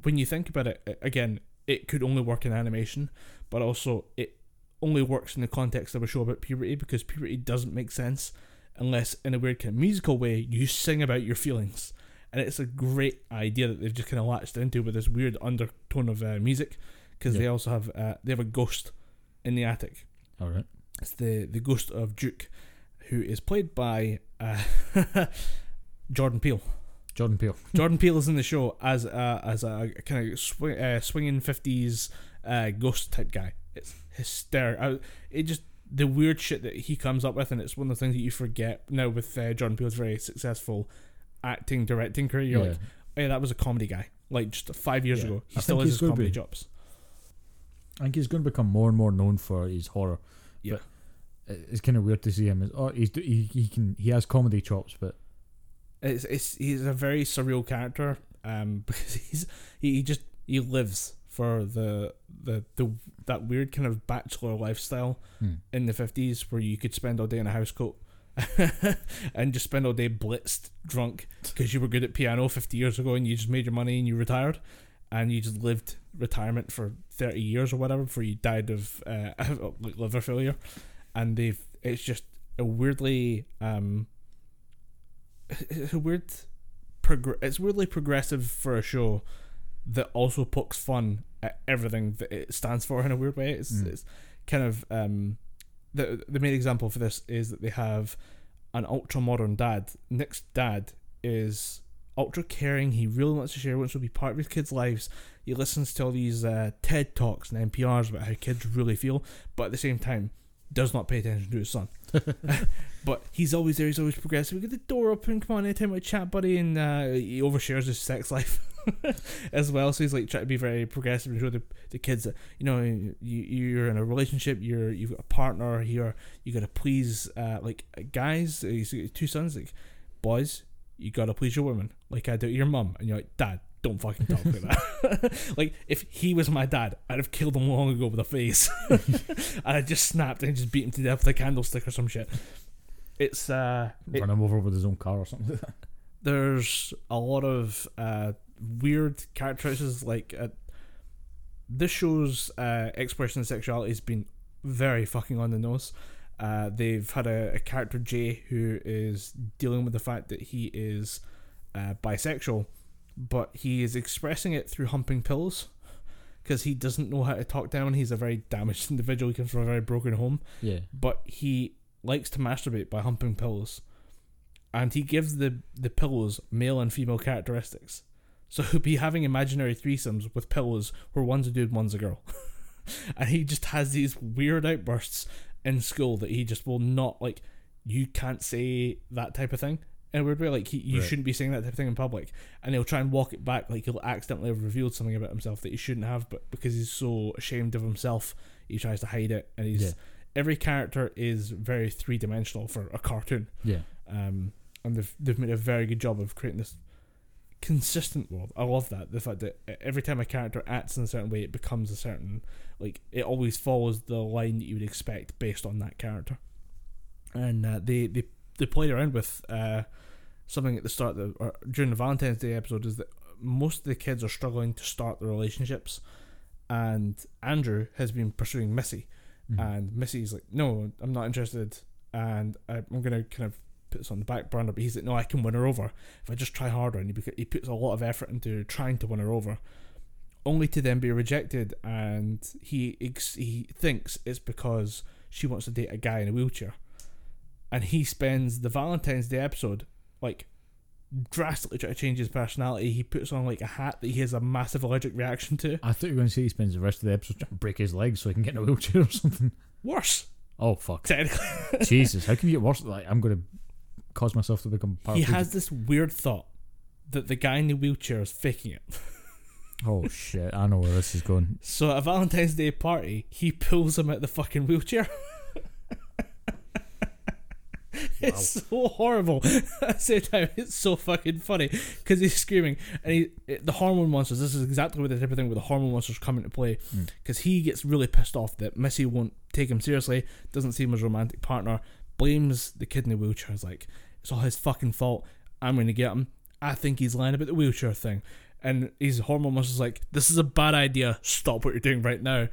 when you think about it, again, it could only work in animation, but also it only works in the context of a show about puberty because puberty doesn't make sense unless, in a weird kind of musical way, you sing about your feelings. And it's a great idea that they've just kind of latched into with this weird undertone of uh, music because they also have uh, they have a ghost in the attic All right. It's the the ghost of Duke, who is played by uh, Jordan Peele. Jordan Peele. Jordan Peele is in the show as a, as a kind of swing, uh, swinging fifties uh, ghost type guy. It's hysterical. It just the weird shit that he comes up with, and it's one of the things that you forget now with uh, Jordan Peele's very successful acting directing career. You're yeah. like, hey, that was a comedy guy. Like just five years Yeah. ago, he I still has his comedy be. jobs. I think he's going to become more and more known for his horror. Yeah. But it's kind of weird to see him as oh he's he, he can he has comedy chops, but It's, it's he's a very surreal character um because he's he, he just he lives for the the the that weird kind of bachelor lifestyle hmm. in the 50s where you could spend all day in a housecoat and just spend all day blitzed drunk because you were good at piano 50 years ago and you just made your money and you retired and you just lived retirement for 30 years or whatever before you died of uh, like liver failure. And they've it's just a weirdly um it's a weird progr- it's weirdly progressive for a show that also pokes fun at everything that it stands for in a weird way. It's, Mm. it's kind of um the the main example for this is that they have an ultra modern dad. Nick's dad is ultra caring he really wants to share wants to be part of his kids lives he listens to all these uh, ted talks and nprs about how kids really feel but at the same time does not pay attention to his son but he's always there. He's always progressive. We get the door open. Come on, anytime we chat, buddy. And uh, he overshares his sex life as well. So he's like trying to be very progressive and show the, the kids that you know you you're in a relationship. You're you've got a partner. You're you got to please uh, like guys. He's got two sons. Like boys, you got to please your woman. Like I do your mum. And you're like dad. Don't fucking talk like that. like if he was my dad, I'd have killed him long ago with a face, and I just snapped and just beat him to death with a candlestick or some shit. It's uh, it- run him over with his own car or something. there's a lot of uh, weird characteristics. Like uh, this show's uh, exploration of sexuality has been very fucking on the nose. Uh, they've had a, a character Jay who is dealing with the fact that he is uh, bisexual, but he is expressing it through humping pills because he doesn't know how to talk down. He's a very damaged individual. He comes from a very broken home yeah. but he likes to masturbate by humping pillows, and he gives the the pillows male and female characteristics. So he'll be having imaginary threesomes with pillows where one's a dude, one's a girl, and he just has these weird outbursts in school that he just will not like. You can't say that type of thing in a weird way. Like he, you Right. shouldn't be saying that type of thing in public, and he'll try and walk it back. Like he'll accidentally have revealed something about himself that he shouldn't have, but because he's so ashamed of himself, he tries to hide it. And he's Yeah. every character is very three dimensional for a cartoon. Yeah. Um, and they've they've made a very good job of creating this consistent world. I love that the fact that every time a character acts in a certain way, it becomes a certain like it always follows the line that you would expect based on that character. And uh, they they they played around with uh, something at the start of the, or during the Valentine's Day episode is that most of the kids are struggling to start their relationships, and Andrew has been pursuing Missy, Mhm. and Missy's like, no, I'm not interested, and I- I'm gonna kind of put this on the back burner. But he's like, no, I can win her over if I just try harder, and he he puts a lot of effort into trying to win her over, only to then be rejected, and he he thinks it's because she wants to date a guy in a wheelchair, and he spends the Valentine's Day episode like drastically trying to change his personality. He puts on like a hat that he has a massive allergic reaction to. I thought you were going to say he spends the rest of the episode trying to break his legs so he can get in a wheelchair or something. Worse, Oh fuck! technically. Jesus, how can you get worse? Like I'm going to cause myself to become he has this weird thought that the guy in the wheelchair is faking it. Oh shit! I know where this is going. So at a Valentine's Day party, he pulls him out the fucking wheelchair. It's so horrible. At the same time, it's so fucking funny because he's screaming and he it- the hormone monsters. This is exactly what the type of thing where the hormone monsters come into play hmm. because he gets really pissed off that Missy won't take him seriously, doesn't see him as a romantic partner, blames the kid in the wheelchair. Is like it's all his fucking fault. I'm going to get him. I think he's lying about the wheelchair thing, and his hormone monster's like, "This is a bad idea. Stop what you're doing right now."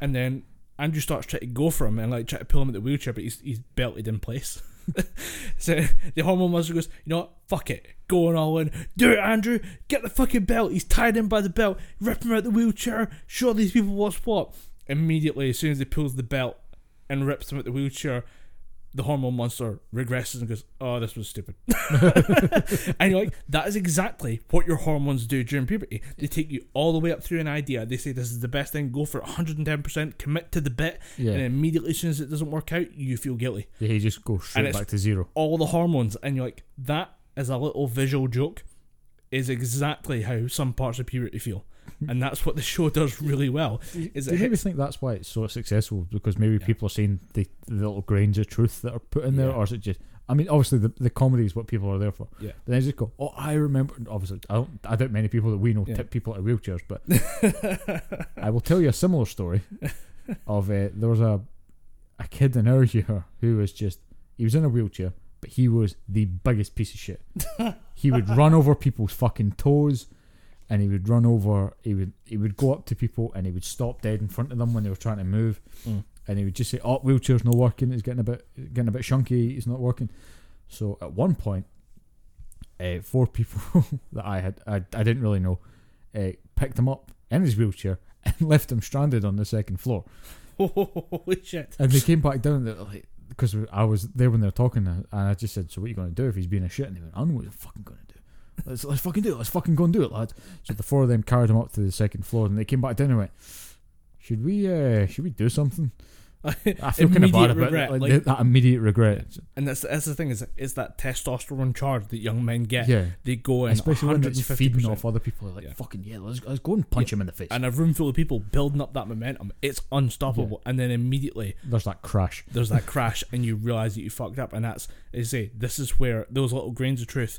And then Andrew starts trying to go for him and like try to pull him at the wheelchair, but he's he's belted in place. so the hormone monster goes, you know what? Fuck it. Going all in. Do it, Andrew. Get the fucking belt. He's tied in by the belt. Rip him out the wheelchair. Show these people what's what. Immediately, as soon as he pulls the belt and rips him out the wheelchair, the hormone monster regresses and goes, "Oh, this was stupid." and you're like, "That is exactly what your hormones do during puberty. They take you all the way up through an idea. They say this is the best thing. Go for 110 percent. Commit to the bit, Yeah, and immediately, as soon as it doesn't work out, you feel guilty. yeah he just go straight back to zero. All the hormones, and you're like, that is a little visual joke, is exactly how some parts of puberty feel, and that's what the show does really well. Is Do it you maybe hits, think that's why it's so successful? Because maybe Yeah. people are seeing the, the little grains of truth that are put in there, Yeah. or is it just? I mean, obviously the, the comedy is what people are there for. Yeah. Then I just go, oh, I remember. Obviously, I don't. I doubt many people that we know Yeah. tip people out of wheelchairs, but I will tell you a similar story of uh, there was a a kid in our year who was just he was in a wheelchair, but he was the biggest piece of shit. he would run over people's fucking toes, and he would run over. He would he would go up to people and he would stop dead in front of them when they were trying to move, Mm. and he would just say, "Oh, wheelchair's not working. It's getting a bit getting a bit chunky. It's not working." So at one point, uh, four people that I had I, I didn't really know uh, picked him up in his wheelchair and left him stranded on the second floor. holy shit. And they came back down there like because I was there when they were talking, and I just said, "So what are you going to do if he's being a shit?" And they went, "I know what you're fucking going to do. Let's let's fucking do it. Let's fucking go and do it, lads." So the four of them carried him up to the second floor, and they came back down and went, "Should we uh should we do something?" I feel kind of bad Immediate about regret, like, like- that, immediate regret. And that's that's the thing is is that testosterone charge that young men get. Yeah, They go in especially when 150%. feeding off other people. Like, Yeah. fucking yeah, let's let's go and punch Yeah. him in the face. and a room full of people building up that momentum. It's unstoppable. And then immediately There's that crash. there's that crash, and you realize that you fucked up. And that's as I say, this is where those little grains of truth.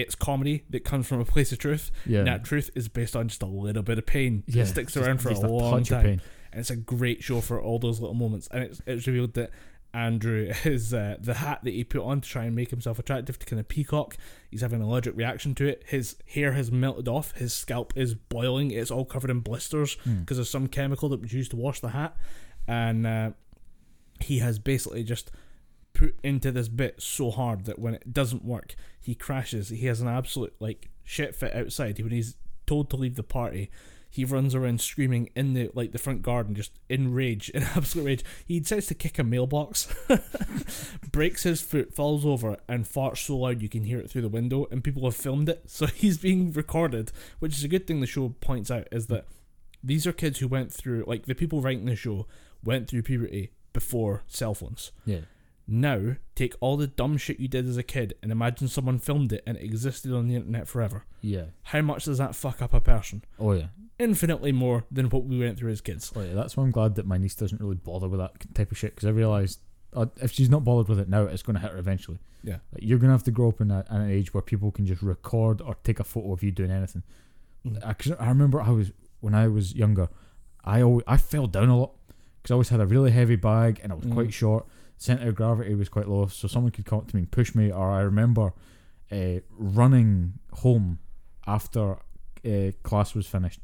It's comedy that comes from a place of truth. Yeah, And that truth is based on just a little bit of pain. yeah, It sticks just- around for a long time. pain. and it's a great show for all those little moments. And it's it's revealed that Andrew is uh, the hat that he put on to try and make himself attractive to kind of peacock. He's having an allergic reaction to it. His hair has melted off. His scalp is boiling. It's all covered in blisters because of some chemical that was used to wash the hat. And uh, he has basically just put into this bit so hard that when it doesn't work, he crashes. He has an absolute like shit fit outside. When he's told to leave the party, he runs around screaming in the like the front garden, just in rage, in absolute rage. He decides to kick a mailbox, breaks his foot, falls over, and farts so loud you can hear it through the window. And people have filmed it, so he's being recorded, which is a good thing. The show points out is that these are kids who went through like the people writing the show went through puberty before cell phones. Yeah, Now, take all the dumb shit you did as a kid and imagine someone filmed it and it existed on the internet forever. Yeah. How much does that fuck up a person? Oh yeah. Infinitely more than what we went through as kids. Oh yeah. That's why I'm glad that my niece doesn't really bother with that type of shit because I realised uh, if she's not bothered with it now, it's going to hit her eventually. Yeah. Like, you're going to have to grow up in a, in an age where people can just record or take a photo of you doing anything. Mm. I, I remember I was when I was younger, I always, I fell down a lot because I always had a really heavy bag and I was Mm. quite short. Center of gravity was quite low, so someone could come up to me and push me. Or I remember uh, running home after uh, class was finished.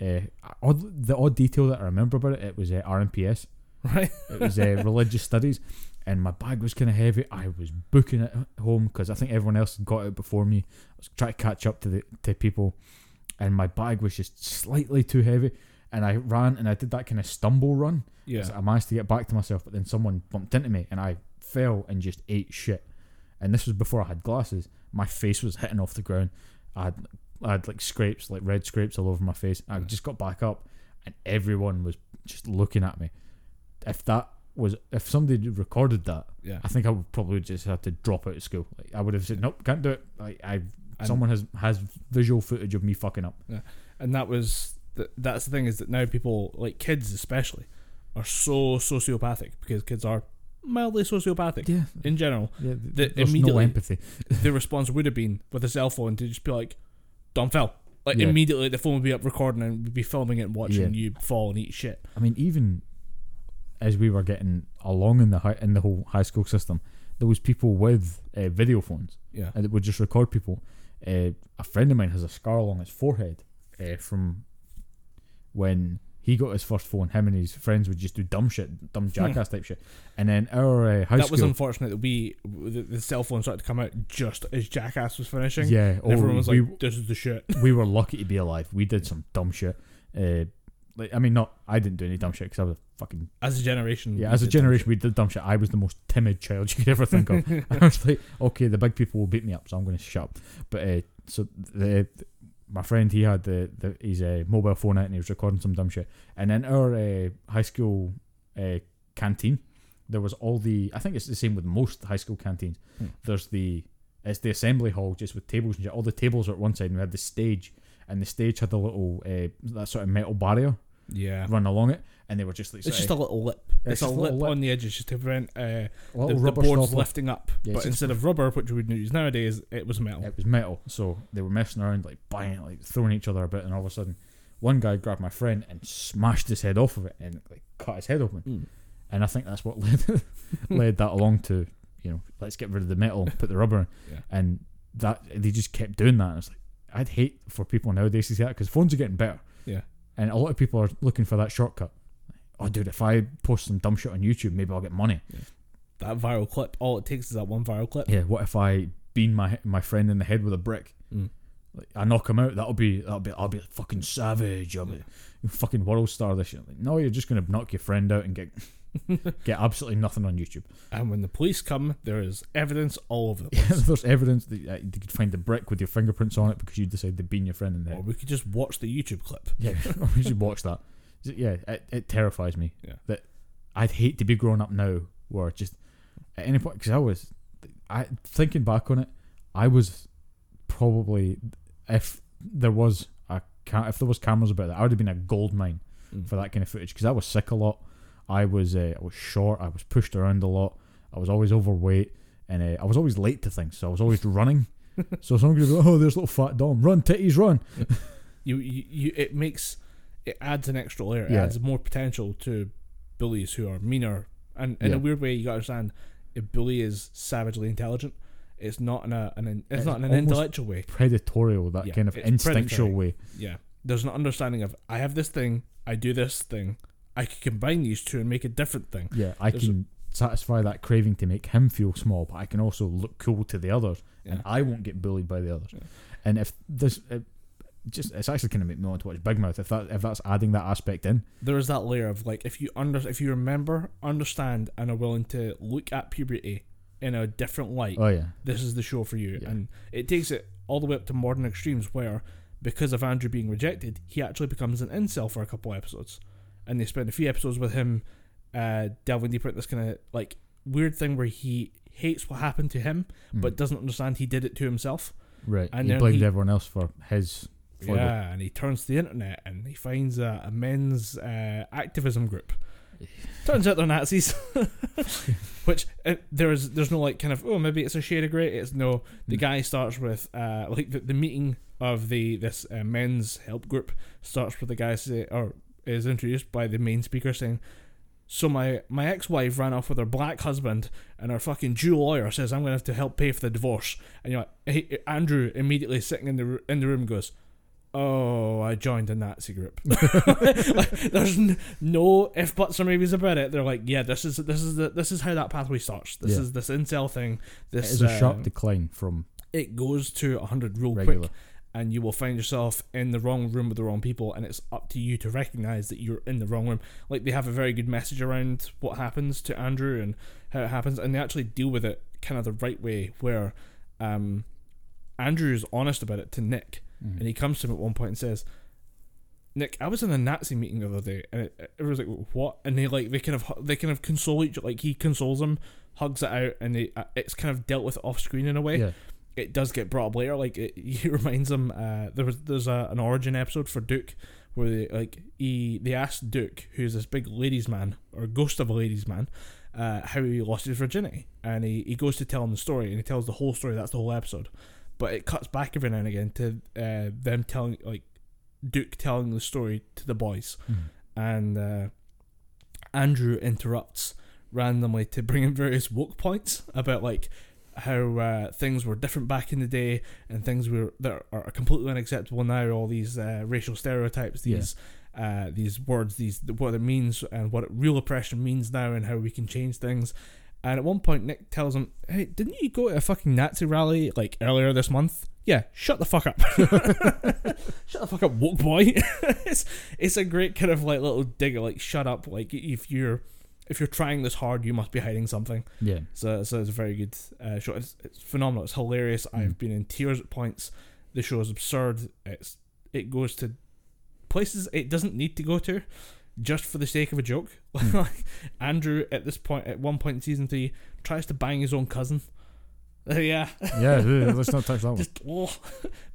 Uh, odd, the odd detail that I remember about it, it was uh, RMPS. Right? It was uh, religious studies, and my bag was kind of heavy. I was booking it home because I think everyone else had got it before me. I was trying to catch up to the to people, and my bag was just slightly too heavy. And I ran and I did that kind of stumble run. Yeah. So I managed to get back to myself, but then someone bumped into me and I fell and just ate shit. And this was before I had glasses. My face was hitting off the ground. I had I had like scrapes, like red scrapes all over my face. I mm. just got back up and everyone was just looking at me. If that was if somebody recorded that, Yeah. I think I would probably just have to drop out of school. Like I would have said, Nope, can't do it. Like I someone has has visual footage of me fucking up. Yeah. and that was the, that's the thing is that now people like kids especially are so sociopathic because kids are mildly sociopathic Yeah. in general. Yeah, The- there's no immediately- empathy. the response would have been with a cell phone to just be like, "Don't fell." Like Yeah. immediately, the phone would be up recording and we'd be filming it and watching you fall and eat shit. I mean, even as we were getting along in the high, in the whole high school system, there was people with uh, video phones Yeah, and it would just record people. Uh, a friend of mine has a scar along his forehead uh, from when he got his first phone. Him and his friends would just do dumb shit, dumb jackass type shit. And then our uh, high Hmm. that school, was unfortunate that we the, the cell phone started to come out just as Jackass was finishing. yeah, and everyone oh, was we, like, "This is the shit." we were lucky to be alive. We did some dumb shit. Uh, like I mean, not I didn't do any dumb shit because I was a fucking As a generation, Yeah, as a generation, we did dumb shit. I was the most timid child you could ever think of. I was like, okay, the big people will beat me up, so I'm going to shut up. But uh, so the, my friend, he had the, the his uh, mobile phone out and he was recording some dumb shit. And in our uh, high school uh, canteen, there was all the. I think it's the same with most high school canteens. Hmm. There's the it's the assembly hall just with tables and shit. All the tables are at one side, and we had the stage, and the stage had a little uh, that sort of metal barrier Yeah, run along it, and they were just like it's just a little lip. It's It's, a a lip, little lip. on the edges just to prevent uh, the, little the boards stopper. lifting up. Yeah, but instead of rubber, which we would use nowadays, it was metal. It was metal, so they were messing around, like buying, like throwing each other a bit, and all of a sudden, one guy grabbed my friend and smashed his head off of it and like cut his head open. Mm. And I think that's what led led that along to you know let's get rid of the metal, put the rubber in, Yeah. and that they just kept doing that. And it's like I'd hate for people nowadays to see that because phones are getting better. Yeah. and a lot of people are looking for that shortcut. Oh, dude, if I post some dumb shit on YouTube, maybe I'll get money. That viral clip, all it takes is that one viral clip. Yeah, what if I bean my my friend in the head with a brick? Mm. Like I knock him out, that'll be that'll be I'll be fucking savage. I'll be fucking world star this shit. Like, no, you're just gonna knock your friend out and get get absolutely nothing on YouTube. And when the police come, there is evidence all over the Yeah, place. there's evidence that uh, you could find the brick with your fingerprints on it because you decided to bean your friend in there. or we could just watch the YouTube clip. Yeah, we should watch that. Yeah, it, it terrifies me. Yeah. That I'd hate to be grown up now, where just at any point because I was, I thinking back on it, I was probably if there was a if there was cameras about that, I would have been a gold mine Mm. for that kind of footage because I was sick a lot. I was uh, I was short. I was pushed around a lot. I was always overweight, and uh, I was always late to things. So I was always running. so someone could go, "Oh, there's little fat Dom, run titties, run!" You, you, you, it makes it adds an extra layer. It Yeah. adds more potential to bullies who are meaner. And in Yeah. a weird way, you got to understand, a bully is savagely intelligent. It's not in a, an, it's, It's not in an intellectual way. Predatorial, that Yeah, kind of instinctual predatory. way. Yeah, there's an understanding of I have this thing, I do this thing, I can combine these two and make a different thing. Yeah, I There's a- can satisfy that craving to make him feel small, but I can also look cool to the others, and I won't get bullied by the others. And if this, just it's actually kind of make me want to watch Big Mouth. If that if that's adding that aspect in, There is that layer of like if you under if you remember, understand, and are willing to look at puberty in a different light, oh yeah, this is the show for you. Yeah. And it takes it all the way up to modern extremes where, because of Andrew being rejected, he actually becomes an incel for a couple episodes. And they spend a few episodes with him uh, delving deeper at this kind of like weird thing where he hates what happened to him, Mm. but doesn't understand he did it to himself. right, and he then blamed he- everyone else for his. Yeah, and he turns to the internet and he finds a, a men's uh, activism group. Turns out they're Nazis, which uh, there's there's no like kind of oh maybe it's a shade of grey. It's no. The Mm. guy starts with uh, like the, the meeting of the this uh, men's help group starts with the guy say or is introduced by the main speaker saying. So my, my ex-wife ran off with her black husband, and her fucking Jew lawyer says I'm gonna have to help pay for the divorce. And you're like, hey, Andrew immediately sitting in the in the room goes, "Oh, I joined a Nazi group." like, there's n- no if buts or maybes about it. They're like, "Yeah, this is this is the this is how that pathway starts. This Yeah. is this incel thing. It This is a uh, sharp decline from it goes to 100 real regular. quick and you will find yourself in the wrong room with the wrong people and it's up to you to recognize that you're in the wrong room like they have a very good message around what happens to andrew and how it happens and they actually deal with it kind of the right way where um andrew is honest about it to nick Mhm. and he comes to him at one point and says Nick, I was in a Nazi meeting the other day, and it, it was like, "What?" And they like they kind of they kind of console each like he consoles him, hugs it out, and they, uh, it's kind of dealt with off screen in a way yeah, it does get brought up later. Like it, he reminds them. Uh, there was there's a, an origin episode for Duke where they like he they asked Duke, who's this big ladies man or ghost of a ladies man, uh, how he lost his virginity, and he, he goes to tell him the story, and he tells the whole story. That's the whole episode, but it cuts back every now and again to uh, them telling like Duke telling the story to the boys, Mhm. and uh, Andrew interrupts randomly to bring in various woke points about like how uh, things were different back in the day and things were that are completely unacceptable now. All these uh, racial stereotypes, Yeah. these uh, these words, these what it means and what real oppression means now, and how we can change things. And at one point, Nick tells him, "Hey, didn't you go to a fucking Nazi rally like earlier this month?" Yeah, shut the fuck up. shut the fuck up, woke boy. it's it's a great kind of like little dig, like shut up. Like if you're if you're trying this hard, you must be hiding something. yeah, So, so it's a very good uh, show. It's, it's phenomenal. It's hilarious. I've Mm. been in tears at points. The show is absurd. It's it goes to places it doesn't need to go to, just for the sake of a joke. Mm. Andrew at this point, at one point in season three, tries to bang his own cousin. Yeah, yeah. yeah, Let's not touch that one. just oh.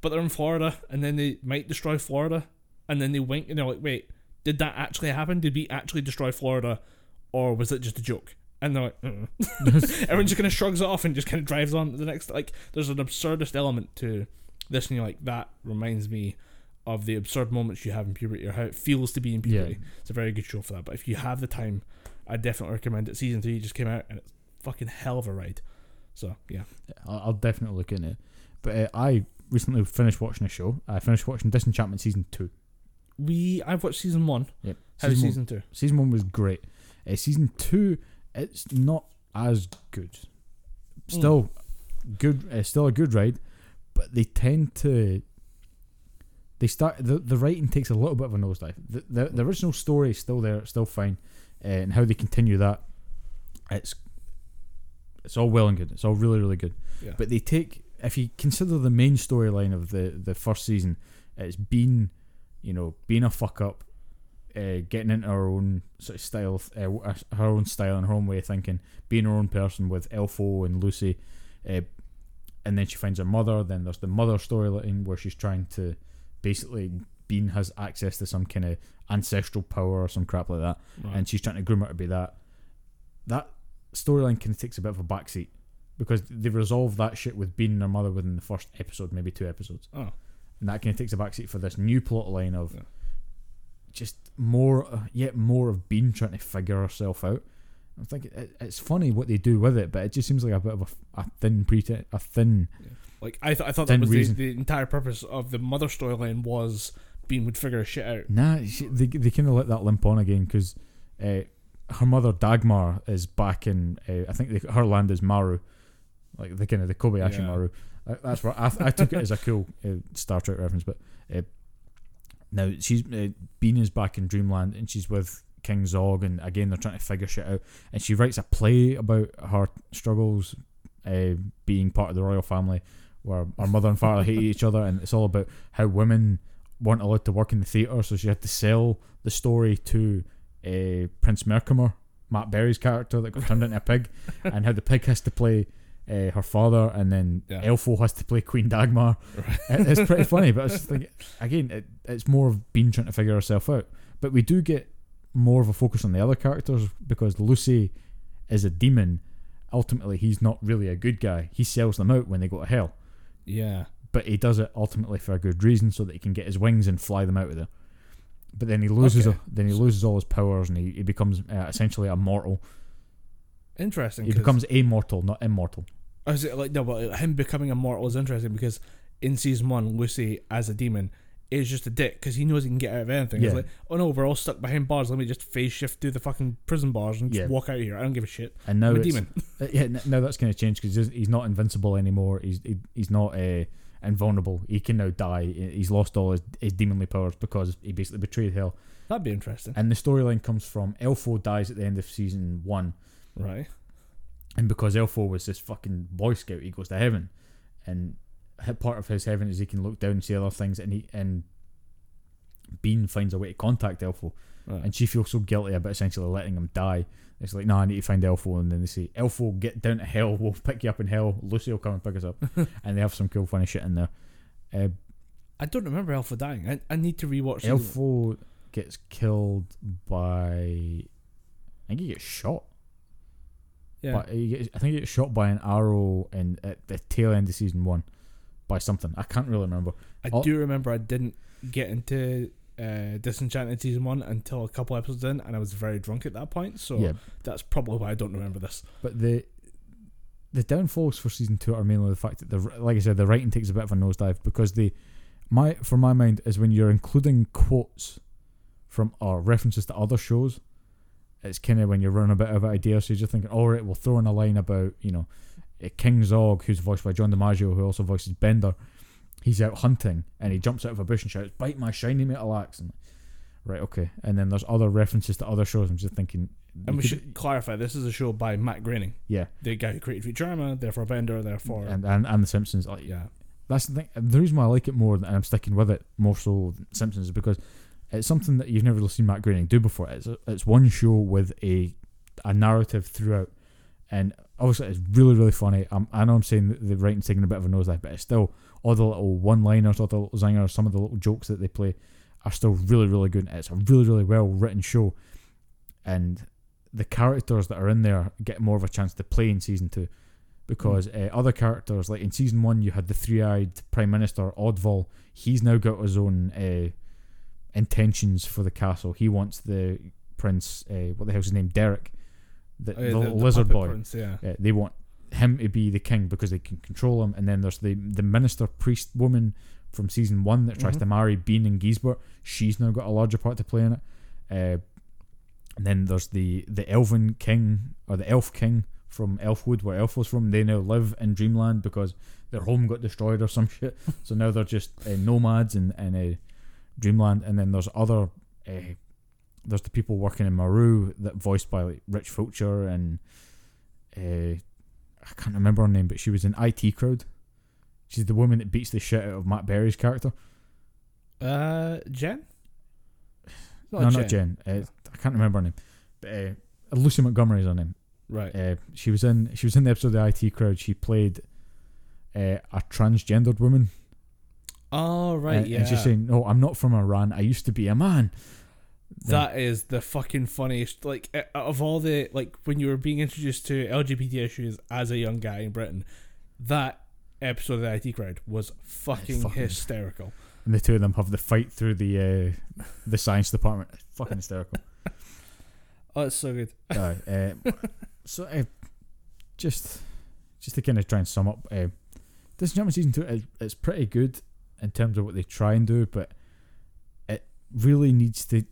but they're in Florida, and then they might destroy Florida, and then they wink, and they're like, "Wait, did that actually happen? Did we actually destroy Florida, or was it just a joke?" And they're like, "Mm." everyone just kind of shrugs it off and just kind of drives on to the next. Like, there's an absurdist element to this, and you're like, that reminds me of the absurd moments you have in puberty, or how it feels to be in Yeah. puberty. It's a very good show for that. But if you have the time, I definitely recommend it. Season three just came out, and it's fucking hell of a ride. So yeah, I'll, I'll definitely look into it. But uh, I recently finished watching a show. I finished watching Disenchantment season two. we I've watched season one. Yep. How's Season one- season two? Season one was great. Uh, season two, it's not as good. Still good. Uh, still a good ride, but they tend to. They start the the writing takes a little bit of a nosedive. The the, the original story is still there, it's still fine, uh, and how they continue that, it's it's all well and good. It's all really really good. Yeah. But they take if you consider the main storyline of the the first season, it's been, you know, being a fuck up, uh, getting into her own sort of style, uh, her own style and her own way of thinking, being her own person with Elfo and Lucy, uh, and then she finds her mother. Then there's the mother storyline where she's trying to basically Bean has access to some kind of ancestral power or some crap like that, Right. and she's trying to groom her to be that. That storyline kind of takes a bit of a backseat because they resolve that shit with Bean and her mother within the first episode, maybe two episodes oh, and that kind of takes a backseat for this new plot line of Yeah. just more, uh, yet more of Bean trying to figure herself out. I'm thinking it, it's funny what they do with it, but it just seems like a bit of a thin pretense, a thin. Like I th- I thought that was the, reason- the entire purpose of the mother storyline was Bean would figure shit out. Nah, she, they they kind of let that limp on again because uh, her mother Dagmar is back in. Uh, I think the, her land is Maru, like the kind of the Kobayashi Yeah. Maru. Uh, that's what I, I took it as a cool uh, Star Trek reference, but uh, now she's uh, Bean is back in Dreamland and she's with King Zog, and again they're trying to figure shit out. And she writes a play about her struggles uh, being part of the royal family, where her mother and father hate each other, and it's all about how women weren't allowed to work in the theatre, so she had to sell the story to uh, Prince Merkimer, Matt Berry's character that got turned into a pig, and how the pig has to play uh, her father, and then Yeah. Elfo has to play Queen Dagmar. Right. It- it's pretty funny, but it's just like again, it, it's more of Bean trying to figure herself out. But we do get more of a focus on the other characters because Lucy is a demon. Ultimately, he's not really a good guy. He sells them out when they go to hell, Yeah. but he does it ultimately for a good reason, so that he can get his wings and fly them out of there. But then he loses, Okay. then he loses all his powers, and he, he becomes uh, essentially immortal. Interesting. He becomes immortal, not immortal. I was like, no, but him becoming immortal is interesting because in season one, Lucy as a demon is just a dick because he knows he can get out of anything. He's Yeah. like, oh no, we're all stuck behind bars. Let me just phase shift through the fucking prison bars and just Yeah. walk out of here. I don't give a shit. And now I'm a it's, demon. Uh, yeah, n- now that's going to change because he's not invincible anymore. He's he, he's not uh, invulnerable. He can now die. He- He's lost all his, his demonly powers because he basically betrayed hell. That'd be interesting. And the storyline comes from Elfo dies at the end of season one, Right. and because Elfo was this fucking boy scout, he goes to heaven, and part of his heaven is he can look down and see other things, and he and Bean finds a way to contact Elfo, right. and she feels so guilty about essentially letting him die. It's like, no, I need to find Elfo, and then they say, Elfo, get down to hell. We'll pick you up in hell. Lucy will come and pick us up, and they have some cool, funny shit in there. Uh, I don't remember Elfo dying. I, I need to rewatch season- Elfo gets killed by, I think he gets shot. Yeah. But he gets, I think he gets shot by an arrow in at the tail end of season one, by something. I can't really remember. I do remember I didn't get into uh, Disenchanted season one until a couple episodes in, and I was very drunk at that point. So yeah, that's probably why I don't remember this. but the the downfalls for season two are mainly the fact that the like I said the writing takes a bit of a nosedive because the my for my mind is when you're including quotes from or references to other shows. It's kind of when you're running a bit of an idea, so you're just thinking, all right, we'll throw in a line about you know uh, King Zog, who's voiced by John DiMaggio, who also voices Bender. He's out hunting and he jumps out of a bush and shouts, "Bite my shiny metal axe!" And right, okay. And then there's other references to other shows. I'm just thinking, And we could- should clarify this is a show by Matt Groening, yeah, the guy who created Futurama, therefore Bender, therefore and, and and the Simpsons. Like, yeah. that's the thing. The reason why I like it more and I'm sticking with it more so than Simpsons is because it's something that you've never really seen Matt Groening do before. It's a, it's one show with a a narrative throughout, and obviously it's really really funny. I'm, I know I'm saying that the writing's taking a bit of a nose nosedive, but it's still all the little one-liners, all the little zingers, some of the little jokes that they play are still really really good. It's a really really well written show, and the characters that are in there get more of a chance to play in season two because uh, other characters like in season one you had the three-eyed prime minister Odval he's now got his own uh, intentions for the castle he wants the prince uh, what the hell's his name Derek the, Oh, yeah, the, little lizard boy prince, yeah. uh, they want him to be the king because they can control him and then there's the the minister priest woman from season one that tries Mhm. to marry Bean and Guysbert she's now got a larger part to play in it uh, and then there's the the elven king or the elf king from Elfwood, where Elf was from. They now live in Dreamland because their home got destroyed or some shit. so now they're just uh, nomads in in uh, Dreamland. And then there's other uh, there's the people working in Maru that voiced by like Rich Fulcher and uh, I can't remember her name, but she was in IT Crowd. She's the woman that beats the shit out of Matt Berry's character. Uh, Jen? no, not Jen. Uh, I can't remember her name, but uh, Lucy Montgomery is her name. Right. Uh, she was in she was in the episode of the IT crowd. She played uh, a transgendered woman. oh, right, and, yeah. And she's saying, "No, I'm not from Iran. I used to be a man." That is the fucking funniest. Like out of all the like when you were being introduced to LGBT issues as a young guy in Britain, that episode of the IT crowd was fucking, fucking- hysterical. And the two of them have the fight through the uh, the science department. It's fucking hysterical. Oh, it's so good. uh, uh, so uh, just just to kind of try and sum up, uh, Disenchantment season two is it's pretty good in terms of what they try and do, but it really needs to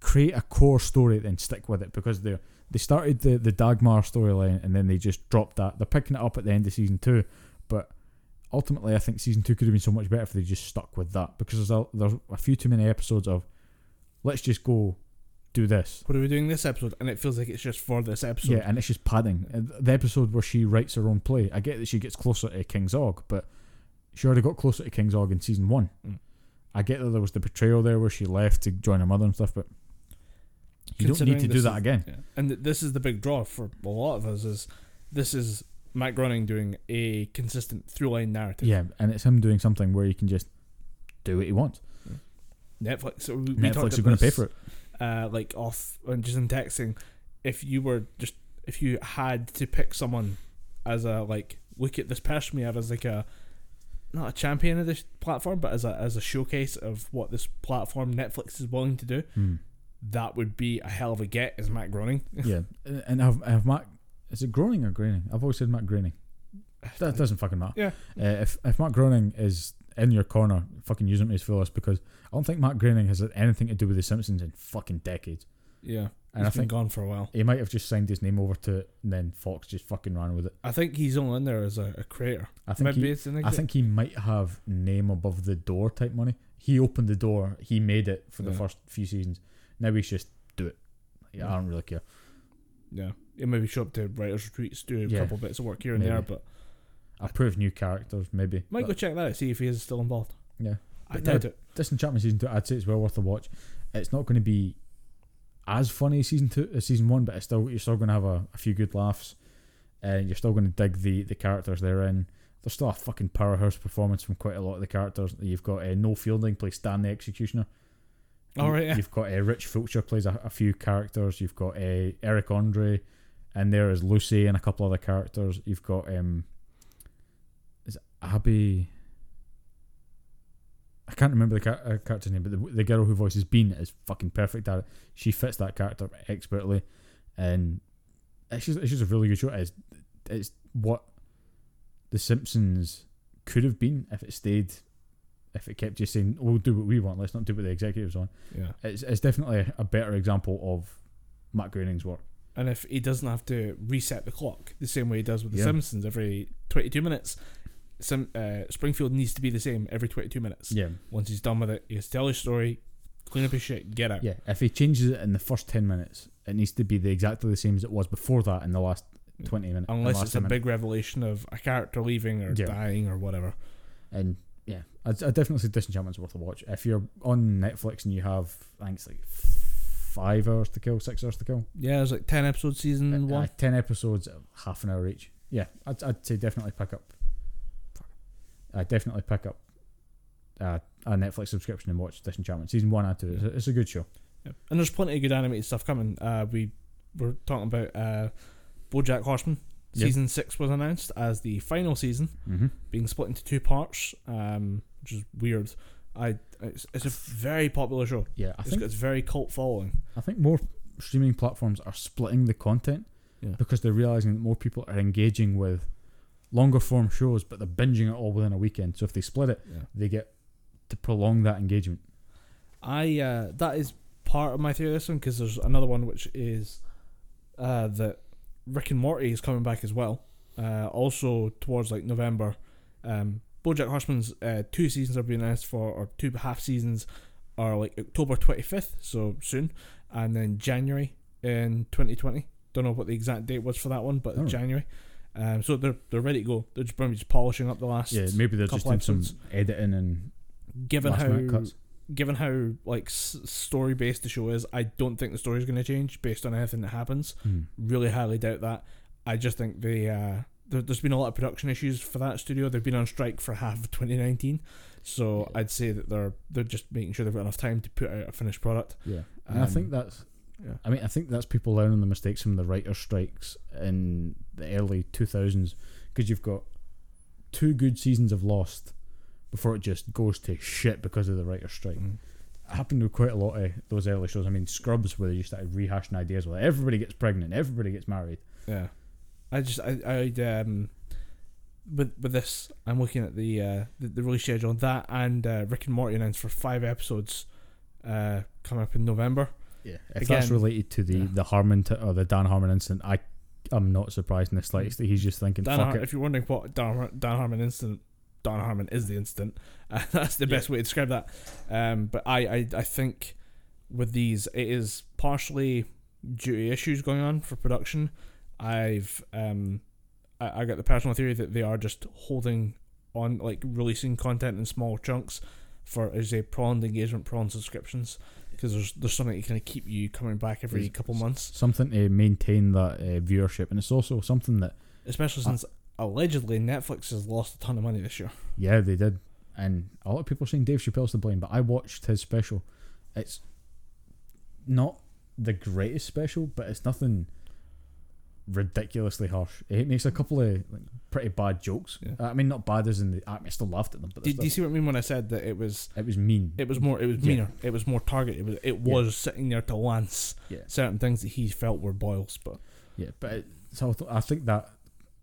create a core story and stick with it because they they started the the Dagmar storyline and then they just dropped that. They're picking it up at the end of season two, but ultimately I think season two could have been so much better if they just stuck with that because there's a, there's a few too many episodes of let's just go do this What are we doing this episode? And it feels like it's just for this episode. yeah, and it's just padding. The episode where she writes her own play, I get that she gets closer to King Zog, but she already got closer to King Zog in season one. Mm. I get that there was the betrayal there where she left to join her mother and stuff, but You don't need to do that is- again. Yeah. And th- this is the big draw for a lot of us is this is Matt Groening doing a consistent through line narrative. Yeah, and it's him doing something where he can just do what he wants. Netflix. So we, Netflix is going to pay for it. Uh, like off and just in texting, if you were just if you had to pick someone as a like look at this person we have as like a not a champion of this platform, but as a as a showcase of what this platform Netflix is willing to do, Hmm. That would be a hell of a get. Is Matt Groening? yeah, and I've, I've Matt. Is it Groening or Groening? I've always said Matt Groening. That doesn't fucking matter. Yeah. Uh, if if Matt Groening is in your corner, fucking use him to his fullest because I don't think Matt Groening has had anything to do with The Simpsons in fucking decades. Yeah, And he's I think gone for a while. he might have just signed his name over to it, and then Fox just fucking ran with it. I think he's only in there as a, a creator. I think Maybe he, it's an I think he might have name above the door type money. He opened the door. He made it for the Yeah. first few seasons. Now just do it. Yeah, I don't really care. yeah, he maybe show up to writers retreats, do a Yeah. couple bits of work here and there, but Approve new characters, maybe. might go check that out see if he is still involved. Yeah. I doubt it. Disenchantment season two, I'd say it's well worth a watch. It's not going to be as funny as season two, as season one, but it's still you're still going to have a, a few good laughs, and you're still going to dig the the characters they're in. There's still a fucking powerhouse performance from quite a lot of the characters. You've got uh, Noel Fielding plays Stan the Executioner. All You- right, yeah. You've got uh, Rich Fulcher plays a, a few characters. You've got uh, Eric Andre, and there is Lucy and a couple other characters. You've got um, is it Abby. I can't remember the char- uh, character's name, but the, the girl who voices Bean is fucking perfect at it. She fits that character expertly, and it's just, it's just a really good show. It's, it's what The Simpsons could have been if it stayed, if it kept just saying, "We'll do what we want. Let's not do what the executives want." Yeah, It's, it's definitely a, better example of Matt Groening's work. and if he doesn't have to reset the clock the same way he does with the Yeah. Simpsons every twenty-two minutes, some uh, Springfield needs to be the same every twenty-two minutes. Yeah, Once he's done with it, he has to tell his story, clean up his shit, get out. yeah. If he changes it in the first ten minutes, it needs to be the exactly the same as it was before that in the last twenty minutes. Unless it's a 10 minutes. big revelation of a character leaving or Yeah. dying or whatever. And I, I definitely say Disenchantment's worth a watch. If you're on Netflix and you have, I think it's like five hours to kill, six hours to kill, Yeah, there's like ten episode season uh, one. uh, ten episodes, half an hour each. Yeah, I'd, I'd say definitely pick up. I definitely pick up uh, a Netflix subscription and watch Disenchantment season one and two. It's a, it's a good show. Yeah. And there's plenty of good animated stuff coming. Uh, we were talking about uh, BoJack Horseman. Season six was announced as the final season, Mm-hmm. being split into two parts, um, which is weird. I it's, it's a very popular show. Yeah, I It's think got its very cult following. I think more streaming platforms are splitting the content Yeah. because they're realizing that more people are engaging with longer form shows, but they're binging it all within a weekend. So if they split it, Yeah. they get to prolong that engagement. I uh, that is part of my theory. This one because there's another one which is uh, that Rick and Morty is coming back as well. Uh, also towards like November. Um, BoJack Horseman's uh, two seasons are being announced for, or two half seasons are like October twenty fifth, so soon, and then January in twenty twenty. Don't know what the exact date was for that one, but Oh. January. Um, so they're they're ready to go. They're just probably just polishing up the last. Yeah, maybe they're just doing some editing and given how given how like s- story based the show is, I don't think the story is going to change based on anything that happens. Hmm. Really highly doubt that. I just think the uh, there, there's been a lot of production issues for that studio. They've been on strike for half of 2019, so Yeah. I'd say that they're they're just making sure they've got enough time to put out a finished product. Yeah, and I think Um, that's. yeah. I mean, I think that's people learning the mistakes from the writer strikes in the early two thousands because you've got two good seasons of Lost before it just goes to shit because of the writer strike. Mm. It happened with quite a lot of those early shows. I mean, Scrubs, where they just started rehashing ideas. Well, everybody gets pregnant, everybody gets married. Yeah, I just I I um with with this I'm looking at the uh the, the release schedule on that and uh, Rick and Morty announced for five episodes uh coming up in November. Yeah, if that's related to the yeah. the Harmon t- or the Dan Harmon incident, I I'm not surprised in the slightest that he's just thinking, Dan fuck Har- it. if you're wondering what Dan, Har- Dan Harmon incident, Dan Harmon is the incident. Uh, that's the best way to describe that. Um, but I, I, I think with these, it is partially due to issues going on for production. I've um, I, I got the personal theory that they are just holding on, like releasing content in small chunks for as a prolonged engagement, prolonged subscriptions. because there's there's something to kind of keep you coming back every There's couple months, something to maintain that uh, viewership, and it's also something that especially since allegedly Netflix has lost a ton of money this year. yeah they did, and a lot of people are saying Dave Chappelle's to blame, but I watched his special. It's not the greatest special, but it's nothing ridiculously harsh. It makes a couple of like, pretty bad jokes. Yeah. I mean, not bad as in the I, I still laughed at them, but Do, do you see what I mean when I said that it was it was mean. it was more it was Yeah. meaner, it was more targeted. It was it Yeah. sitting there to lance Yeah. certain things that he felt were boils, but Yeah, but it, so I th- I think that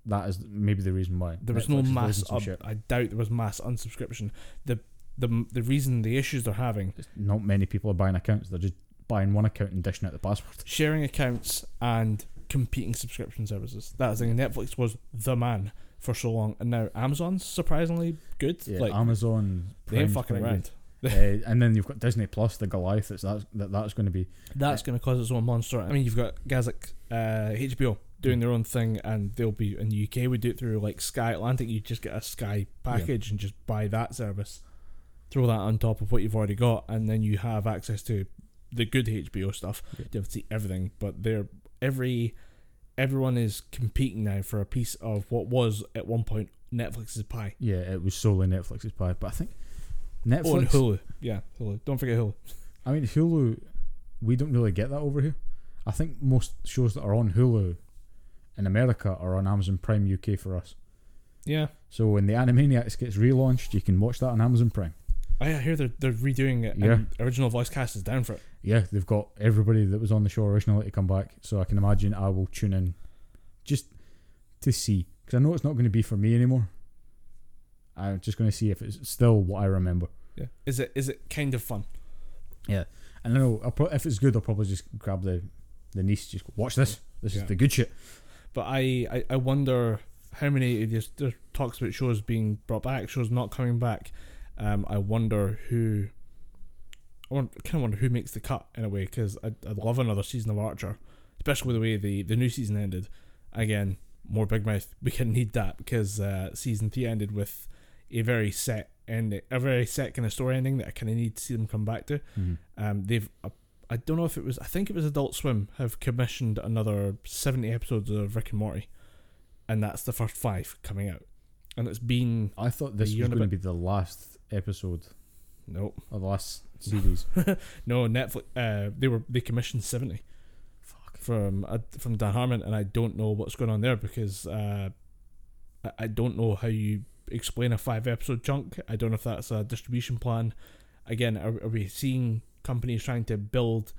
that is maybe the reason why there was Netflix no mass. Up. I doubt there was mass unsubscription. The the the reason the issues they're having Just not many people are buying accounts. They're just buying one account and dishing out the password. sharing accounts and competing subscription services. That's the thing. Netflix was the man for so long, and now Amazon's surprisingly good. Yeah, like Amazon. they ain't fucking around. uh, and then you've got Disney Plus, the Goliath. That's that's that, that's going to be That's going to cause its own monster. I mean, you've got guys like uh, HBO doing their own thing, and they'll be in the UK. We do it through like Sky Atlantic. You just get a Sky package and just buy that service. Throw that on top of what you've already got, and then you have access to the good HBO stuff. Yeah. You have to see everything, but they're every everyone is competing now for a piece of what was at one point Netflix's pie. yeah. It was solely Netflix's pie, but I think Oh, and Hulu. Yeah, Hulu. Don't forget Hulu. I mean Hulu. We don't really get that over here. I think most shows that are on Hulu in America are on Amazon Prime UK for us. Yeah, So when the Animaniacs gets relaunched, you can watch that on Amazon Prime. Oh, I hear they're they're redoing it. Yeah. and original voice cast is down for it. Yeah, they've got everybody that was on the show originally to come back. So I can imagine I will tune in just to see. Because I know it's not going to be for me anymore. I'm just going to see if it's still what I remember. Yeah. Is it is it kind of fun? Yeah. And I know I'll pro- if it's good, I'll probably just grab the, the niece, just go, watch this. This Yeah. is the good shit. But I, I, I wonder how many there's, there's talks about shows being brought back, shows not coming back. Um, I wonder who. I want, kind of wonder who makes the cut in a way because I'd, I'd love another season of Archer, especially with the way the, the new season ended. Again, more Big Mouth. We can need that because uh, season three ended with a very set ending, a very set kind of story ending that I kind of need to see them come back to. Um, they've uh, I don't know if it was I think it was Adult Swim have commissioned another seventy episodes of Rick and Morty, and that's the first five coming out, and it's been I thought this year was going to be the last episode no or the last series. no Netflix uh they were they commissioned seventy Fuck. from uh, from Dan Harmon, and I don't know what's going on there because uh I, I don't know how you explain a five episode chunk. I don't know if that's a distribution plan. Again, are, are we seeing companies trying to build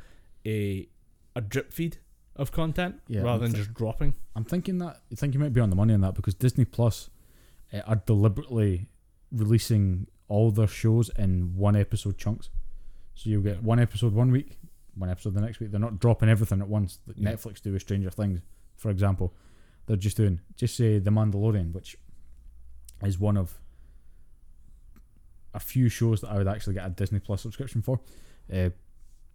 a a drip feed of content Yeah, rather I'm than thi- just dropping? I'm thinking that I think you might be on the money on that because Disney Plus uh, are deliberately releasing all their shows in one episode chunks. So you'll get one episode one week, one episode the next week. They're not dropping everything at once. Like Yeah. Netflix do with Stranger Things, for example. They're just doing just say The Mandalorian, which is one of a few shows that I would actually get a Disney Plus subscription for. Uh,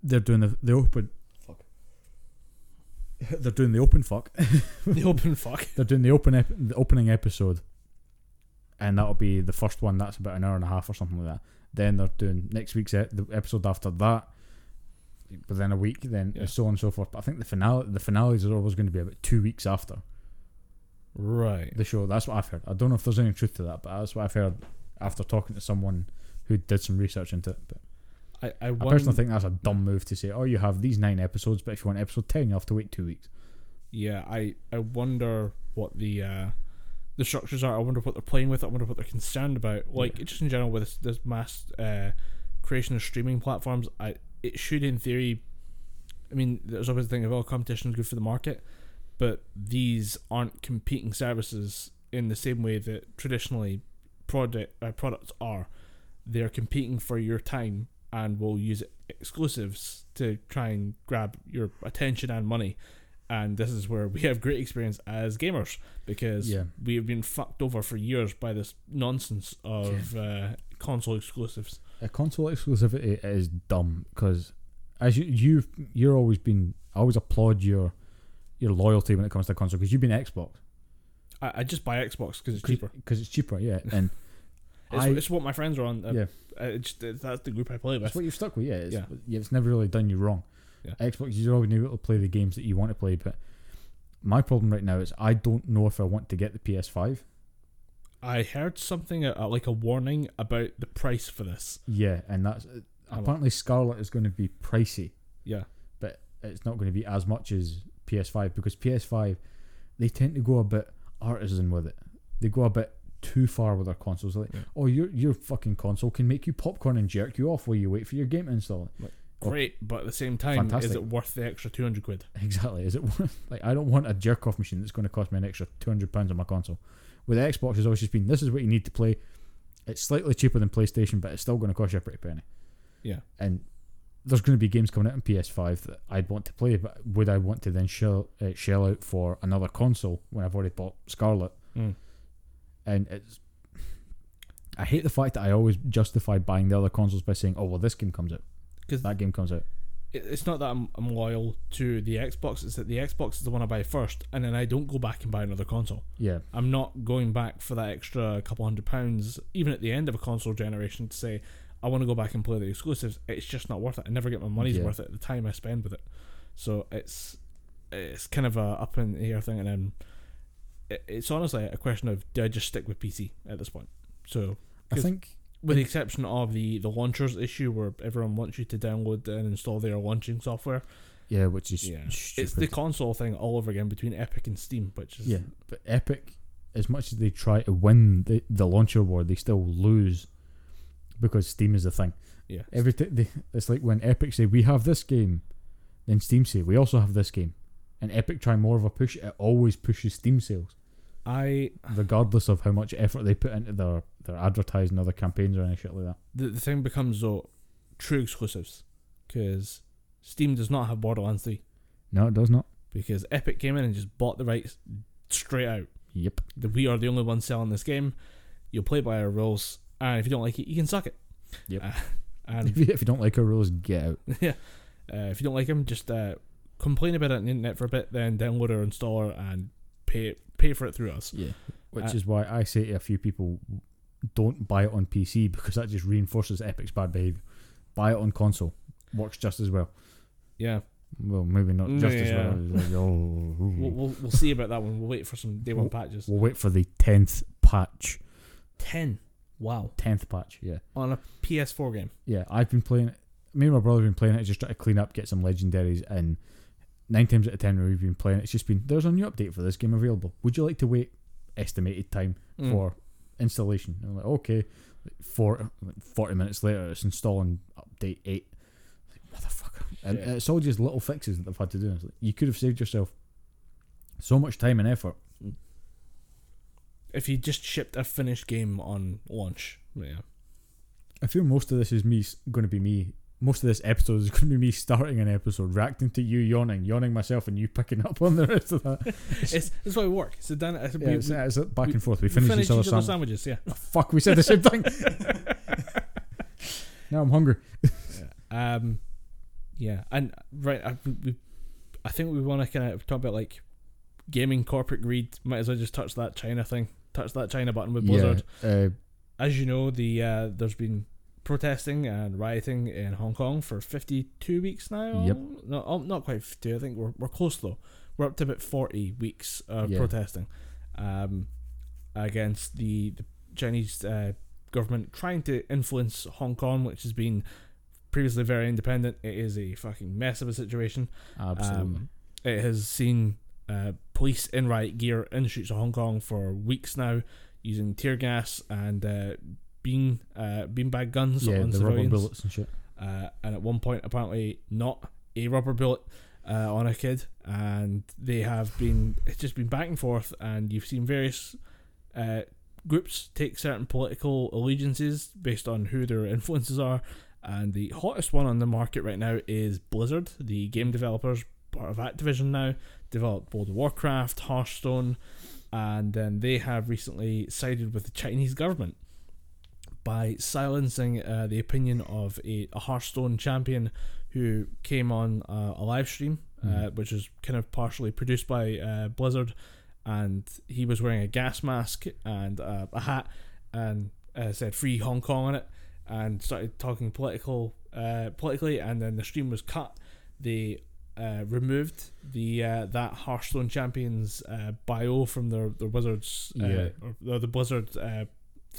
they're doing the the open. Fuck. They're doing the open fuck. the open fuck. They're doing the open ep- the opening episode, and that'll be the first one. That's about an hour and a half or something like that. Then they're doing next week's e- the episode after that, within a week. Then Yeah. so on and so forth. But I think the finale the finales are always going to be about two weeks after Right. the show. That's what I've heard. I don't know if there's any truth to that, but that's what I've heard after talking to someone who did some research into it. But I I, I personally think that's a dumb move to say, "Oh, you have these nine episodes, but if you want episode ten, you have to wait two weeks." yeah I I wonder what the uh the structures are. I wonder what they're playing with. I wonder what they're concerned about. Like Yeah. just in general with this, this mass uh, creation of streaming platforms, I it should in theory. I mean, there's always the thing of all competition is good for the market, but these aren't competing services in the same way that traditionally product uh, products are. They're competing for your time and will use exclusives to try and grab your attention and money. And this is where we have great experience as gamers because Yeah. we have been fucked over for years by this nonsense of uh, console exclusives. a console exclusivity is dumb because as you you've you're always been I always applaud your your loyalty when it comes to console because you've been Xbox I, I just buy Xbox because it's cheaper. because it's cheaper yeah and It's, I- it's what my friends are on. Uh, yeah, uh, it's, that's the group I play with. that's what you've stuck with. Yeah, it's, Yeah. yeah. it's never really done you wrong. Yeah. Xbox, you're always able to play the games that you want to play, but my problem right now is I don't know if I want to get the PS5. I heard something uh, like a warning about the price for this. Yeah, and that's I'm- apparently Scarlett is going to be pricey. Yeah, but it's not going to be as much as PS5 because PS5 they tend to go a bit artisan with it. They go a bit too far with their consoles. Like, Yeah. oh, your your fucking console can make you popcorn and jerk you off while you wait for your game to install. Oh. Great, but at the same time, is it worth the extra two hundred quid? Exactly. Is it worth- like I don't want a jerk off machine that's going to cost me an extra two hundred pounds on my console. With Xbox, it's always just been this is what you need to play. It's slightly cheaper than PlayStation, but it's still going to cost you a pretty penny. Yeah, and there's going to be games coming out on PS5 that I'd want to play, but would I want to then shell uh, shell out for another console when I've already bought Scarlett? Mm. And it's I hate the fact that I always justify buying the other consoles by saying, "Oh, well, this game comes out, because that game comes out." it, it's not that I'm, I'm loyal to the Xbox. It's that the Xbox is the one I buy first, and then I don't go back and buy another console. Yeah, I'm not going back for that extra couple hundred pounds, even at the end of a console generation, to say I want to go back and play the exclusives. It's just not worth it. I never get my money's Yeah. worth it at the time I spend with it. So it's it's kind of a up in the air thing, and then it, it's honestly a question of do I just stick with PC at this point? So I think with the exception of the the launchers issue where everyone wants you to download and install their launching software. yeah, which is Yeah, stupid. it's the console thing all over again between Epic and Steam, which is yeah, but Epic, as much as they try to win the the launcher war, they still lose because Steam is the thing. yeah. Every t- they, it's like when Epic say we have this game, then Steam say we also have this game, and Epic try more of a push. It always pushes Steam sales, I regardless of how much effort they put into their their advertising or their campaigns or any shit like that. the, the thing becomes though true exclusives because Steam does not have Borderlands 3 No, it does not. because Epic came in and just bought the rights straight out. Yep. That we are the only ones selling this game. You'll play by our rules, and if you don't like it, you can suck it. Yep. Uh, and If you, if you don't like our rules, get out. yeah, uh, if you don't like them, just uh, complain about it on the internet for a bit, then download our installer and pay pay for it through us. Yeah. Which Uh, is why I say to a few people, don't buy it on PC because that just reinforces Epic's bad behavior. Buy it on console. Works just as well. Yeah, Well, maybe not just as well. Like, oh, we'll, we'll we'll see about that one. We'll wait for some day one We'll- patches. We'll wait for the tenth patch. Ten. Wow. Tenth patch. Yeah. On a PS4 game. Yeah, I've been playing it. Me and my brother have been playing it, just try to clean up, get some legendaries, and nine times out of ten when we've been playing it's just been there's a new update for this game available. Would you like to wait estimated time Mm. for installation? And I'm like, okay. Like four, like 40 minutes later, it's installing update eight. Like, Motherfucker. And it's all just little fixes that they've had to do. Like, you could have saved yourself so much time and effort. If you just shipped a finished game on launch, yeah. I feel most of this is me going to be me. Most of this episode is going to be me starting an episode, reacting to you yawning, yawning myself, and you picking up on the rest of that. it's it's why we work. So it's, Yeah, we, it's, we, it's back we- and forth. We finish, finish each other's each sandwich. sandwiches. Yeah. Oh, fuck, we said the same thing. now I'm hungry. Um, yeah, and right, I, we, I think we want to kind of talk about like gaming corporate greed. Might as well just touch that China thing, touch that China button with Blizzard. Yeah, uh, As you know, the uh, there's been protesting and rioting in Hong Kong for 52 weeks now. Yep. No, oh, not quite 52. I think we're we're close though. We're up to about 40 weeks of Yeah. protesting um, against the, the Chinese uh, government trying to influence Hong Kong, which has been previously very independent. It is a fucking mess of a situation. absolutely. Um, it has seen uh, police in riot gear in the streets of Hong Kong for weeks now, using tear gas and uh, bean uh, beanbag guns yeah, on the rubber bullets and shit. Uh, and at one point, apparently, not a rubber bullet uh, on a kid, and they have been. It's just been back and forth, and you've seen various uh, groups take certain political allegiances based on who their influences are. And the hottest one on the market right now is Blizzard, the game developers, part of Activision now, developed World of Warcraft, Hearthstone, and then they have recently sided with the Chinese government by silencing uh, the opinion of a, a Hearthstone champion who came on uh, a live stream, uh, Mhm. which is kind of partially produced by uh, Blizzard, and he was wearing a gas mask and uh, a hat, and uh, said "Free Hong Kong" on it, and started talking political, uh, politically, and then the stream was cut. They uh, removed the uh, that Hearthstone champions uh, bio from their their Wizards uh, Yeah. or, the Blizzard uh,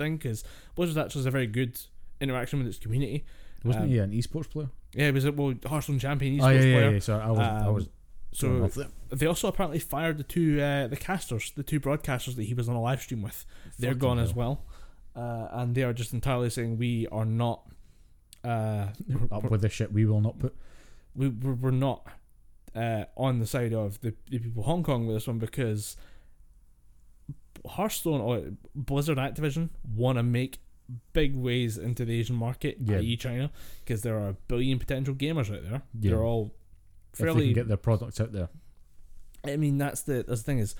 thing because Blizzard actually has a very good interaction with its community. Wasn't Um, he an esports player? Yeah, it was a well Hearthstone champion esports oh yeah, yeah, player. yeah. Sorry, I was, I Um, was. So they also apparently fired the two uh, the casters, the two broadcasters that he was on a live stream with. They're gone as well, uh, and they are just entirely saying we are not. Uh, Up with the shit we will not put. we we're, we're not uh, on the side of the, the people of Hong Kong with this one because Hearthstone or Blizzard Activision want to make big ways into the Asian market, Yeah. i.e. China, because there are a billion potential gamers out there. Yeah. They're all If they fairly can get their products out there. I mean, that's the that's the thing is,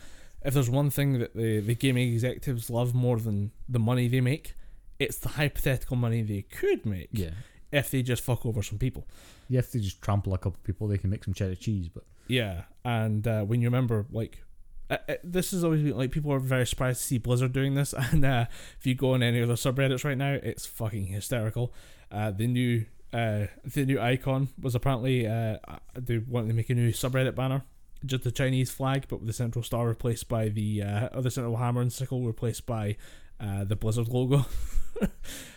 if there's one thing that the the gaming executives love more than the money they make, it's the hypothetical money they could make Yeah. if they just fuck over some people. Yeah, if they just trample a couple of people, they can make some cheddar cheese. But Yeah, and uh, when you remember, like, uh, uh, this has always been like people are very surprised to see Blizzard doing this, and uh, if you go on any of the subreddits right now, it's fucking hysterical. Uh, the new uh, the new icon was apparently uh, they wanted to make a new subreddit banner, just the Chinese flag, but with the central star replaced by the uh, or the central hammer and sickle replaced by uh, the Blizzard logo.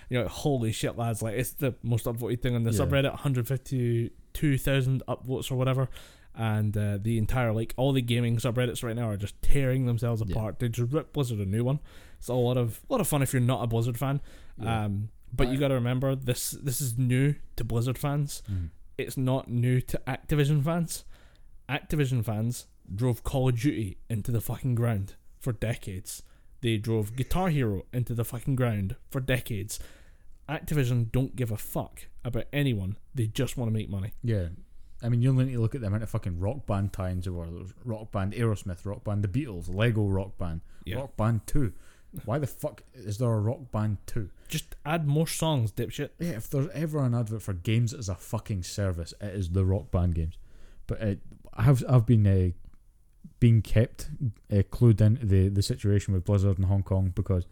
you know, holy shit, lads! Like it's the most upvoted thing on the Yeah. subreddit, 152,000 upvotes or whatever and uh, the entire like all the gaming subreddits right now are just tearing themselves Yeah. apart. They just rip Blizzard a new one. It's a lot of a lot of fun if you're not a Blizzard fan. Yeah. Um, but you got to remember this this is new to Blizzard fans. Mhm. It's not new to Activision fans. Activision fans drove Call of Duty into the fucking ground for decades. They drove Guitar Hero into the fucking ground for decades. Activision don't give a fuck about anyone. They just want to make money. yeah, I mean, you only need to look at the amount of fucking rock band times there were. There was rock band Aerosmith, rock band The Beatles, Lego rock band, Yeah. rock band Two. Why the fuck is there a rock band Two? Just add more songs, dipshit. Yeah, if there's ever an advert for games as a fucking service, it is the rock band games. But uh, I've I've been uh, being kept uh, clued into the the situation with Blizzard in Hong Kong because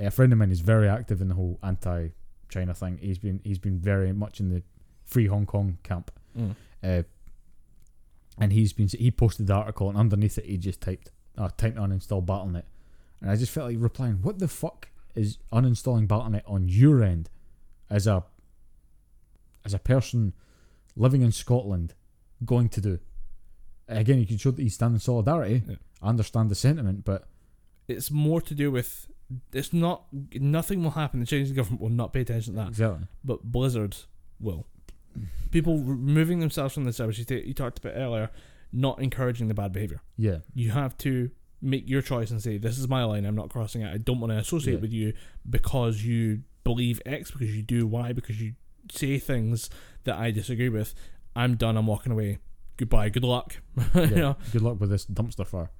uh, a friend of mine is very active in the whole anti-China thing. He's been he's been very much in the free Hong Kong camp, uh, and he's been he posted the article and underneath it he just typed uh, to uninstall BattleNet, and I just felt like replying, "What the fuck is uninstalling BattleNet on your end as a as a person living in Scotland going to do?" Again, you can show that you stand in solidarity. Yeah. I understand the sentiment, but It's more to do with it's not nothing will happen. The Chinese government will not pay attention to that, exactly, but Blizzard will. People removing themselves from the service you, ta- you talked about earlier, not encouraging the bad behavior. yeah, You have to make your choice and say, "This is my line. I'm not crossing it. I don't want to associate Yeah. with you because you believe X, because you do Y, because you say things that I disagree with. I'm done. I'm walking away. Goodbye. Good luck." you know, Good luck with this dumpster fire.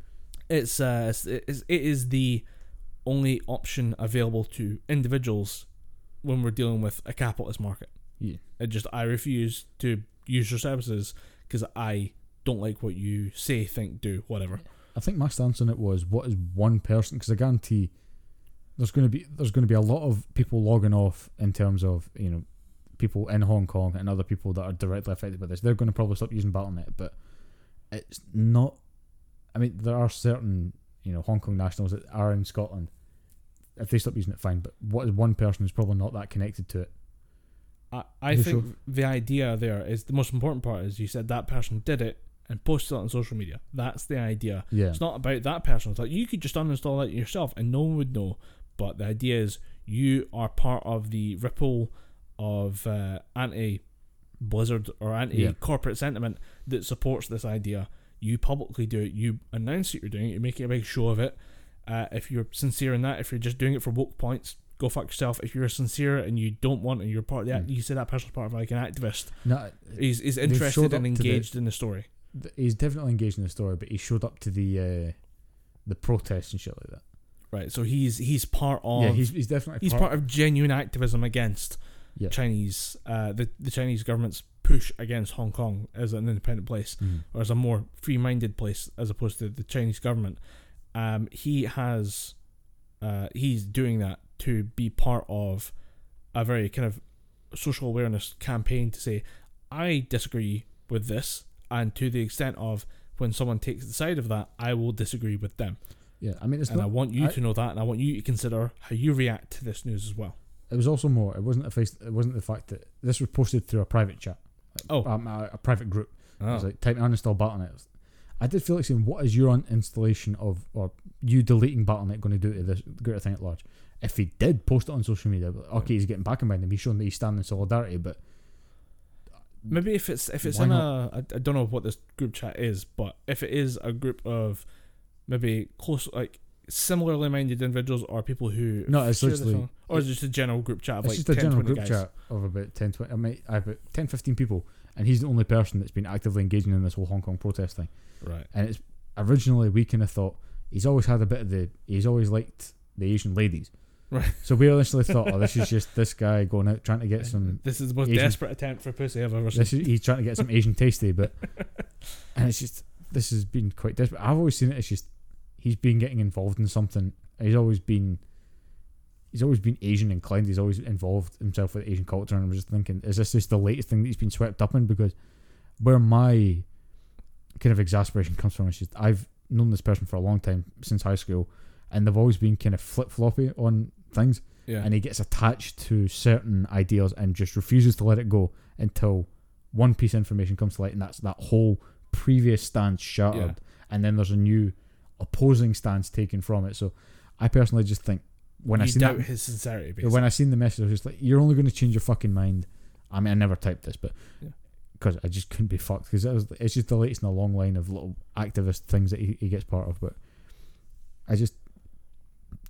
it's uh it's, it's, it is the only option available to individuals when we're dealing with a capitalist market. Yeah. It just I refuse to use your services because I don't like what you say, think, do, whatever. I think my stance on it was what is one person because I guarantee there's going to be there's going to be a lot of people logging off in terms of you know people in Hong Kong and other people that are directly affected by this. They're going to probably stop using BattleNet, but it's not. I mean, there are certain you know Hong Kong nationals that are in Scotland. If they stop using it, fine. But what is one person who's probably not that connected to it? I, I think the idea there is the most important part is you said that person did it and posted it on social media. That's the idea. Yeah, It's not about that person. It's like you could just uninstall it yourself and no one would know. But the idea is you are part of the ripple of uh, anti Blizzard or anti Yeah. corporate sentiment that supports this idea. You publicly do it. You announce that you're doing it. You make a big show of it. Uh, if you're sincere in that, if you're just doing it for woke points, go fuck yourself. If you're sincere and you don't want and you're part of that, Mm. you say that person's part of like an activist. no, He's, he's interested and to the- engaged in the story. he's definitely engaged in the story, but he showed up to the uh, the protests and shit like that. Right. So he's he's part of yeah, he's he's definitely He's part of genuine activism against Yeah. Chinese, uh, the the Chinese government's push against Hong Kong as an independent place Mhm. or as a more free-minded place as opposed to the Chinese government. Um, he has, uh, he's doing that to be part of a very kind of social awareness campaign to say, I disagree with this, and to the extent of when someone takes the side of that, I will disagree with them. Yeah, I mean, it's and I want you I- to know that, and I want you to consider how you react to this news as well. It was also more. It wasn't a face. It wasn't the fact that this was posted through a private chat. Oh. um, a, a private group. It was Oh. like type uninstall Battle.net. It was- I did feel like saying, what is your installation of or you deleting Battle.net going to do to this greater thing at large? If he did post it on social media, okay, he's getting back in by them. He's showing that he's standing in solidarity. But Maybe if it's if it's in not? a I, I don't know what this group chat is, but if it is a group of maybe close like similarly minded individuals or people who No, it's literally- or is it just a general group chat of it's like just a general group guys? chat of about 10, 20. I mean, I have about 10, 15 people, and he's the only person that's been actively engaging in this whole Hong Kong protest thing. Right. And it's originally we kind of thought he's always had a bit of the he's always liked the Asian ladies. Right. So we initially thought, oh, this is just this guy going out trying to get some. This is the most Asian- desperate attempt for pussy I've ever seen. This is, he's trying to get some Asian tasty, but and it's just this has been quite desperate. I've always seen it as just he's been getting involved in something. He's always been he's always been Asian inclined. He's always involved himself with Asian culture, and I'm just thinking, is this just the latest thing that he's been swept up in? Because where my kind of exasperation comes from is just I've known this person for a long time since high school, and they've always been kind of flip floppy on things yeah. and he gets attached to certain ideas and just refuses to let it go until one piece of information comes to light, and that's that whole previous stance shattered, Yeah. and then there's a new opposing stance taken from it. So, I personally just think when I you seen doubt that, his sincerity. Basically. when I seen the message, I was just like, "You're only going to change your fucking mind." I mean, I never typed this, but Yeah. because I just couldn't be fucked because it was, it's just the latest in a long line of little activist things that he, he gets part of. But I just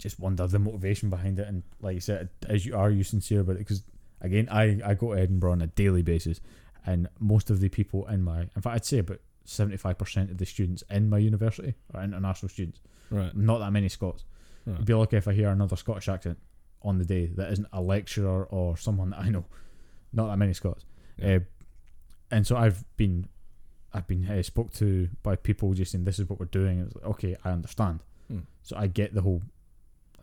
just wonder the motivation behind it, and like you said, as you are you sincere about it? Because again, I I go to Edinburgh on a daily basis, and most of the people in my, in fact, I'd say about seventy five percent of the students in my university are international students. right. Not that many Scots. right. I'd be lucky if I hear another Scottish accent on the day that isn't a lecturer or someone that I know. Not that many Scots. Yeah. Uh, and so I've been, I've been uh, spoke to by people just saying this is what we're doing. It's like, okay, I understand. Hmm. So I get the whole,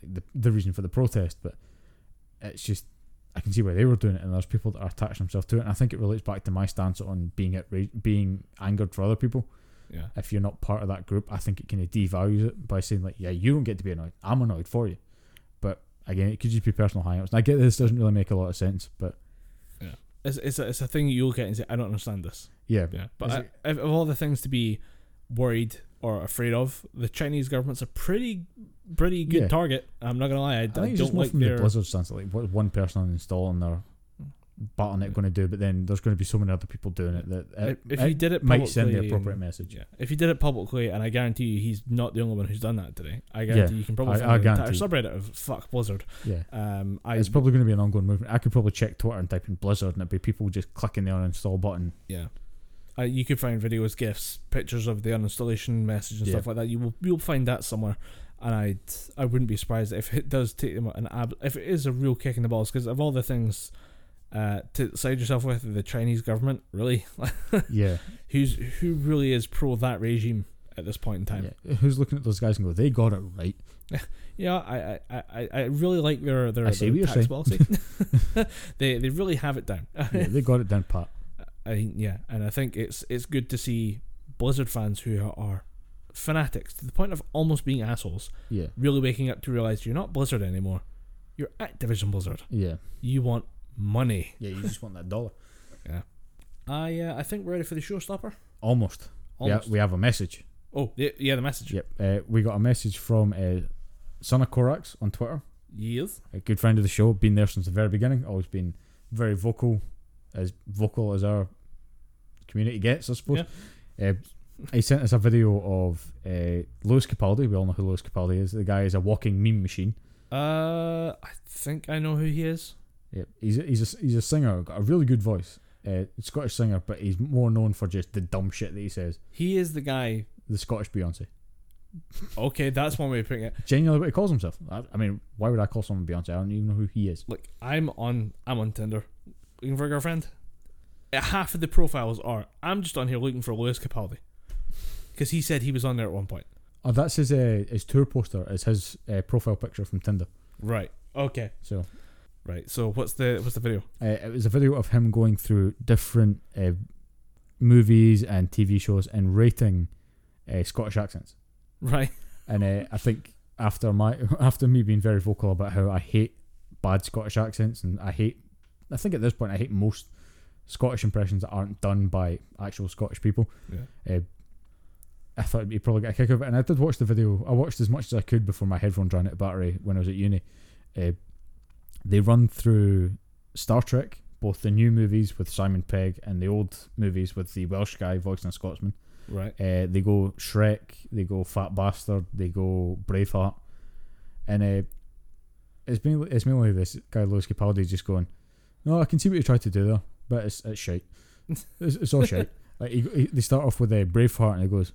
like the the reason for the protest, but it's just I can see why they were doing it, and there's people that are attaching themselves to it. And I think it relates back to my stance on being at being angered for other people Yeah. if you're not part of that group, I think it kind of devalues it by saying like, yeah, you don't get to be annoyed. I'm annoyed for you. But again, it could just be personal hangouts. And I get this doesn't really make a lot of sense, but It's it's a, it's a thing you'll get and say I don't understand this. yeah, Yeah, but I, it- of all the things to be worried or afraid of, the Chinese government's a pretty pretty good Yeah. target. I'm not gonna lie, I, I I think it's don't just more like from their the Blizzard stance. Like, what one person installing their Battle.net going to do? But then there's going to be so many other people doing it that it, if, if you did it might send the publicly appropriate and- message. Yeah, if you did it publicly, and I guarantee you, he's not the only one who's done that today. I guarantee you can probably I- find I an entire subreddit of fuck Blizzard. Yeah. Um, I it's probably going to be an ongoing movement. I could probably check Twitter and type in Blizzard, and it'd be people just clicking the uninstall button. yeah. Uh, you could find videos, gifs, pictures of the uninstallation message and Yeah. stuff like that. You will you'll find that somewhere, and I I wouldn't be surprised if it does take them an ab if it is a real kick in the balls because of all the things uh, to side yourself with the Chinese government really Yeah. who's who really is pro that regime at this point in time. yeah. Who's looking at those guys and go, they got it right? Yeah, I, I, I, I really like their their, I see their what you're tax policy. they they really have it down. Yeah, they got it down pat. I think yeah, and I think it's it's good to see Blizzard fans who are fanatics to the point of almost being assholes Yeah. really waking up to realize you're not Blizzard anymore. You're Activision Blizzard. Yeah. You want money. Yeah, you just want that dollar. Yeah. I uh, I think we're ready for the showstopper. Almost. Almost. Yeah, we have a message. oh yeah, yeah, the message. Yep. Uh, we got a message from uh, Son of Korax on Twitter, Yes. a good friend of the show, been there since the very beginning, always been very vocal, as vocal as our community gets, I suppose. Uh, he sent us a video of uh, Lewis Capaldi. We all know who Lewis Capaldi is. The guy is a walking meme machine. Uh, I think I know who he is. Yep. He's a, he's a, he's a singer, got a really good voice. Uh, Scottish singer, but he's more known for just the dumb shit that he says. He is the guy. The Scottish Beyonce. Okay, that's one way of putting it. Genuinely, what he calls himself. I, I mean, why would I call someone Beyonce? I don't even know who he is. Look, I'm on I'm on Tinder looking for a girlfriend. Uh, Half of the profiles are I'm just on here looking for Lewis Capaldi because he said he was on there at one point. Oh, that's his uh, his tour poster. Is his uh, profile picture from Tinder. Right. Okay. So Right. So what's the what's the video? uh, it was a video of him going through different uh, movies and TV shows and rating uh, Scottish accents. Right. And uh, I think after my after me being very vocal about how I hate bad Scottish accents and I hate I think at this point I hate most Scottish impressions that aren't done by actual Scottish people. Yeah. Uh, I thought you'd probably get a kick out of it, and I did watch the video. I watched as much as I could before my headphones ran out of battery when I was at uni. Uh, they run through Star Trek, both the new movies with Simon Pegg and the old movies with the Welsh guy voicing a Scotsman. Right. Uh, they go Shrek, they go Fat Bastard, they go Braveheart, and uh, it's mainly it's mainly this guy Lewis Capaldi just going, no, I can see what you tried to do there, but it's it's shite. it's, it's all shite. Like he, he, they start off with a uh, Braveheart, and he goes,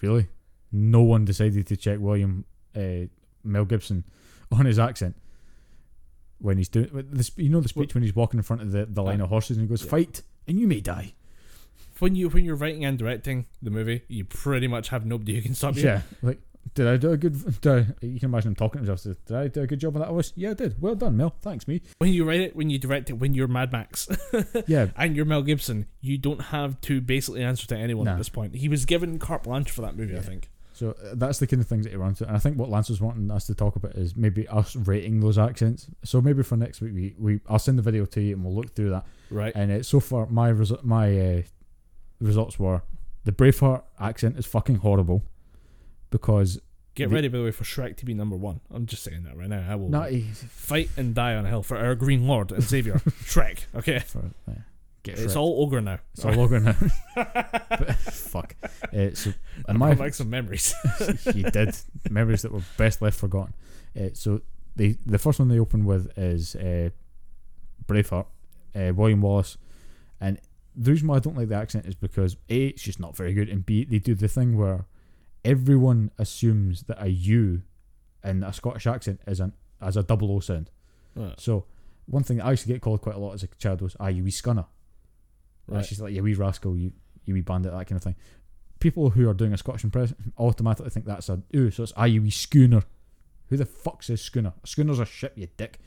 really? No one decided to check William uh, Mel Gibson on his accent when he's doing this. You know the speech when he's walking in front of the, the line of horses, and he goes, Yeah. "Fight, and you may die." When you when you're writing and directing the movie, you pretty much have nobody who can stop you. Yeah, like did I do a good? Did I, you can imagine him talking to himself. Did I do a good job on that voice? Yeah, I did. Well done, Mel. Thanks, me. When you write it, when you direct it, when you're Mad Max Yeah, and you're Mel Gibson, you don't have to basically answer to anyone at this point. He was given carte blanche for that movie, I think. so uh, that's the kind of things that he runs to, and I think what Lance was wanting us to talk about is maybe us rating those accents. So maybe for next week, we, we I'll send the video to you and we'll look through that. Right. And uh, so far, my resu- my uh, results were the Braveheart accent is fucking horrible because Get the- ready, by the way, for Shrek to be number one. I'm just saying that right now. I will not fight and die on a hill for our Green Lord and Savior, Shrek. Okay. for uh, get It's Shrek. all ogre now. it's all over now. But, fuck. Uh, so I'm my back some memories. he did memories that were best left forgotten. Uh, so they the first one they open with is uh, Braveheart, uh, William Wallace, and the reason why I don't like the accent is because a it's just not very good, and b they do the thing where everyone assumes that a U in a Scottish accent is an as a double O sound. Uh, So one thing that I used to get called quite a lot as a child was ah you wee scunner. Right. right. She's like, you wee rascal, you, you wee bandit, that kind of thing. People who are doing a Scottish impression automatically think that's a ooh, so it's ah, you wee schooner. Who the fuck says schooner? A schooner's a ship, you dick.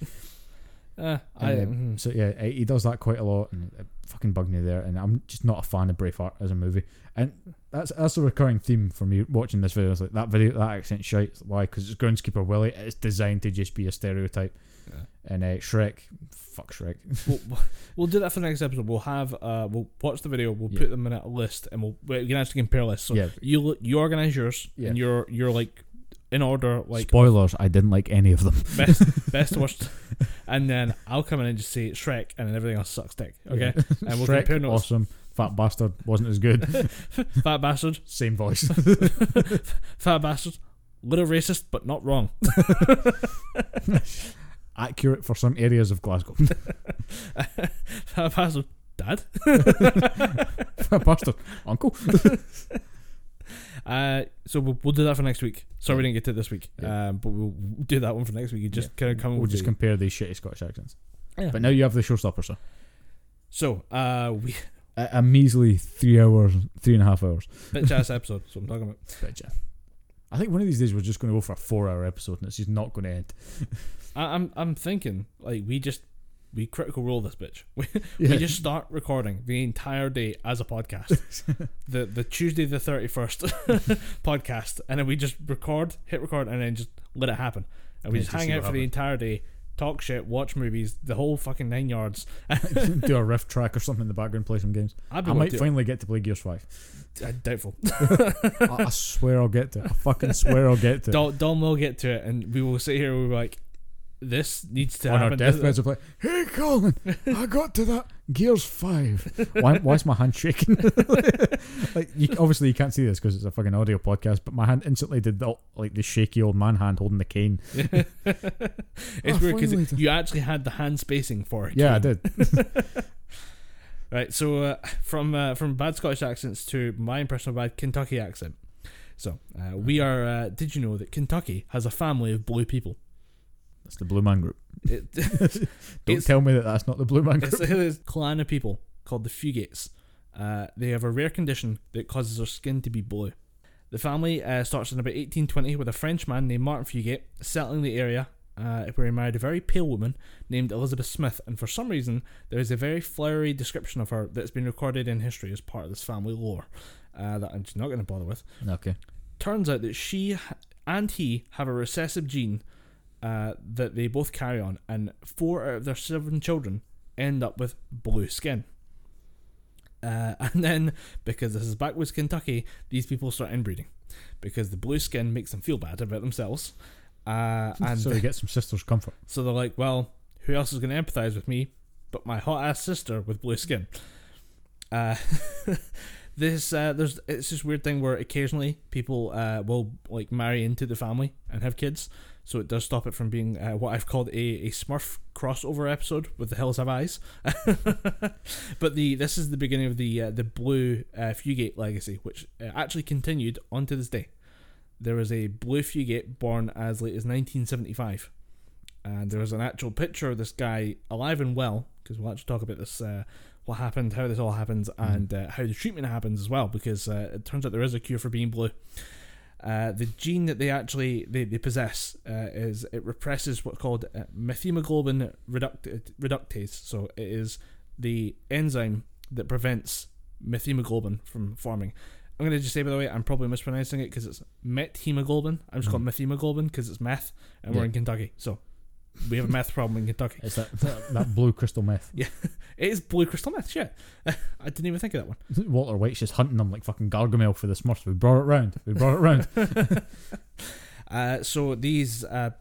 Uh, I, And, um, So yeah, eh, he does that quite a lot, and it fucking bugged me there. And I'm just not a fan of Braveheart as a movie. And that's that's a recurring theme for me watching this video. It's like that video, that accent shite. Why? Because it's Groundskeeper Willie. It's designed to just be a stereotype. Yeah. And uh, Shrek, fuck Shrek. we'll, we'll do that for the next episode. We'll have uh, we'll watch the video. We'll Yeah. put them in a list, and we'll we can actually compare lists. So yeah. you you organize yours, Yeah. and you're you're like in order, like Spoilers. I didn't like any of them. best best worst, and then I'll come in and just say Shrek, and then everything else sucks dick. Okay, Yeah. and we'll Shrek, compare notes. awesome. Fat bastard wasn't as good. Fat bastard, Same voice. fat bastard, little racist, but not wrong. Accurate for some areas of Glasgow. fat bastard, dad. Fat bastard, uncle. Uh, so we'll, we'll do that for next week. Sorry we didn't get to it this week, um, but we'll do that one for next week. You just kind of come. We'll with just the- compare these shitty Scottish accents. Yeah. But now you have the showstopper, sir. So, uh, we A, a measly three hours, three and a half hours. bitch ass episode. What I'm talking about. Betcha. I think one of these days we're just going to go for a four-hour episode, and it's just not going to end. I, I'm I'm thinking like we just we critical role this bitch. We, Yeah. we just start recording the entire day as a podcast. the the Tuesday the thirty first podcast, and then we just record, hit record, and then just let it happen. And we Yeah, just just hang out for the entire day, talk shit, watch movies, the whole fucking nine yards. do a riff track or something in the background, play some games. Be I might finally get to play Gears Five. uh, doubtful. I, I swear I'll get to it. I fucking swear I'll get to it. Dom, Dom will get to it, and we will sit here. and We're like, this needs to On our happen. deathbeds, like, "Hey, Colin, I got to that Gears Five. Why, why is my hand shaking? like, you, obviously you can't see this because it's a fucking audio podcast, but my hand instantly did the, like the shaky old man hand holding the cane. it's Oh, weird because done. you actually had the hand spacing for it. Yeah, I did. Right, so uh, from uh, from bad Scottish accents to my impression of bad Kentucky accent. So uh, we are. Uh, did you know that Kentucky has a family of blue people? That's the Blue Man Group. It, Don't It's- tell me that that's not the Blue Man Group. it's a clan of people called the Fugates. Uh, they have a rare condition that causes their skin to be blue. The family uh, starts in about 1820 with a French man named Martin Fugate settling the area uh, where he married a very pale woman named Elizabeth Smith, and for some reason, there is a very flowery description of her that's been recorded in history as part of this family lore uh, that I'm just not going to bother with. Okay. Turns out that she and he have a recessive gene uh, that they both carry on, and four out of their seven children end up with blue skin. Uh, and then, because this is backwoods Kentucky, these people start inbreeding because the blue skin makes them feel bad about themselves. Uh, and so they get some sister's comfort. so they're like, well, who else is going to empathize with me but my hot ass sister with blue skin? Uh, this uh, there's it's this weird thing where occasionally people uh, will like marry into the family and have kids, so it does stop it from being uh, what I've called a, a Smurf crossover episode with the Hills Have Eyes. but the this is the beginning of the uh, the blue uh, Fugate legacy, which uh, actually continued on to this day. There was a blue Fugate born as late as 1975 and there was an actual picture of this guy alive and well because we'll actually talk about this uh, what happened how this all happens and uh, how the treatment happens as well because uh, it turns out there is a cure for being blue uh, the gene that they actually they, they possess uh, is it represses what's called uh, methemoglobin reduct- reductase so it is the enzyme that prevents methemoglobin from forming I'm going to just say, by the way, I'm probably mispronouncing it because it's methemoglobin. I'm just calling it methemoglobin because it's meth, and we're in Kentucky. So we have a meth problem in Kentucky. It's that, that, that blue crystal meth. Yeah, it is blue crystal meth, shit. I didn't even think of that one. Walter White's just hunting them like fucking Gargamel for the Smurfs. We brought it round. We brought it round. Uh, so these, uh,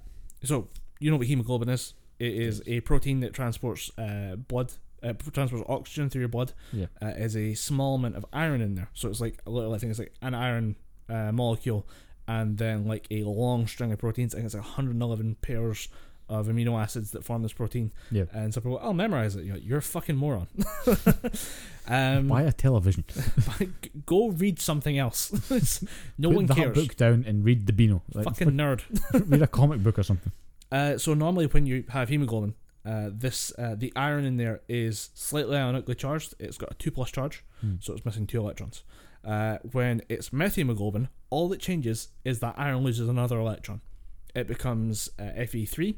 so you know what hemoglobin is? It is a protein that transports uh, blood, uh, transports oxygen through your blood. Yeah. Uh, is a small amount of iron in there. So it's like a little, I think it's like an iron uh, molecule, and then like a long string of proteins. I think it's like 111 pairs of amino acids that form this protein. Yeah. And some people, I'll memorize it. You're, like, You're a fucking moron. um, Buy a television. go read something else. no Put one that cares. book down and read the Beano. Like, Fucking nerd. read a comic book or something. Uh, so normally when you have hemoglobin, uh, this uh, the iron in there is slightly ionically charged. It's got a two plus charge, Hmm. so it's missing two electrons. Uh, when it's methemoglobin, all that changes is that iron loses another electron. It becomes uh, Fe3,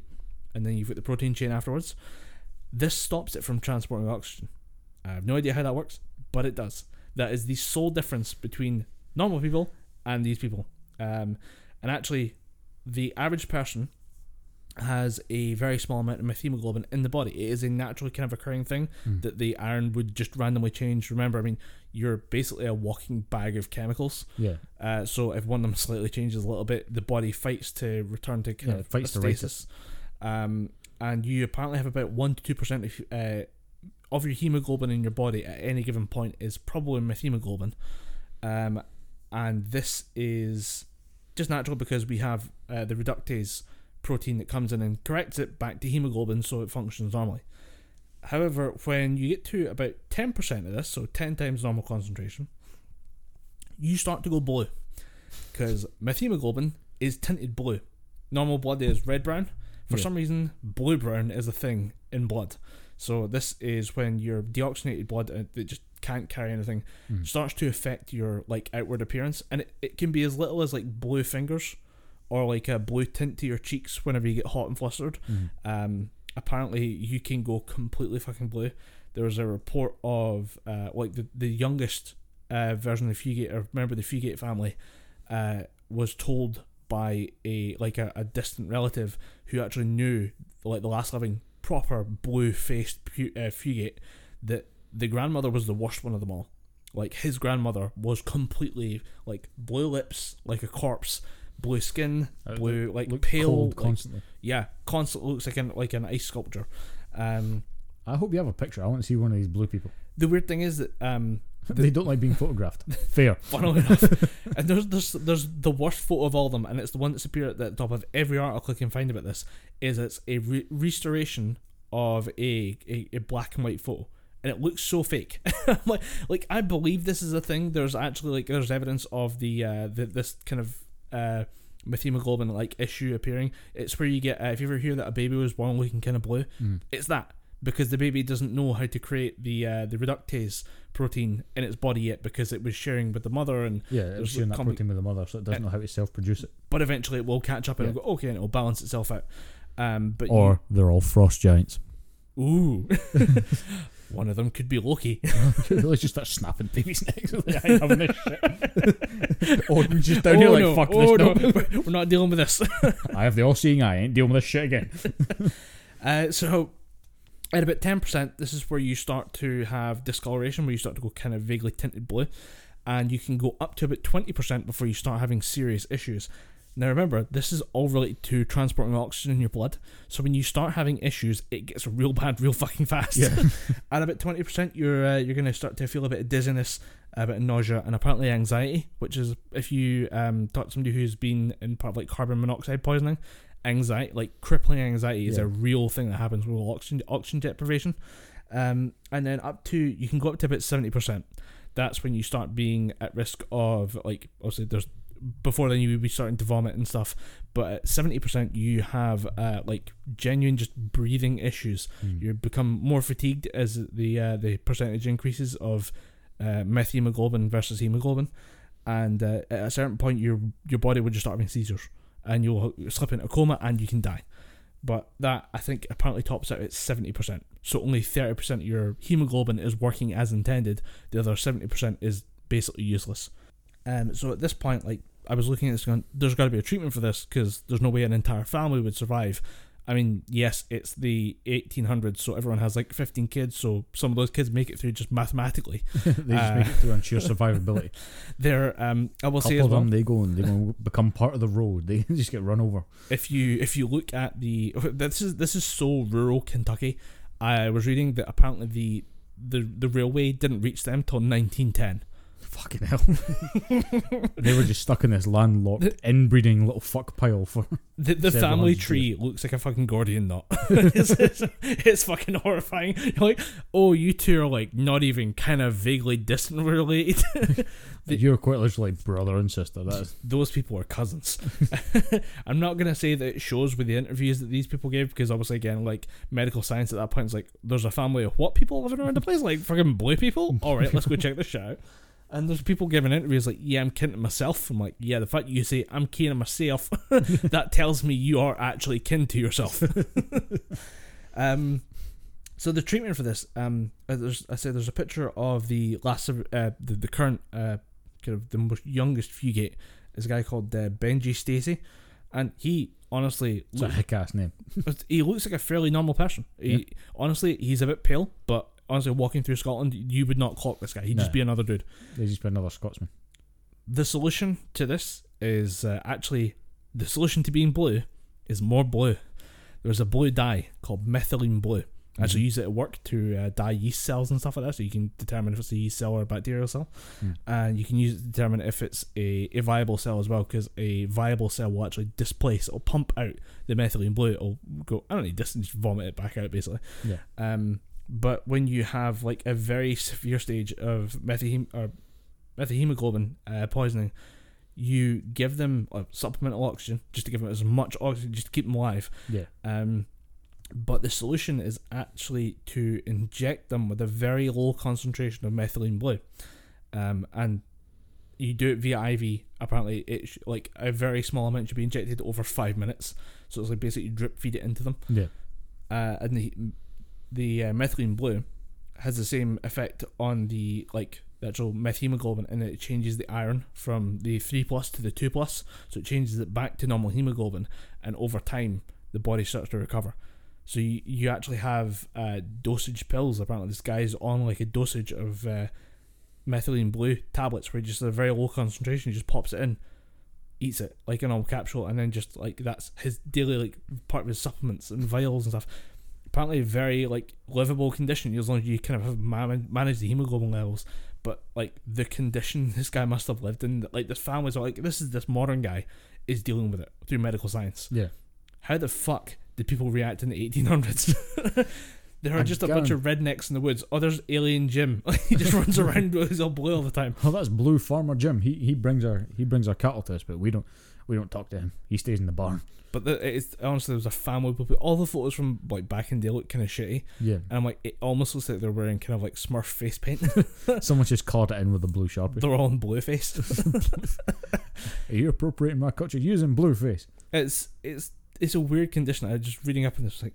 and then you've got the protein chain afterwards. This stops it from transporting oxygen. I have no idea how that works, but it does. That is the sole difference between normal people and these people. Um, and actually, the average person has a very small amount of methemoglobin in the body. It is a naturally kind of occurring thing Mm. that the iron would just randomly change. Remember, I mean, you're basically a walking bag of chemicals. Yeah. Uh, so if one of them slightly changes a little bit, the body fights to return to kind Yeah, of fights a to stasis. Um, and you apparently have about one to two percent of uh, of your hemoglobin in your body at any given point is probably methemoglobin. Um, and this is just natural because we have uh, the reductase protein that comes in and corrects it back to hemoglobin so it functions normally. However, when you get to about 10% of this, so 10 times normal concentration, you start to go blue. Because methemoglobin is tinted blue. Normal blood is red brown. For Yeah. some reason, blue brown is a thing in blood. So this is when your deoxygenated blood uh, that just can't carry anything Mm. starts to affect your like outward appearance, and it, it can be as little as like blue fingers, or like a blue tint to your cheeks whenever you get hot and flustered. Mm. Um, apparently, you can go completely fucking blue. There was a report of uh, like the the youngest uh, version of Fugate, or member of the Fugate family, uh, was told by a like a, a distant relative who actually knew like the last living proper blue faced pu- uh, Fugate that the grandmother was the worst one of them all. Like his grandmother was completely like blue lips, like a corpse, blue skin, blue like Look pale, like, constantly. yeah, constantly looks like an like an ice sculpture. Um, I hope you have a picture. I want to see one of these blue people. the weird thing is that um, they don't like being photographed. Fair. funnily enough, and there's there's there's the worst photo of all of them, and it's the one that's appeared at the top of every article I can find about this. Is it's a re- restoration of a, a a black and white photo, and it looks so fake. Like like I believe this is a thing. There's actually like there's evidence of the uh the, this kind of uh methemoglobin like issue appearing. It's where you get uh, if you ever hear that a baby was born looking kind of blue, Mm. it's that because the baby doesn't know how to create the uh, the reductase protein in its body yet because it was sharing with the mother and Yeah, it was sharing that protein with the mother, so it doesn't know how to self-produce it. but eventually it will catch up and Yeah. go okay and it'll balance itself out Um, but you- Or they're all frost giants. Ooh. One of them could be Loki. Let's just start snapping babies' necks. Like, I ain't having this shit. Odin's just down oh, here like, no. fuck oh, this. no. We're not dealing with this. I have the all-seeing eye. I ain't dealing with this shit again. Uh, so, at about 10%, this is where you start to have discoloration, where you start to go kind of vaguely tinted blue. And you can go up to about 20% before you start having serious issues. Now, remember, this is all related to transporting oxygen in your blood. So, when you start having issues, it gets real bad real fucking fast. Yeah. At about 20%, you're, uh, you're going to start to feel a bit of dizziness, a bit of nausea, and apparently anxiety, which is if you um, talk to somebody who's been in part of like carbon monoxide poisoning, anxiety, like crippling anxiety, is Yeah. a real thing that happens with oxygen oxygen deprivation. Um, and then up to you can go up to about seventy percent. That's when you start being at risk of like obviously there's before then you would be starting to vomit and stuff, but at seventy percent you have uh, like genuine just breathing issues. Mm. You become more fatigued as the uh, the percentage increases of uh, methemoglobin versus hemoglobin, and uh, at a certain point your your body would just start having seizures, and you'll slip into a coma and you can die. But that I think apparently tops out at seventy percent. So only thirty percent of your hemoglobin is working as intended. The other seventy percent is basically useless. Um, so at this point, like I was looking at this, going, "There's got to be a treatment for this because there's no way an entire family would survive." I mean, yes, it's the 1800s, so everyone has like 15 kids, so some of those kids make it through just mathematically. they just Uh, make it through on sheer survivability. They're, um, I will say couple as of well, them, they go and they become part of the road. They just get run over. if you if you look at the this is this is so rural Kentucky. I was reading that apparently the the the railway didn't reach them till 1910. Fucking hell. they were just stuck in this landlocked, inbreeding little fuck pile for. The, the Several family hundred tree looks like a fucking Gordian knot. it's, it's, it's fucking horrifying. You're like, oh, you two are like not even kind of vaguely distant related. The- You're quite literally brother and sister. That is. Those people are cousins. I'm not gonna say that it shows with the interviews that these people gave because obviously again like medical science at that point is like there's a family of what people living around the place like fucking blue people. All right, let's go check this shit out. And there's people giving interviews like, yeah, I'm kin to myself. I'm like, yeah, the fact you say I'm kin to myself, that tells me you are actually kin to yourself. um, so the treatment for this, um, uh, there's, I said there's a picture of the last, uh, the, the current, uh, kind of the most youngest fugate is a guy called uh, Benji Stacy, and he honestly It's a hick ass name. he looks like a fairly normal person. He, Honestly, he's a bit pale, but honestly, walking through Scotland, you would not clock this guy. He'd just No. be another dude. They just be another Scotsman. The solution to this is uh, actually the solution to being blue is more blue. There's a blue dye called methylene blue. I actually Mhm. use it at work to uh, dye yeast cells and stuff like that, so you can determine if it's a yeast cell or a bacterial cell, Hmm. and you can use it to determine if it's a, a viable cell as well, because a viable cell will actually displace, it'll pump out the methylene blue. It'll go, I don't need this, and just vomit it back out basically. Yeah. Um, but when you have like a very severe stage of methyhem or methemoglobin uh, poisoning, you give them uh, supplemental oxygen just to give them as much oxygen just to keep them alive. Yeah. Um, but the solution is actually to inject them with a very low concentration of methylene blue, um, and you do it via IV. Apparently, it's like a very small amount should be injected over five minutes. So it's like basically drip feed it into them Yeah. uh, and the the uh, methylene blue has the same effect on the like the actual methemoglobin, and it changes the iron from the three plus to the two plus, so it changes it back to normal hemoglobin, and over time the body starts to recover. So you, you actually have uh, dosage pills. Apparently, this guy's on like a dosage of uh, methylene blue tablets, where just a very low concentration, just pops it in, eats it like an old capsule, and then just like that's his daily like part of his supplements and vials and stuff. Apparently, very like livable condition as long as you kind of have man- managed the hemoglobin levels. But like the condition this guy must have lived in, like this family's like this is this modern guy is dealing with it through medical science. Yeah. How the fuck did people react in the 1800s? there are I just a bunch of rednecks in the woods. Oh, there's Alien Jim. he just runs around with his all blue all the time. Oh, that's Blue Farmer Jim. He he brings our he brings our cattle to us, but we don't we don't talk to him. He stays in the barn. But the, it's honestly, there was a family. But all the photos from like back in the day look kind of shitty, Yeah. and I'm like, it almost looks like they're wearing kind of like Smurf face paint. Someone just caught it in with a blue sharpie. they're all in blue face. Are you appropriating my culture using blue face? it's it's it's a weird condition. I was just reading up and it's like,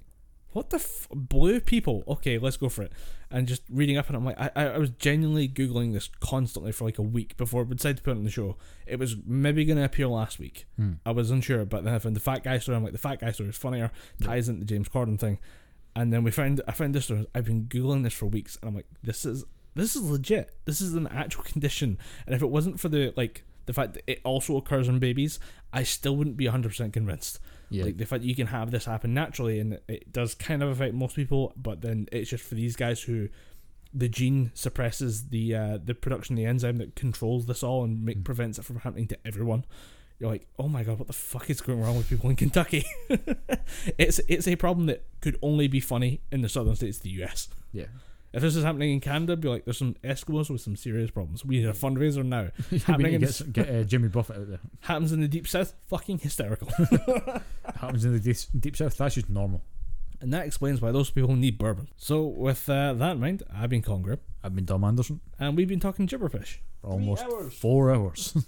what the f- blue people? Okay, let's go for it. And just reading up and I'm like, I, I I was genuinely googling this constantly for like a week before we decided to put it on the show. It was maybe going to appear last week. Hmm. I was unsure, but then I found the fat guy story. I'm like, the fat guy story is funnier, ties into the James Corden thing. And then we found I found this story. I've been googling this for weeks, and I'm like, this is this is legit. This is an actual condition. And if it wasn't for the like the fact that it also occurs in babies, I still wouldn't be 100 percent convinced. Yeah. Like the fact that you can have this happen naturally, and it does kind of affect most people, but then it's just for these guys who the gene suppresses the uh, the production of the enzyme that controls this all and make, Mm. prevents it from happening to everyone. You're like, oh my god, what the fuck is going wrong with people in Kentucky? it's it's a problem that could only be funny in the southern states, of the U.S. yeah. If this is happening in Canada, be like, there's some Eskimos with some serious problems. We need a fundraiser now. Happening need in to s- get, get uh, Jimmy Buffett out there. Happens in the deep south, fucking hysterical. Happens in the deep, deep south. That's just normal. and that explains why those people need bourbon. So with uh, that in mind, I've been Colin Grip, I've been Dom Anderson and we've been talking gibberpish. for almost hours. four hours.